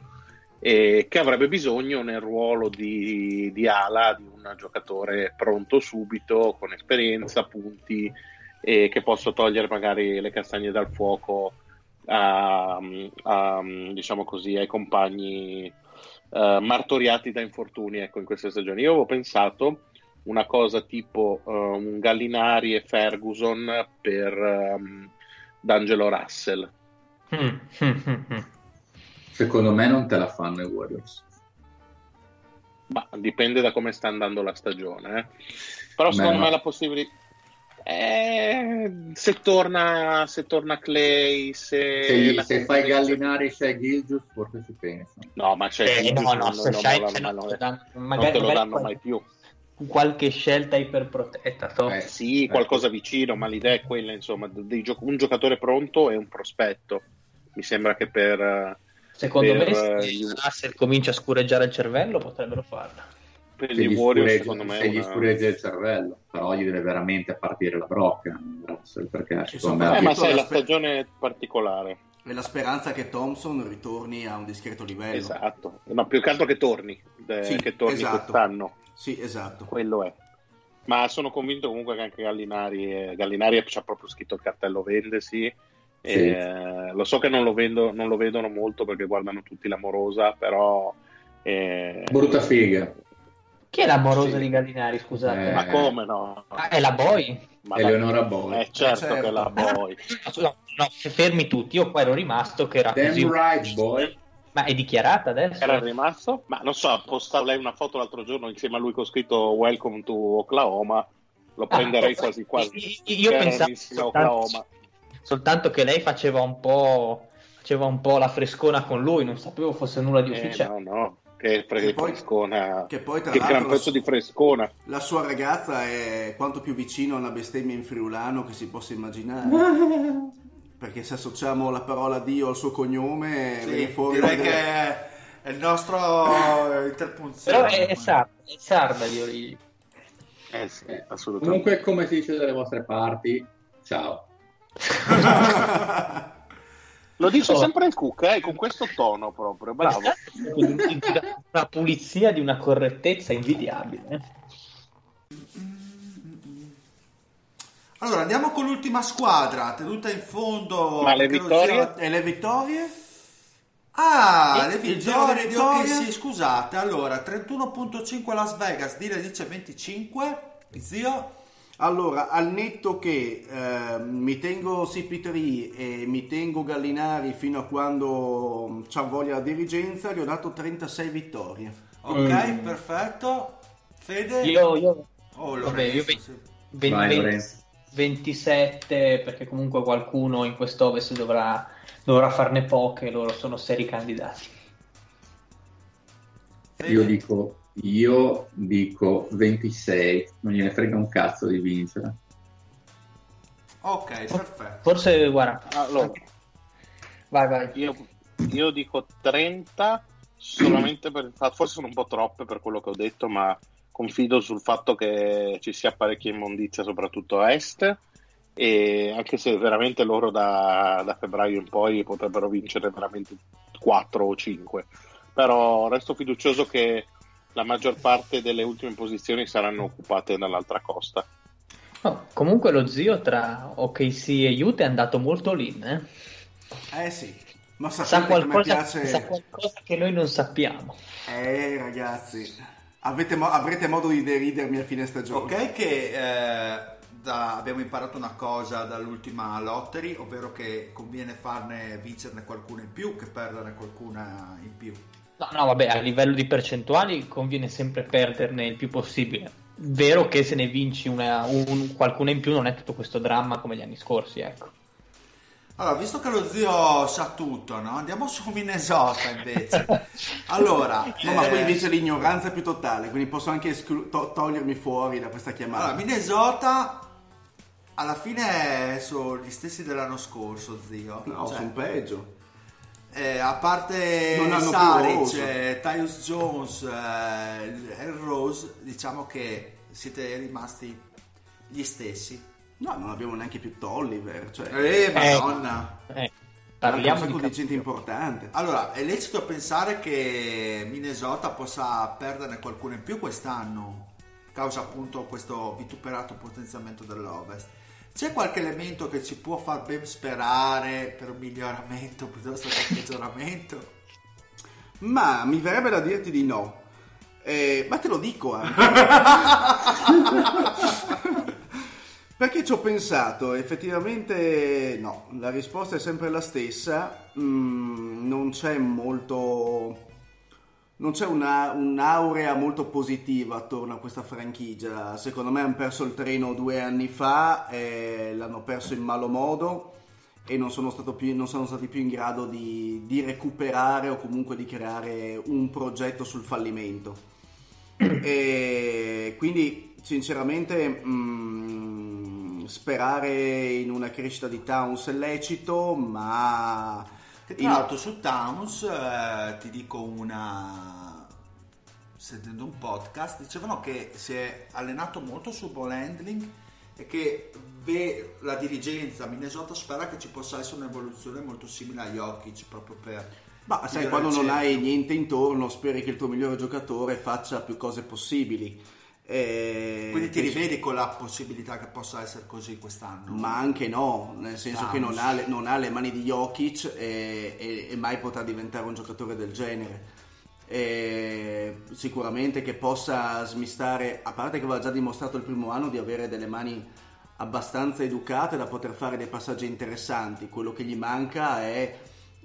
[SPEAKER 1] e che avrebbe bisogno nel ruolo di, di ala di un giocatore pronto subito, con esperienza, punti e che possa togliere magari le castagne dal fuoco a, a, diciamo così, ai compagni uh, martoriati da infortuni ecco, in queste stagioni. Io avevo pensato una cosa tipo uh, un Gallinari e Ferguson per um, D'Angelo Russell. Mm.
[SPEAKER 5] Secondo me non te la fanno i Warriors.
[SPEAKER 1] Ma dipende da come sta andando la stagione. Eh. Però secondo Beh, me la possibilità... Eh, Eh, se, torna, se torna Clay, se,
[SPEAKER 5] Se, se fai gallinare Shea Gilgius, forse ci pensa.
[SPEAKER 1] No, ma c'è
[SPEAKER 2] Eh,
[SPEAKER 1] Gilgeous
[SPEAKER 2] no, no,
[SPEAKER 1] non,
[SPEAKER 2] se
[SPEAKER 1] non,
[SPEAKER 2] Shai-
[SPEAKER 1] non,
[SPEAKER 2] se no,
[SPEAKER 1] non-
[SPEAKER 2] te lo danno-
[SPEAKER 1] non
[SPEAKER 2] magari-
[SPEAKER 1] te lo danno
[SPEAKER 2] qual-
[SPEAKER 1] mai più.
[SPEAKER 2] qualche scelta iperprotetta. to.
[SPEAKER 5] Eh,
[SPEAKER 1] Sì, qualcosa vicino, ma l'idea è quella, insomma, dei gio- un giocatore pronto e un prospetto. Mi sembra che per... eh,
[SPEAKER 2] Secondo
[SPEAKER 1] per,
[SPEAKER 2] me, se
[SPEAKER 1] eh, gli-
[SPEAKER 2] Russell comincia a scureggiare il cervello, potrebbero farlo.
[SPEAKER 1] Per gli Warriors, secondo me,
[SPEAKER 5] se gli
[SPEAKER 1] una-
[SPEAKER 5] scureggia il cervello, però gli deve veramente partire la brocca, Russell, perché secondo
[SPEAKER 1] Eh,
[SPEAKER 5] me
[SPEAKER 1] ma
[SPEAKER 4] Tutto
[SPEAKER 1] sai, la
[SPEAKER 4] l'aspe-
[SPEAKER 1] stagione è particolare.
[SPEAKER 4] E la speranza che Thompson ritorni a un discreto livello.
[SPEAKER 1] Esatto. No, più che altro che torni, eh,
[SPEAKER 4] Sì,
[SPEAKER 1] che torni
[SPEAKER 4] esatto.
[SPEAKER 1] quest'anno.
[SPEAKER 4] Sì, esatto.
[SPEAKER 1] Quello è. Ma sono convinto comunque che anche Gallinari, eh, Gallinari ci ha proprio scritto il cartello vendesi.
[SPEAKER 5] Sì.
[SPEAKER 1] Eh, lo so che non lo, vendo- non lo vedono molto perché guardano tutti l'amorosa, però... eh,
[SPEAKER 5] brutta figa.
[SPEAKER 2] Chi è l'amorosa
[SPEAKER 1] Sì.
[SPEAKER 2] di Gallinari, scusate?
[SPEAKER 5] Eh,
[SPEAKER 1] Ma come no?
[SPEAKER 2] Ah, è la Boy?
[SPEAKER 1] Ma
[SPEAKER 5] Eleonora Boy.
[SPEAKER 1] Eh, certo,
[SPEAKER 4] Eh, certo.
[SPEAKER 1] che la Boy.
[SPEAKER 2] No, no, fermi tutti, io qua ero rimasto che era
[SPEAKER 5] Damn
[SPEAKER 2] così.
[SPEAKER 5] right, boy.
[SPEAKER 2] Ma è dichiarata adesso?
[SPEAKER 1] Era rimasto? Ma non so, ha postato lei una foto l'altro giorno insieme a lui con scritto Welcome to Oklahoma. Lo
[SPEAKER 2] Ah,
[SPEAKER 1] prenderei
[SPEAKER 2] io-
[SPEAKER 1] quasi quasi.
[SPEAKER 2] Io pensavo soltanto,
[SPEAKER 1] Oklahoma.
[SPEAKER 2] soltanto che lei faceva un po' faceva un po' la frescona con lui, non sapevo fosse nulla di
[SPEAKER 1] Eh,
[SPEAKER 2] ufficiale.
[SPEAKER 1] no, no, che, fre-
[SPEAKER 4] Che poi-
[SPEAKER 1] frescona.
[SPEAKER 4] che poi, tra
[SPEAKER 1] che
[SPEAKER 4] l'altro,
[SPEAKER 1] gran pezzo di frescona.
[SPEAKER 4] La sua ragazza è quanto più vicino a una bestemmia in friulano che si possa immaginare. Perché se associamo la parola Dio al suo cognome,
[SPEAKER 3] Sì,
[SPEAKER 4] viene fuori
[SPEAKER 3] direi
[SPEAKER 4] delle-
[SPEAKER 3] che è il nostro interpunzione.
[SPEAKER 2] Però è, è sarda, è sarda di origine.
[SPEAKER 1] Eh sì,
[SPEAKER 5] Eh,
[SPEAKER 1] assolutamente.
[SPEAKER 5] Comunque, come si dice dalle vostre parti, ciao.
[SPEAKER 1] Lo dice
[SPEAKER 2] Oh.
[SPEAKER 1] sempre il Cook, eh, con questo tono proprio, bravo.
[SPEAKER 2] Una pulizia di una correttezza invidiabile.
[SPEAKER 3] Allora, andiamo con l'ultima squadra, tenuta in fondo.
[SPEAKER 1] Ma le vittorie?
[SPEAKER 3] zio-
[SPEAKER 4] E le vittorie?
[SPEAKER 3] Ah,
[SPEAKER 4] Il-
[SPEAKER 3] le
[SPEAKER 4] il giro
[SPEAKER 3] vittorie
[SPEAKER 4] di vittoria?
[SPEAKER 3] OKC, scusate. Allora, 31.5 Las Vegas, Dile dice 25. Zio?
[SPEAKER 4] Allora, al netto che eh, mi tengo CP3 e mi tengo Gallinari fino a quando c'ha voglia la dirigenza, gli ho dato 36 vittorie.
[SPEAKER 3] Ok, perfetto. Fede?
[SPEAKER 2] Io, io
[SPEAKER 3] Oh,
[SPEAKER 2] vabbè,
[SPEAKER 3] Lorenzo,
[SPEAKER 2] io ve-
[SPEAKER 3] sì.
[SPEAKER 2] ve-
[SPEAKER 5] Vai,
[SPEAKER 2] ve-
[SPEAKER 5] Lorenzo.
[SPEAKER 2] 27 perché comunque qualcuno in quest'ovest dovrà, dovrà farne poche, loro sono seri candidati.
[SPEAKER 3] Fede?
[SPEAKER 5] Io dico, io dico 26, non gliene frega un cazzo di vincere.
[SPEAKER 3] Ok, perfetto.
[SPEAKER 2] Forse, guarda,
[SPEAKER 1] Allora,
[SPEAKER 2] vai, vai.
[SPEAKER 1] io, io dico 30 solamente per il fatto, forse sono un po' troppe per quello che ho detto, ma confido sul fatto che ci sia parecchia immondizia, soprattutto a est. E anche se veramente loro da, da febbraio in poi potrebbero vincere veramente 4 o 5, però resto fiducioso che la maggior parte delle ultime posizioni saranno occupate dall'altra costa.
[SPEAKER 2] No, comunque lo zio tra OKC e Utah è andato molto lean, eh?
[SPEAKER 4] Eh sì, ma
[SPEAKER 2] sa, qualcosa,
[SPEAKER 4] piace...
[SPEAKER 2] sa qualcosa che noi non sappiamo.
[SPEAKER 4] Eh ragazzi, avete mo- avrete modo di deridermi a fine stagione.
[SPEAKER 3] Ok, che eh, da- abbiamo imparato una cosa dall'ultima lottery, ovvero che conviene farne vincerne qualcuna in più che perderne qualcuna in più.
[SPEAKER 2] No, no, vabbè, a livello di percentuali conviene sempre perderne il più possibile. Vero che se ne vinci una, un- qualcuna in più non è tutto questo dramma come gli anni scorsi, ecco.
[SPEAKER 3] Allora, visto che lo zio sa tutto, no? Andiamo su Minnesota invece. Allora,
[SPEAKER 4] No, ma
[SPEAKER 3] eh,
[SPEAKER 4] poi invece l'ignoranza è più totale, quindi posso anche esclu- to- togliermi fuori da questa chiamata.
[SPEAKER 3] allora, Minnesota alla fine sono gli stessi dell'anno scorso, zio.
[SPEAKER 4] no,
[SPEAKER 3] Cioè,
[SPEAKER 4] sono peggio.
[SPEAKER 3] Eh, a parte
[SPEAKER 4] Non hanno più
[SPEAKER 3] Saric,
[SPEAKER 4] Rose.
[SPEAKER 3] eh, Tyus Jones eh, e Rose, diciamo che siete rimasti gli stessi.
[SPEAKER 4] No, non abbiamo neanche più Tolliver, cioè...
[SPEAKER 3] Eh, madonna!
[SPEAKER 2] Eh,
[SPEAKER 4] parliamo
[SPEAKER 2] parliamo
[SPEAKER 4] un
[SPEAKER 2] di
[SPEAKER 4] sacco di gente importante.
[SPEAKER 3] Allora, è lecito pensare che Minnesota possa perderne qualcuno in più quest'anno, causa appunto questo vituperato potenziamento dell'Ovest. C'è qualche elemento che ci può far ben sperare per un miglioramento piuttosto che un peggioramento?
[SPEAKER 4] Ma mi verrebbe da dirti di no. Eh, ma te lo dico anche. Perché ci ho pensato, effettivamente no, la risposta è sempre la stessa, Mm, non c'è molto, non c'è una, un'aurea molto positiva attorno a questa franchigia. Secondo me hanno perso il treno due anni fa, e l'hanno perso in malo modo e non sono, più, non sono stati più in grado di, di, recuperare o comunque di creare un progetto sul fallimento. E quindi sinceramente mh, mm, sperare in una crescita di Towns è lecito, ma
[SPEAKER 3] che tra l'altro su Towns eh, ti dico una sentendo un podcast dicevano che si è allenato molto sul ball handling e che ve, la dirigenza Minnesota spera che ci possa essere un'evoluzione molto simile a Jokic proprio per
[SPEAKER 4] ma sai quando non hai niente intorno speri che il tuo migliore giocatore faccia più cose possibili
[SPEAKER 3] e Quindi ti rivedi con la possibilità che possa essere così quest'anno?
[SPEAKER 4] Ma anche no, nel senso Vamos. che non ha, le, non ha, le, mani di Jokic e, e, e, mai potrà diventare un giocatore del genere. E sicuramente che possa smistare, a parte che aveva già dimostrato il primo anno di avere delle mani abbastanza educate da poter fare dei passaggi interessanti, quello che gli manca è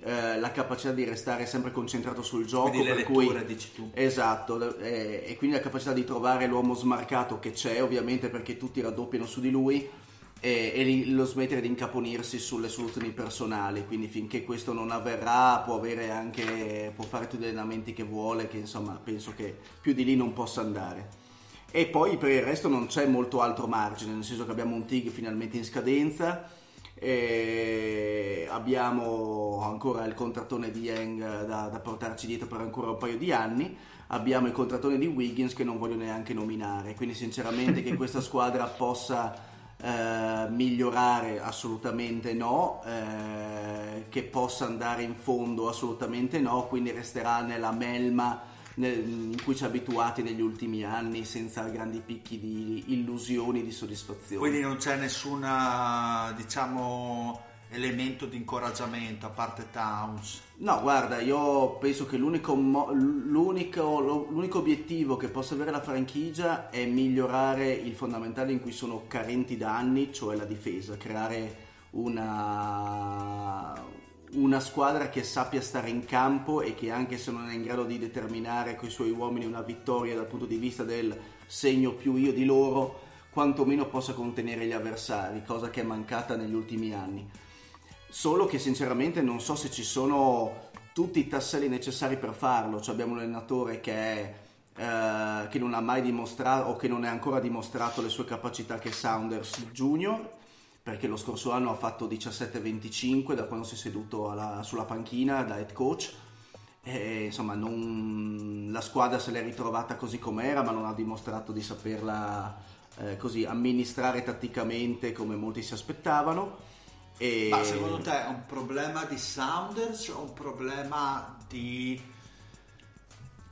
[SPEAKER 4] eh, la capacità di restare sempre concentrato sul gioco.
[SPEAKER 3] Quindi
[SPEAKER 4] per
[SPEAKER 3] cui, dici tu.
[SPEAKER 4] Esatto, eh, e quindi la capacità di trovare l'uomo smarcato che c'è, ovviamente perché tutti raddoppiano su di lui, e, e lo smettere di incaponirsi sulle soluzioni personali. Quindi finché questo non avverrà può, anche, può fare tutti gli allenamenti che vuole, che insomma penso che più di lì non possa andare. E poi per il resto non c'è molto altro margine, nel senso che abbiamo un TIG finalmente in scadenza e abbiamo ancora il contrattone di Yang da, da, portarci dietro per ancora un paio di anni. Abbiamo il contrattone di Wiggins che non voglio neanche nominare. Quindi sinceramente che questa squadra possa eh, migliorare assolutamente no eh, che possa andare in fondo assolutamente no quindi resterà nella melma in cui ci ha abituati negli ultimi anni senza grandi picchi di illusioni, di soddisfazione.
[SPEAKER 3] Quindi non c'è nessun diciamo, elemento di incoraggiamento a parte Towns?
[SPEAKER 4] No, guarda, io penso che l'unico, l'unico, l'unico obiettivo che possa avere la franchigia è migliorare il fondamentale in cui sono carenti da anni, cioè la difesa, creare una, una squadra che sappia stare in campo e che anche se non è in grado di determinare con i suoi uomini una vittoria dal punto di vista del segno più io di loro, quantomeno possa contenere gli avversari, cosa che è mancata negli ultimi anni. Solo che sinceramente non so se ci sono tutti i tasselli necessari per farlo, cioè abbiamo un allenatore che, è, eh, che non ha mai dimostrato o che non è ancora dimostrato le sue capacità che Saunders Junior perché lo scorso anno ha fatto 17-25 da quando si è seduto alla, sulla panchina da head coach. E, insomma, non, la squadra se l'è ritrovata così com'era, ma non ha dimostrato di saperla eh, così amministrare tatticamente come molti si aspettavano.
[SPEAKER 3] E... Ma secondo te è un problema di Sounders o un problema di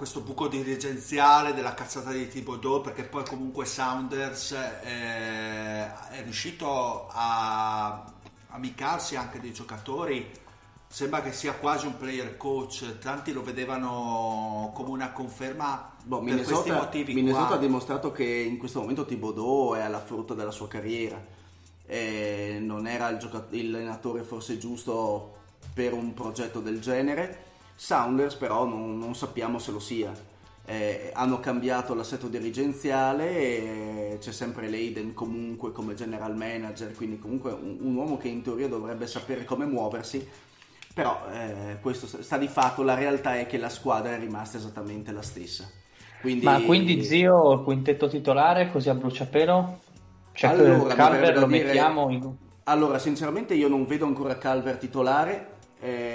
[SPEAKER 3] questo buco dirigenziale della cazzata di Thibodeau perché poi comunque Saunders eh, è riuscito a amicarsi anche dei giocatori. Sembra che sia quasi un player coach. Tanti lo vedevano come una conferma boh, per Minnesota, questi motivi
[SPEAKER 4] Minnesota
[SPEAKER 3] qua.
[SPEAKER 4] ha dimostrato che in questo momento Thibodeau è alla frutta della sua carriera. E non era il, giocat- il allenatore forse giusto per un progetto del genere Sounders però non, non sappiamo se lo sia. Eh, hanno cambiato l'assetto dirigenziale e c'è sempre Leiden comunque come general manager, quindi comunque un, un uomo che in teoria dovrebbe sapere come muoversi, però eh, questo sta di fatto, la realtà è che la squadra è rimasta esattamente la stessa.
[SPEAKER 2] Quindi... Ma quindi zio, il quintetto titolare così a bruciapelo? Cioè allora, Calver lo dire... mettiamo in...
[SPEAKER 4] Allora, sinceramente io non vedo ancora Calver titolare. Eh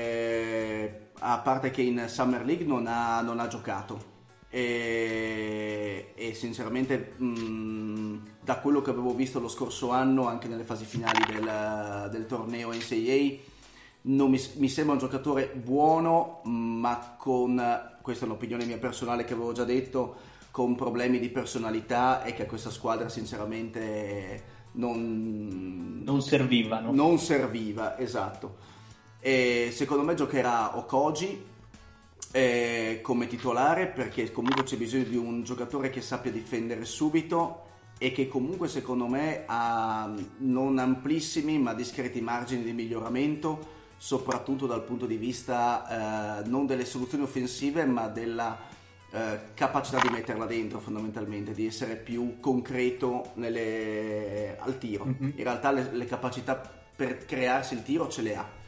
[SPEAKER 4] a parte che in Summer League non ha, non ha giocato e, e sinceramente mh, da quello che avevo visto lo scorso anno anche nelle fasi finali del, del torneo NCAA non mi, mi, sembra un giocatore buono ma con questa è un'opinione mia personale che avevo già detto con problemi di personalità e che a questa squadra sinceramente non,
[SPEAKER 2] non serviva no?
[SPEAKER 4] non serviva esatto e secondo me giocherà Okoji eh, come titolare perché comunque c'è bisogno di un giocatore che sappia difendere subito e che comunque secondo me ha non amplissimi ma discreti margini di miglioramento soprattutto dal punto di vista eh, non delle soluzioni offensive ma della eh, capacità di metterla dentro fondamentalmente, di essere più concreto nelle, al tiro. Mm-hmm. In realtà le, le, capacità per crearsi il tiro ce le ha.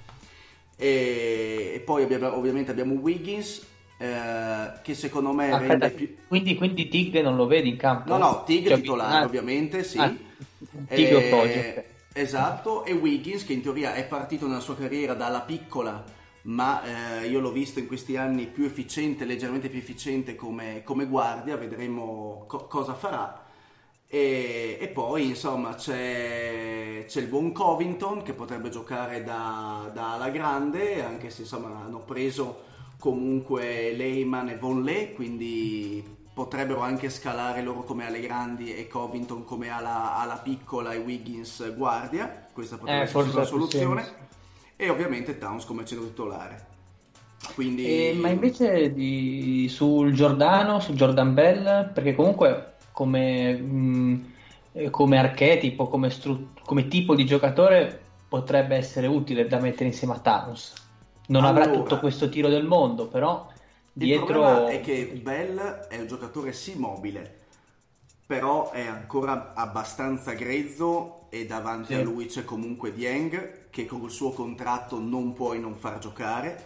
[SPEAKER 4] E, e poi abbiamo, ovviamente abbiamo Wiggins eh, che secondo me
[SPEAKER 2] Aspetta, rende più... Quindi, quindi Tig non lo vedi in campo?
[SPEAKER 4] No, no, Tig cioè, titolare ah, ovviamente, sì. Ah,
[SPEAKER 2] Tig eh,
[SPEAKER 4] Esatto, e Wiggins che in teoria è partito nella sua carriera dalla piccola ma eh, io l'ho visto in questi anni più efficiente, leggermente più efficiente come, come guardia, vedremo co- cosa farà. E, e, poi insomma c'è, c'è, il buon Covington che potrebbe giocare da, da alla grande, anche se insomma hanno preso comunque Lehman e Vonleh, quindi potrebbero anche scalare loro come alle grandi e Covington come alla, alla piccola e Wiggins guardia. Questa potrebbe eh, essere una soluzione. E ovviamente Towns come centro titolare. Quindi...
[SPEAKER 2] E, ma invece di, sul Giordano, su Jordan Bell, perché comunque come, mh, eh, come archetipo, come, stru- come, tipo di giocatore potrebbe essere utile da mettere insieme a Towns. Non allora, avrà tutto questo tiro del mondo, però dietro... Il
[SPEAKER 4] problema è che Bell è un giocatore sì mobile, però è ancora abbastanza grezzo e davanti sì. a lui c'è comunque Dieng che con il suo contratto non puoi non far giocare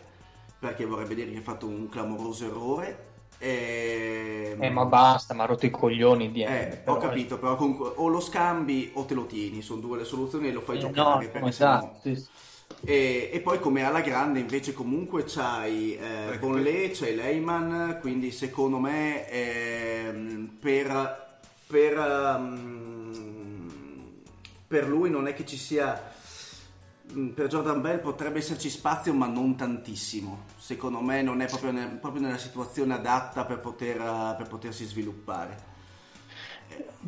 [SPEAKER 4] perché vorrebbe dire che ha fatto un clamoroso errore.
[SPEAKER 2] E... Eh, ma basta, ma ha rotto i coglioni di
[SPEAKER 4] eh, però, Ho capito, però comunque o lo scambi o te lo tieni, sono due le soluzioni e lo fai eh, giocare. No, esatto, no... sì. e, e, poi come alla grande invece comunque c'hai eh, Bonlé, c'hai Leyman, quindi secondo me eh, per, per, um, per lui non è che ci sia per Jordan Bell potrebbe esserci spazio, ma non tantissimo. Secondo me non è proprio, ne, proprio nella situazione adatta per, poter, per potersi sviluppare.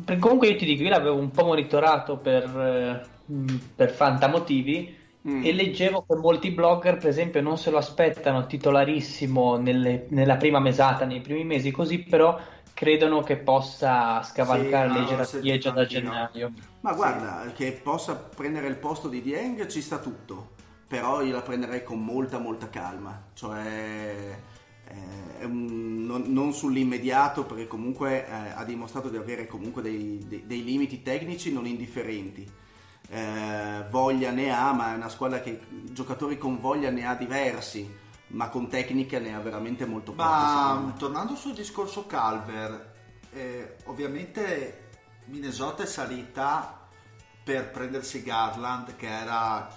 [SPEAKER 2] Per, comunque io ti dico, io l'avevo un po' monitorato per, mm, per fantamotivi mm. e leggevo che molti blogger, per esempio, non se lo aspettano titolarissimo nelle, nella prima mesata, nei primi mesi, così però credono che possa scavalcare sì, le gerarchie già da gennaio.
[SPEAKER 4] Ma guarda, sì. che possa prendere il posto di Dieng ci sta tutto, però io la prenderei con molta molta calma, cioè eh, non, non, sull'immediato perché comunque eh, ha dimostrato di avere comunque dei, dei, dei limiti tecnici non indifferenti. Eh, voglia ne ha, ma è una squadra che giocatori con voglia ne ha diversi ma con tecnica ne ha veramente molto poche.
[SPEAKER 3] Ma tornando sul discorso Calver, eh, ovviamente Minnesota è salita per prendersi Garland, che era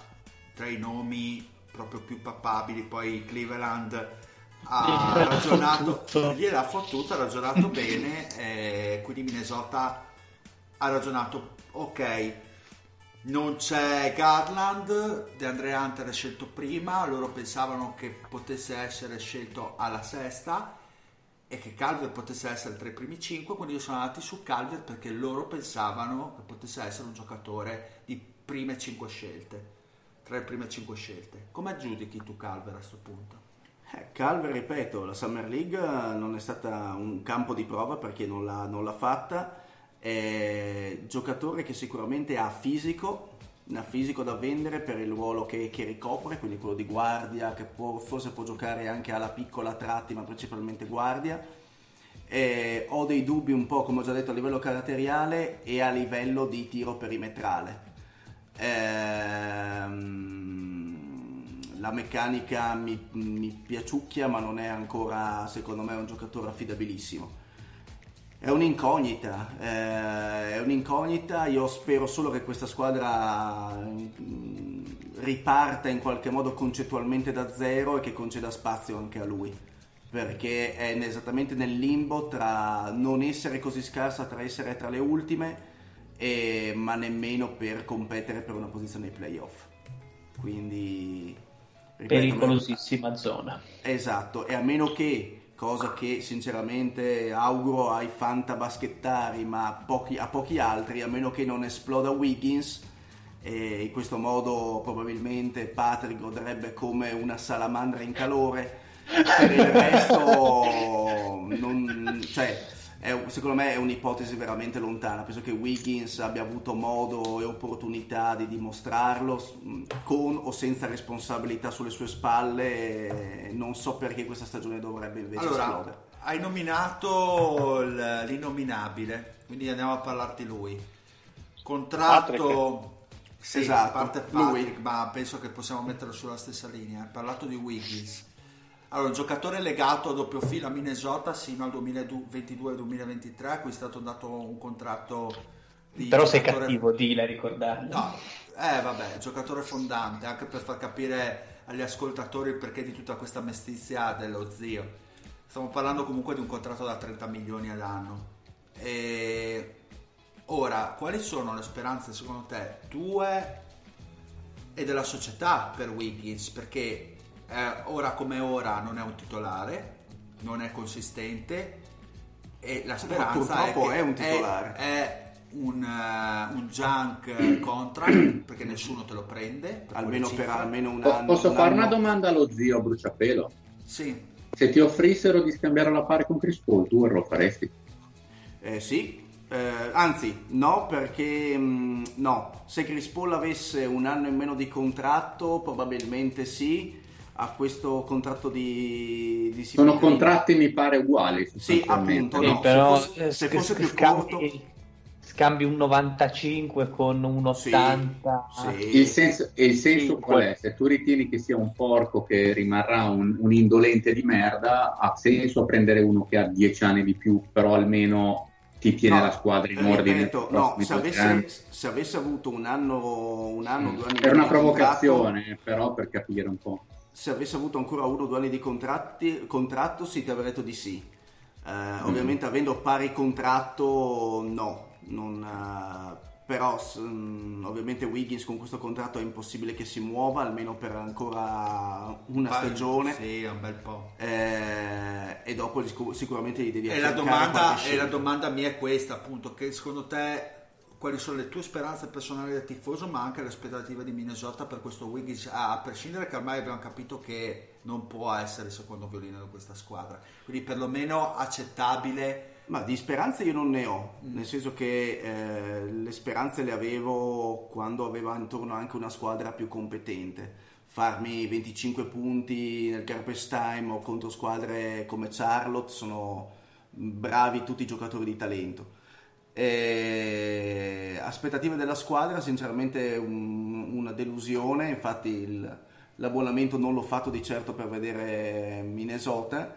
[SPEAKER 3] tra i nomi proprio più papabili, poi Cleveland ha ragionato, gliel'ha fottuta, ha ragionato bene, eh, quindi Minnesota ha ragionato, ok, non c'è Garland, De Andre Hunter è scelto prima, loro pensavano che potesse essere scelto alla sesta e che Calvert potesse essere tra i primi cinque, quindi sono andati su Calvert perché loro pensavano che potesse essere un giocatore di prime cinque scelte, tra le prime cinque scelte. Come aggiudichi tu Calvert a questo punto?
[SPEAKER 4] Eh, Calvert, ripeto, la Summer League non è stata un campo di prova perché non l'ha, non l'ha fatta è giocatore che sicuramente ha fisico, ha fisico da vendere per il ruolo che, che ricopre, quindi quello di guardia, che può, forse può giocare anche alla piccola tratti, ma principalmente guardia. E ho dei dubbi un po', come ho già detto, a livello caratteriale e a livello di tiro perimetrale. Ehm, la meccanica mi, mi piaciucchia, ma non è ancora, secondo me, un giocatore affidabilissimo è un'incognita, eh, è un'incognita, io spero solo che questa squadra mm, riparta in qualche modo concettualmente da zero e che conceda spazio anche a lui, perché è esattamente nel limbo tra non essere così scarsa, tra essere tra le ultime, e, ma nemmeno per competere per una posizione nei playoff. Quindi...
[SPEAKER 2] Ripeto, pericolosissima zona.
[SPEAKER 4] Esatto, e a meno che cosa che sinceramente auguro ai fantabaschettari ma a pochi, a pochi altri, a meno che non esploda Wiggins e in questo modo probabilmente Patrick godrebbe come una salamandra in calore. Per il resto non, cioè, è, secondo me è un'ipotesi veramente lontana. Penso che Wiggins abbia avuto modo e opportunità di dimostrarlo con o senza responsabilità sulle sue spalle. Non so perché questa stagione dovrebbe invece allora, esplodere.
[SPEAKER 3] hai nominato l'innominabile, quindi andiamo a parlarti lui. Contratto... Sì,
[SPEAKER 4] Esatto,
[SPEAKER 3] Patrick,
[SPEAKER 4] lui.
[SPEAKER 3] ma penso che possiamo metterlo sulla stessa linea. Hai parlato di Wiggins. Allora, giocatore legato a doppio filo a Minnesota sino al 2022-2023, a cui è stato dato un contratto di
[SPEAKER 2] Però sei
[SPEAKER 3] giocatore-
[SPEAKER 2] cattivo, dile, ricordarlo.
[SPEAKER 3] No, eh vabbè, giocatore fondante, anche per far capire agli ascoltatori il perché di tutta questa mestizia dello zio. Stiamo parlando comunque di un contratto da 30 milioni all'anno. E ora, quali sono le speranze secondo te tue e della società per Wiggins? Perché eh, ora come ora non è un titolare, non è consistente e la speranza
[SPEAKER 4] purtroppo
[SPEAKER 3] è, che
[SPEAKER 4] è un titolare.
[SPEAKER 3] È, un, eh, un junk contract perché nessuno te lo prende. per
[SPEAKER 4] almeno per almeno un anno.
[SPEAKER 5] Posso
[SPEAKER 4] un
[SPEAKER 5] fare una
[SPEAKER 4] anno.
[SPEAKER 5] domanda allo zio a bruciapelo?
[SPEAKER 3] Sì,
[SPEAKER 5] Se ti offrissero di scambiare la pari con Chris Paul, tu lo faresti?
[SPEAKER 4] Eh, sì, Eh, anzi no perché mh, no, se Chris Paul avesse un anno in meno di contratto probabilmente sì, a questo contratto di, di
[SPEAKER 5] Sono
[SPEAKER 4] CP3.
[SPEAKER 5] contratti, mi pare, uguali.
[SPEAKER 4] Sì, appunto,
[SPEAKER 2] Sì,
[SPEAKER 4] no,
[SPEAKER 2] però
[SPEAKER 4] se fosse-
[SPEAKER 2] eh,
[SPEAKER 4] se fosse più
[SPEAKER 2] scambi,
[SPEAKER 4] corto-
[SPEAKER 2] scambi un 95 con un
[SPEAKER 4] Sì,
[SPEAKER 2] 80.
[SPEAKER 4] sì.
[SPEAKER 5] Il senso, e il senso
[SPEAKER 2] Sì,
[SPEAKER 5] qual è? Se tu ritieni che sia un porco che rimarrà un, un indolente di merda, ha senso prendere uno che ha 10 anni di più, però almeno ti tiene
[SPEAKER 4] No,
[SPEAKER 5] la squadra in
[SPEAKER 4] ripeto,
[SPEAKER 5] ordine.
[SPEAKER 4] no, se avesse, se avesse avuto un anno, un anno, due anni
[SPEAKER 5] Era una provocazione, però per capire un po'.
[SPEAKER 4] Se avesse avuto ancora uno o due anni di contratti- contratto, sì, ti avrei detto di sì. Eh,
[SPEAKER 5] Mm.
[SPEAKER 4] Ovviamente avendo pari contratto, no. Non, eh, però s- mm, ovviamente Wiggins con questo contratto è impossibile che si muova, almeno per ancora una
[SPEAKER 3] Vai.
[SPEAKER 4] stagione.
[SPEAKER 3] Sì, un bel po'.
[SPEAKER 4] Eh, e dopo sicu- sicuramente gli devi
[SPEAKER 3] E la, domanda, e la domanda mia è questa, appunto, che secondo te quali sono le tue speranze personali da tifoso, ma anche le aspettative di Minnesota per questo Wiggins, a, prescindere che ormai abbiamo capito che non può essere il secondo violino di questa squadra, quindi perlomeno accettabile.
[SPEAKER 4] Ma di speranze io non ne ho,
[SPEAKER 3] Mm.
[SPEAKER 4] nel senso che eh, le speranze le avevo quando aveva intorno anche una squadra più competente. Farmi 25 punti nel garbage time o contro squadre come Charlotte sono bravi tutti i giocatori di talento. E aspettative della squadra, sinceramente un- una delusione, infatti il- l'abbonamento non l'ho fatto di certo per vedere Minnesota,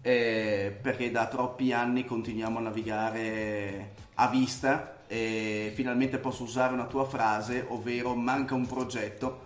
[SPEAKER 4] eh, perché da troppi anni continuiamo a navigare a vista e finalmente posso usare una tua frase, ovvero manca un progetto.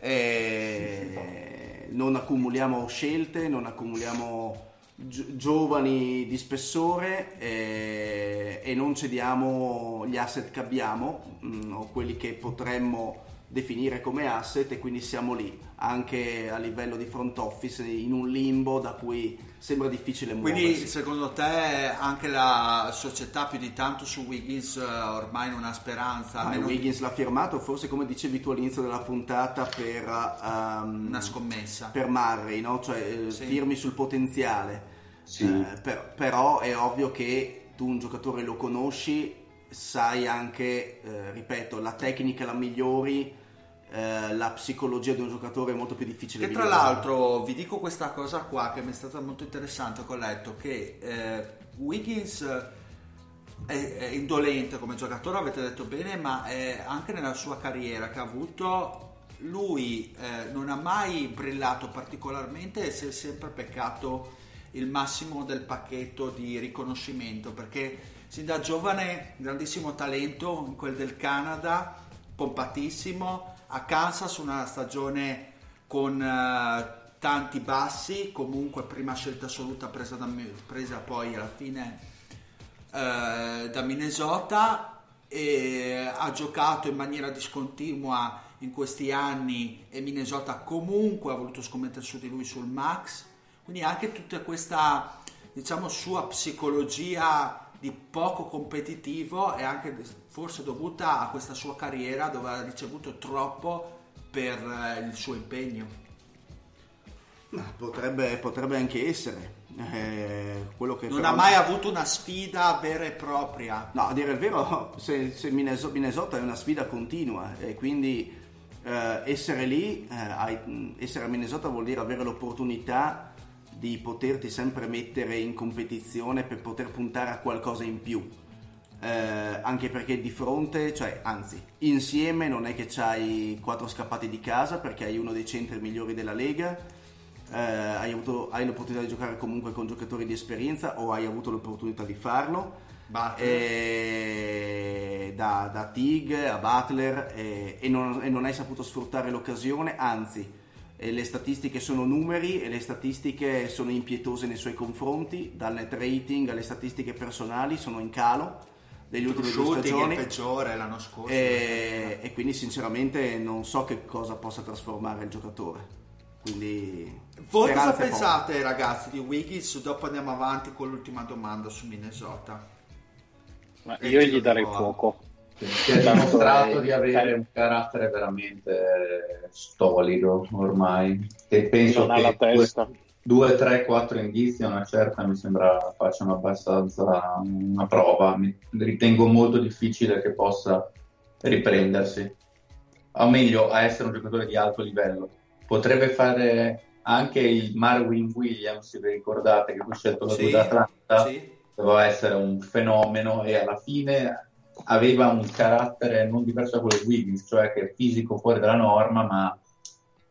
[SPEAKER 4] E non accumuliamo scelte, non accumuliamo giovani di spessore e, e non cediamo gli asset che abbiamo mm, o quelli che potremmo definire come asset e quindi siamo lì anche a livello di front office in un limbo da cui sembra difficile
[SPEAKER 3] Quindi
[SPEAKER 4] muoversi.
[SPEAKER 3] secondo te anche la società più di tanto su Wiggins eh, ormai non ha speranza,
[SPEAKER 4] Ah,
[SPEAKER 3] almeno
[SPEAKER 4] Wiggins l'ha firmato forse come dicevi tu all'inizio della puntata per, ehm,
[SPEAKER 3] una scommessa.
[SPEAKER 4] per Murray, no? cioè eh,
[SPEAKER 3] Sì.
[SPEAKER 4] firmi sul potenziale.
[SPEAKER 5] Sì.
[SPEAKER 4] Eh, per- però è ovvio che tu un giocatore lo conosci, sai anche, eh, ripeto, la tecnica la migliori, eh, la psicologia di un giocatore è molto più difficile
[SPEAKER 3] Che tra
[SPEAKER 4] migliorare.
[SPEAKER 3] l'altro vi dico questa cosa qua che mi è stata molto interessante, ho letto che eh, Wiggins è, è indolente come giocatore, avete detto bene, ma è anche nella sua carriera che ha avuto, lui eh, non ha mai brillato particolarmente e si è sempre peccato il massimo del pacchetto di riconoscimento perché sin da giovane grandissimo talento in quel del Canada pompatissimo a Kansas una stagione con eh, tanti bassi comunque prima scelta assoluta presa, da, presa poi alla fine eh, da Minnesota e ha giocato in maniera discontinua in questi anni e Minnesota comunque ha voluto scommettere su di lui sul max. Quindi anche tutta questa diciamo sua psicologia di poco competitivo è anche forse dovuta a questa sua carriera dove ha ricevuto troppo per eh, il suo impegno
[SPEAKER 4] potrebbe, potrebbe anche essere. Eh, quello che
[SPEAKER 3] non
[SPEAKER 4] però-
[SPEAKER 3] ha mai avuto una sfida vera e propria
[SPEAKER 4] No, a dire il vero, se, se Minneso- Minnesota è una sfida continua e quindi eh, essere lì, eh, essere a Minnesota vuol dire avere l'opportunità di poterti sempre mettere in competizione per poter puntare a qualcosa in più. Eh, anche perché di fronte, cioè anzi, insieme non è che c'hai quattro scappati di casa perché hai uno dei centri migliori della Lega, eh, hai, avuto, hai l'opportunità di giocare comunque con giocatori di esperienza o hai avuto l'opportunità di farlo. E da, da Tig a Butler e, e, non, e non hai saputo sfruttare l'occasione, anzi e le statistiche sono numeri e le statistiche sono impietose nei suoi confronti, dal net rating alle statistiche personali sono in calo degli ultimi due stagioni.
[SPEAKER 3] è peggiore l'anno scorso.
[SPEAKER 4] E, e, quindi sinceramente non so che cosa possa trasformare il giocatore. Quindi
[SPEAKER 3] voi cosa pensate poco. ragazzi di Wiggins? Dopo andiamo avanti con l'ultima domanda su Minnesota.
[SPEAKER 1] Ma io gli darei fuoco
[SPEAKER 5] si è dimostrato di avere un carattere veramente solido ormai e penso
[SPEAKER 1] non che
[SPEAKER 5] 2, 3, 4 indizi a una certa mi sembra facciano abbastanza una prova. Mi ritengo molto difficile che possa riprendersi. O meglio a essere un giocatore di alto livello. Potrebbe fare anche il Marwin Williams se vi ricordate che fu scelto da sì, Atlanta sì. doveva essere un fenomeno e alla fine aveva un carattere non diverso da quello di Wiggins, cioè che è fisico fuori dalla norma, ma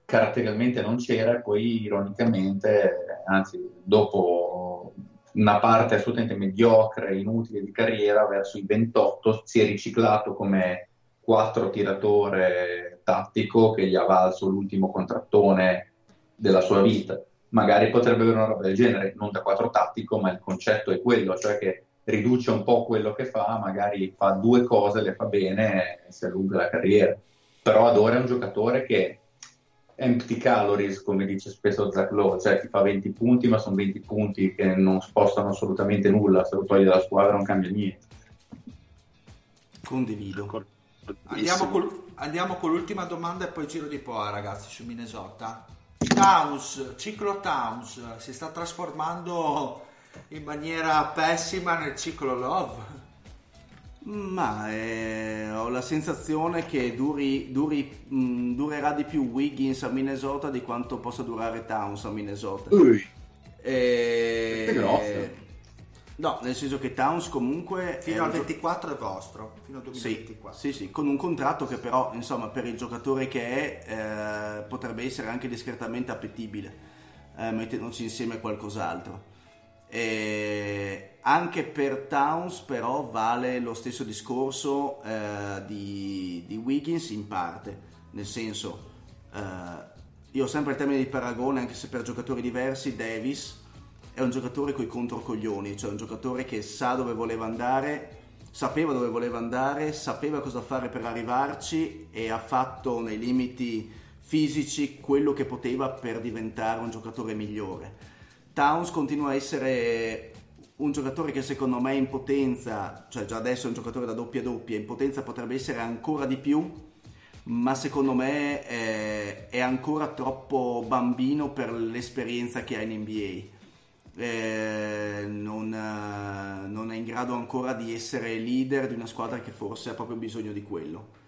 [SPEAKER 5] caratterialmente non c'era e poi ironicamente, anzi dopo una parte assolutamente mediocre, inutile di carriera, verso i 28 si è riciclato come quattro tiratore tattico che gli ha valso l'ultimo contrattone della sua vita. Magari potrebbe avere una roba del genere, non da quattro tattico, ma il concetto è quello, cioè che riduce un po' quello che fa, magari fa due cose, le fa bene e si allunga la carriera. Però ad ora è un giocatore che empty calories, come dice spesso Zach Lowe, cioè ti fa 20 punti, ma sono 20 punti che non spostano assolutamente nulla, se lo togli dalla squadra non cambia niente.
[SPEAKER 4] Condivido.
[SPEAKER 3] Andiamo con, andiamo con l'ultima domanda e poi giro di poa, ragazzi, su Minnesota. Towns, ciclo Towns, si sta trasformando in maniera pessima nel ciclo Love?
[SPEAKER 4] Ma eh, ho la sensazione che duri, duri, mh, mm, durerà di più Wiggins a Minnesota di quanto possa durare Towns a Minnesota.
[SPEAKER 5] Ui.
[SPEAKER 4] E... Eh, no, nel senso che Towns comunque...
[SPEAKER 3] Fino al 24 è vostro, fino al 2024.
[SPEAKER 4] Sì, sì, sì, con un contratto che però, insomma, per il giocatore che è, eh, potrebbe essere anche discretamente appetibile, eh, mettendoci insieme qualcos'altro. E anche per Towns però vale lo stesso discorso eh, di, di, Wiggins in parte, nel senso eh, io ho sempre il termine di paragone anche se per giocatori diversi Davis è un giocatore coi controcoglioni, cioè un giocatore che sa dove voleva andare, sapeva dove voleva andare, sapeva cosa fare per arrivarci e ha fatto nei limiti fisici quello che poteva per diventare un giocatore migliore. Towns continua a essere un giocatore che secondo me in potenza, cioè già adesso è un giocatore da doppia doppia, in potenza potrebbe essere ancora di più, ma secondo me è, è ancora troppo bambino per l'esperienza che ha in NBA. Eh, non, non, è in grado ancora di essere leader di una squadra che forse ha proprio bisogno di quello.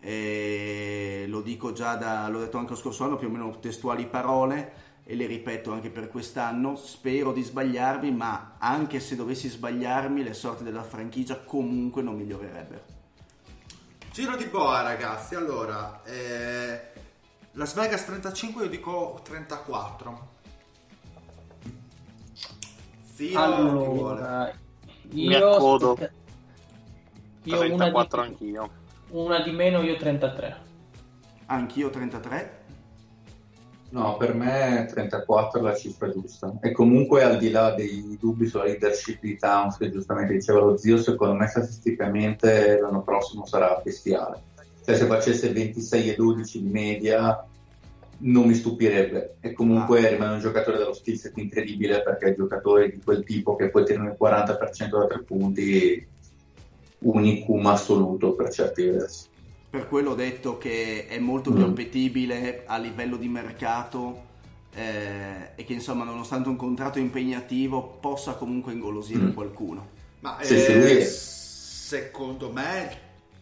[SPEAKER 4] Eh, lo dico già da, l'ho detto anche lo scorso anno, più o meno testuali parole e le ripeto anche per quest'anno, spero di sbagliarmi, ma anche se dovessi sbagliarmi le sorti della franchigia comunque non migliorerebbero.
[SPEAKER 3] Giro di boa ragazzi, allora, eh, Las Vegas 35 io dico 34.
[SPEAKER 2] Zio, allora,
[SPEAKER 1] io mi accodo. Io 34 una di, anch'io.
[SPEAKER 2] Una di meno, io 33.
[SPEAKER 4] Anch'io 33.
[SPEAKER 5] No, per me 34 è la cifra giusta. E comunque al di là dei dubbi sulla leadership di Towns, che giustamente diceva lo zio, secondo me statisticamente l'anno prossimo sarà bestiale. Cioè se facesse 26 e 12 di media non mi stupirebbe. E comunque ah. rimane un giocatore dello skill set incredibile perché è giocatore di quel tipo che puoi tenere il 40% da tre punti, unicum assoluto per certi versi
[SPEAKER 4] per quello ho detto che è molto più mm. appetibile a livello di mercato eh, e che insomma nonostante un contratto impegnativo possa comunque ingolosire mm. qualcuno.
[SPEAKER 3] Ma eh, secondo me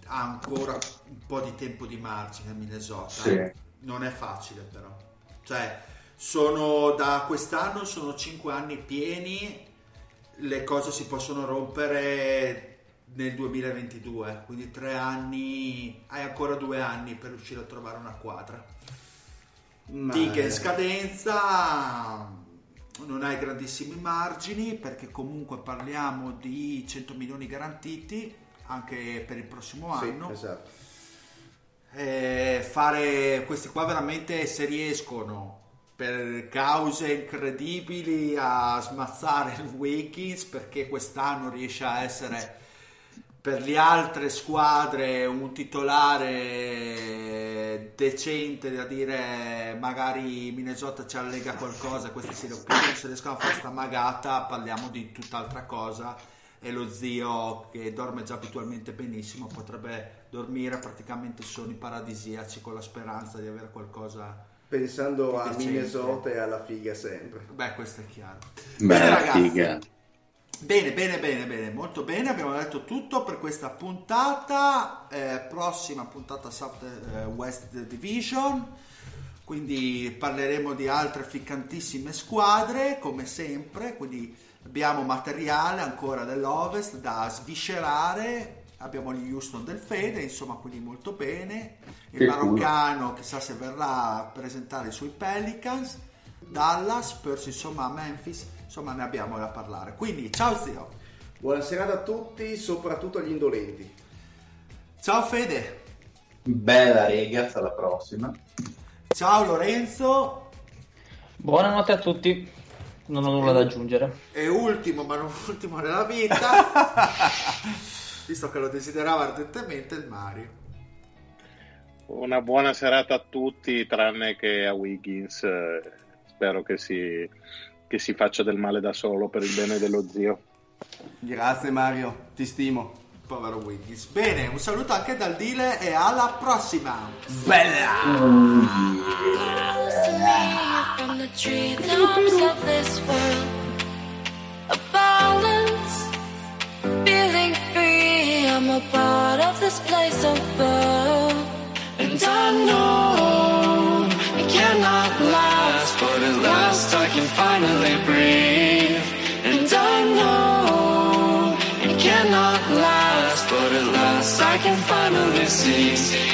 [SPEAKER 3] ha ancora un po' di tempo di margine Minnesota. Sì. Non è facile però. Cioè, sono da quest'anno sono 5 anni pieni, le cose si possono rompere nel 2022, quindi 3 anni, hai ancora 2 anni per riuscire a trovare una quadra.
[SPEAKER 4] Ma-
[SPEAKER 3] Tighe in scadenza, non hai grandissimi margini perché comunque parliamo di 100 milioni garantiti anche per il prossimo
[SPEAKER 4] Sì,
[SPEAKER 3] anno.
[SPEAKER 4] esatto.
[SPEAKER 3] Eh, fare questi qua veramente se riescono per cause incredibili a smazzare il Wiggins perché quest'anno riesce a essere per le altre squadre un titolare decente da dire magari Minnesota ci allega qualcosa questi si lo se riescono a fare sta magata parliamo di tutt'altra cosa e lo zio che dorme già abitualmente benissimo potrebbe dormire praticamente sonni paradisiaci con la speranza di avere qualcosa
[SPEAKER 4] Pensando a. Minnesota e alla figa sempre.
[SPEAKER 3] beh questo è chiaro
[SPEAKER 6] Bella
[SPEAKER 3] ragazzi.
[SPEAKER 6] figa.
[SPEAKER 3] Bene, bene, bene, bene, molto bene, abbiamo detto tutto per questa puntata, eh, prossima puntata South eh, West Division, quindi parleremo di altre ficcantissime squadre come sempre, quindi abbiamo materiale ancora dell'Ovest da sviscerare, abbiamo gli Houston del Fede, insomma quindi molto bene, il maroccano chissà se verrà a presentare i suoi Pelicans, Dallas, Spurs insomma Memphis, insomma ne abbiamo da parlare. Quindi ciao zio,
[SPEAKER 4] Buonasera a tutti, soprattutto agli indolenti.
[SPEAKER 3] ciao Fede,
[SPEAKER 5] Bella ragazzi, alla prossima.
[SPEAKER 3] ciao Lorenzo
[SPEAKER 2] Buonanotte a tutti, non ho nulla da aggiungere.
[SPEAKER 3] e ultimo ma non ultimo nella vita, visto che lo desiderava ardentemente il Mario.
[SPEAKER 1] Una buona serata a tutti, tranne che a Wiggins. eh, Spero che si, che si faccia del male da solo per il bene dello zio.
[SPEAKER 4] Grazie Mario, ti stimo.
[SPEAKER 3] Povero Wiggins. Bene, un saluto anche dal Dile e alla prossima.
[SPEAKER 7] from the treetops of this world. A balance, feeling free. I'm a part of this place of birth. And I know but at last I can finally breathe. And I know it cannot last, but at last I can finally see.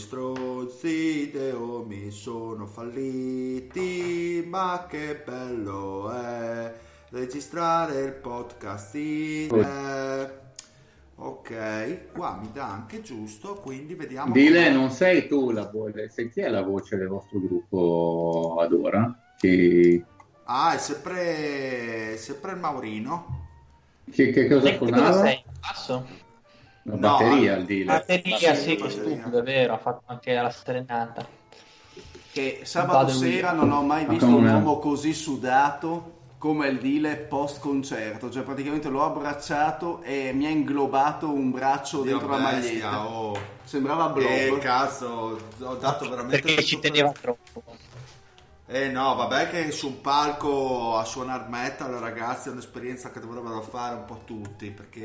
[SPEAKER 3] Stronzi, i deomi sono falliti, ma che bello è registrare il podcast. in- Ok, qua mi dà anche giusto, quindi vediamo.
[SPEAKER 5] Dile,
[SPEAKER 3] com'è.
[SPEAKER 5] non sei tu la voce, sei chi è la voce del vostro gruppo ad ora? Che,
[SPEAKER 3] Ah, è sempre, sempre il Maurino.
[SPEAKER 5] che, che cosa suonava?
[SPEAKER 2] sei? Basso?
[SPEAKER 5] La
[SPEAKER 3] No,
[SPEAKER 5] batteria
[SPEAKER 3] al-
[SPEAKER 5] al Dile.
[SPEAKER 2] Batteria,
[SPEAKER 3] sì,
[SPEAKER 2] sì, che
[SPEAKER 3] batteria.
[SPEAKER 2] stupido, è vero, ha fatto anche la serenata.
[SPEAKER 4] Che sabato sera non ho mai
[SPEAKER 5] Ma
[SPEAKER 4] visto un uomo così sudato come il Dile post concerto, cioè praticamente l'ho abbracciato e mi ha inglobato un braccio
[SPEAKER 3] Dio
[SPEAKER 4] dentro la
[SPEAKER 3] bestia,
[SPEAKER 4] maglietta.
[SPEAKER 3] oh.
[SPEAKER 4] Sembrava Blob.
[SPEAKER 3] Eh, cazzo, ho dato veramente
[SPEAKER 2] Perché ci teneva troppo.
[SPEAKER 3] Eh no, vabbè che su un palco a suonare metal, ragazzi, è un'esperienza che dovrebbero fare un po' tutti, perché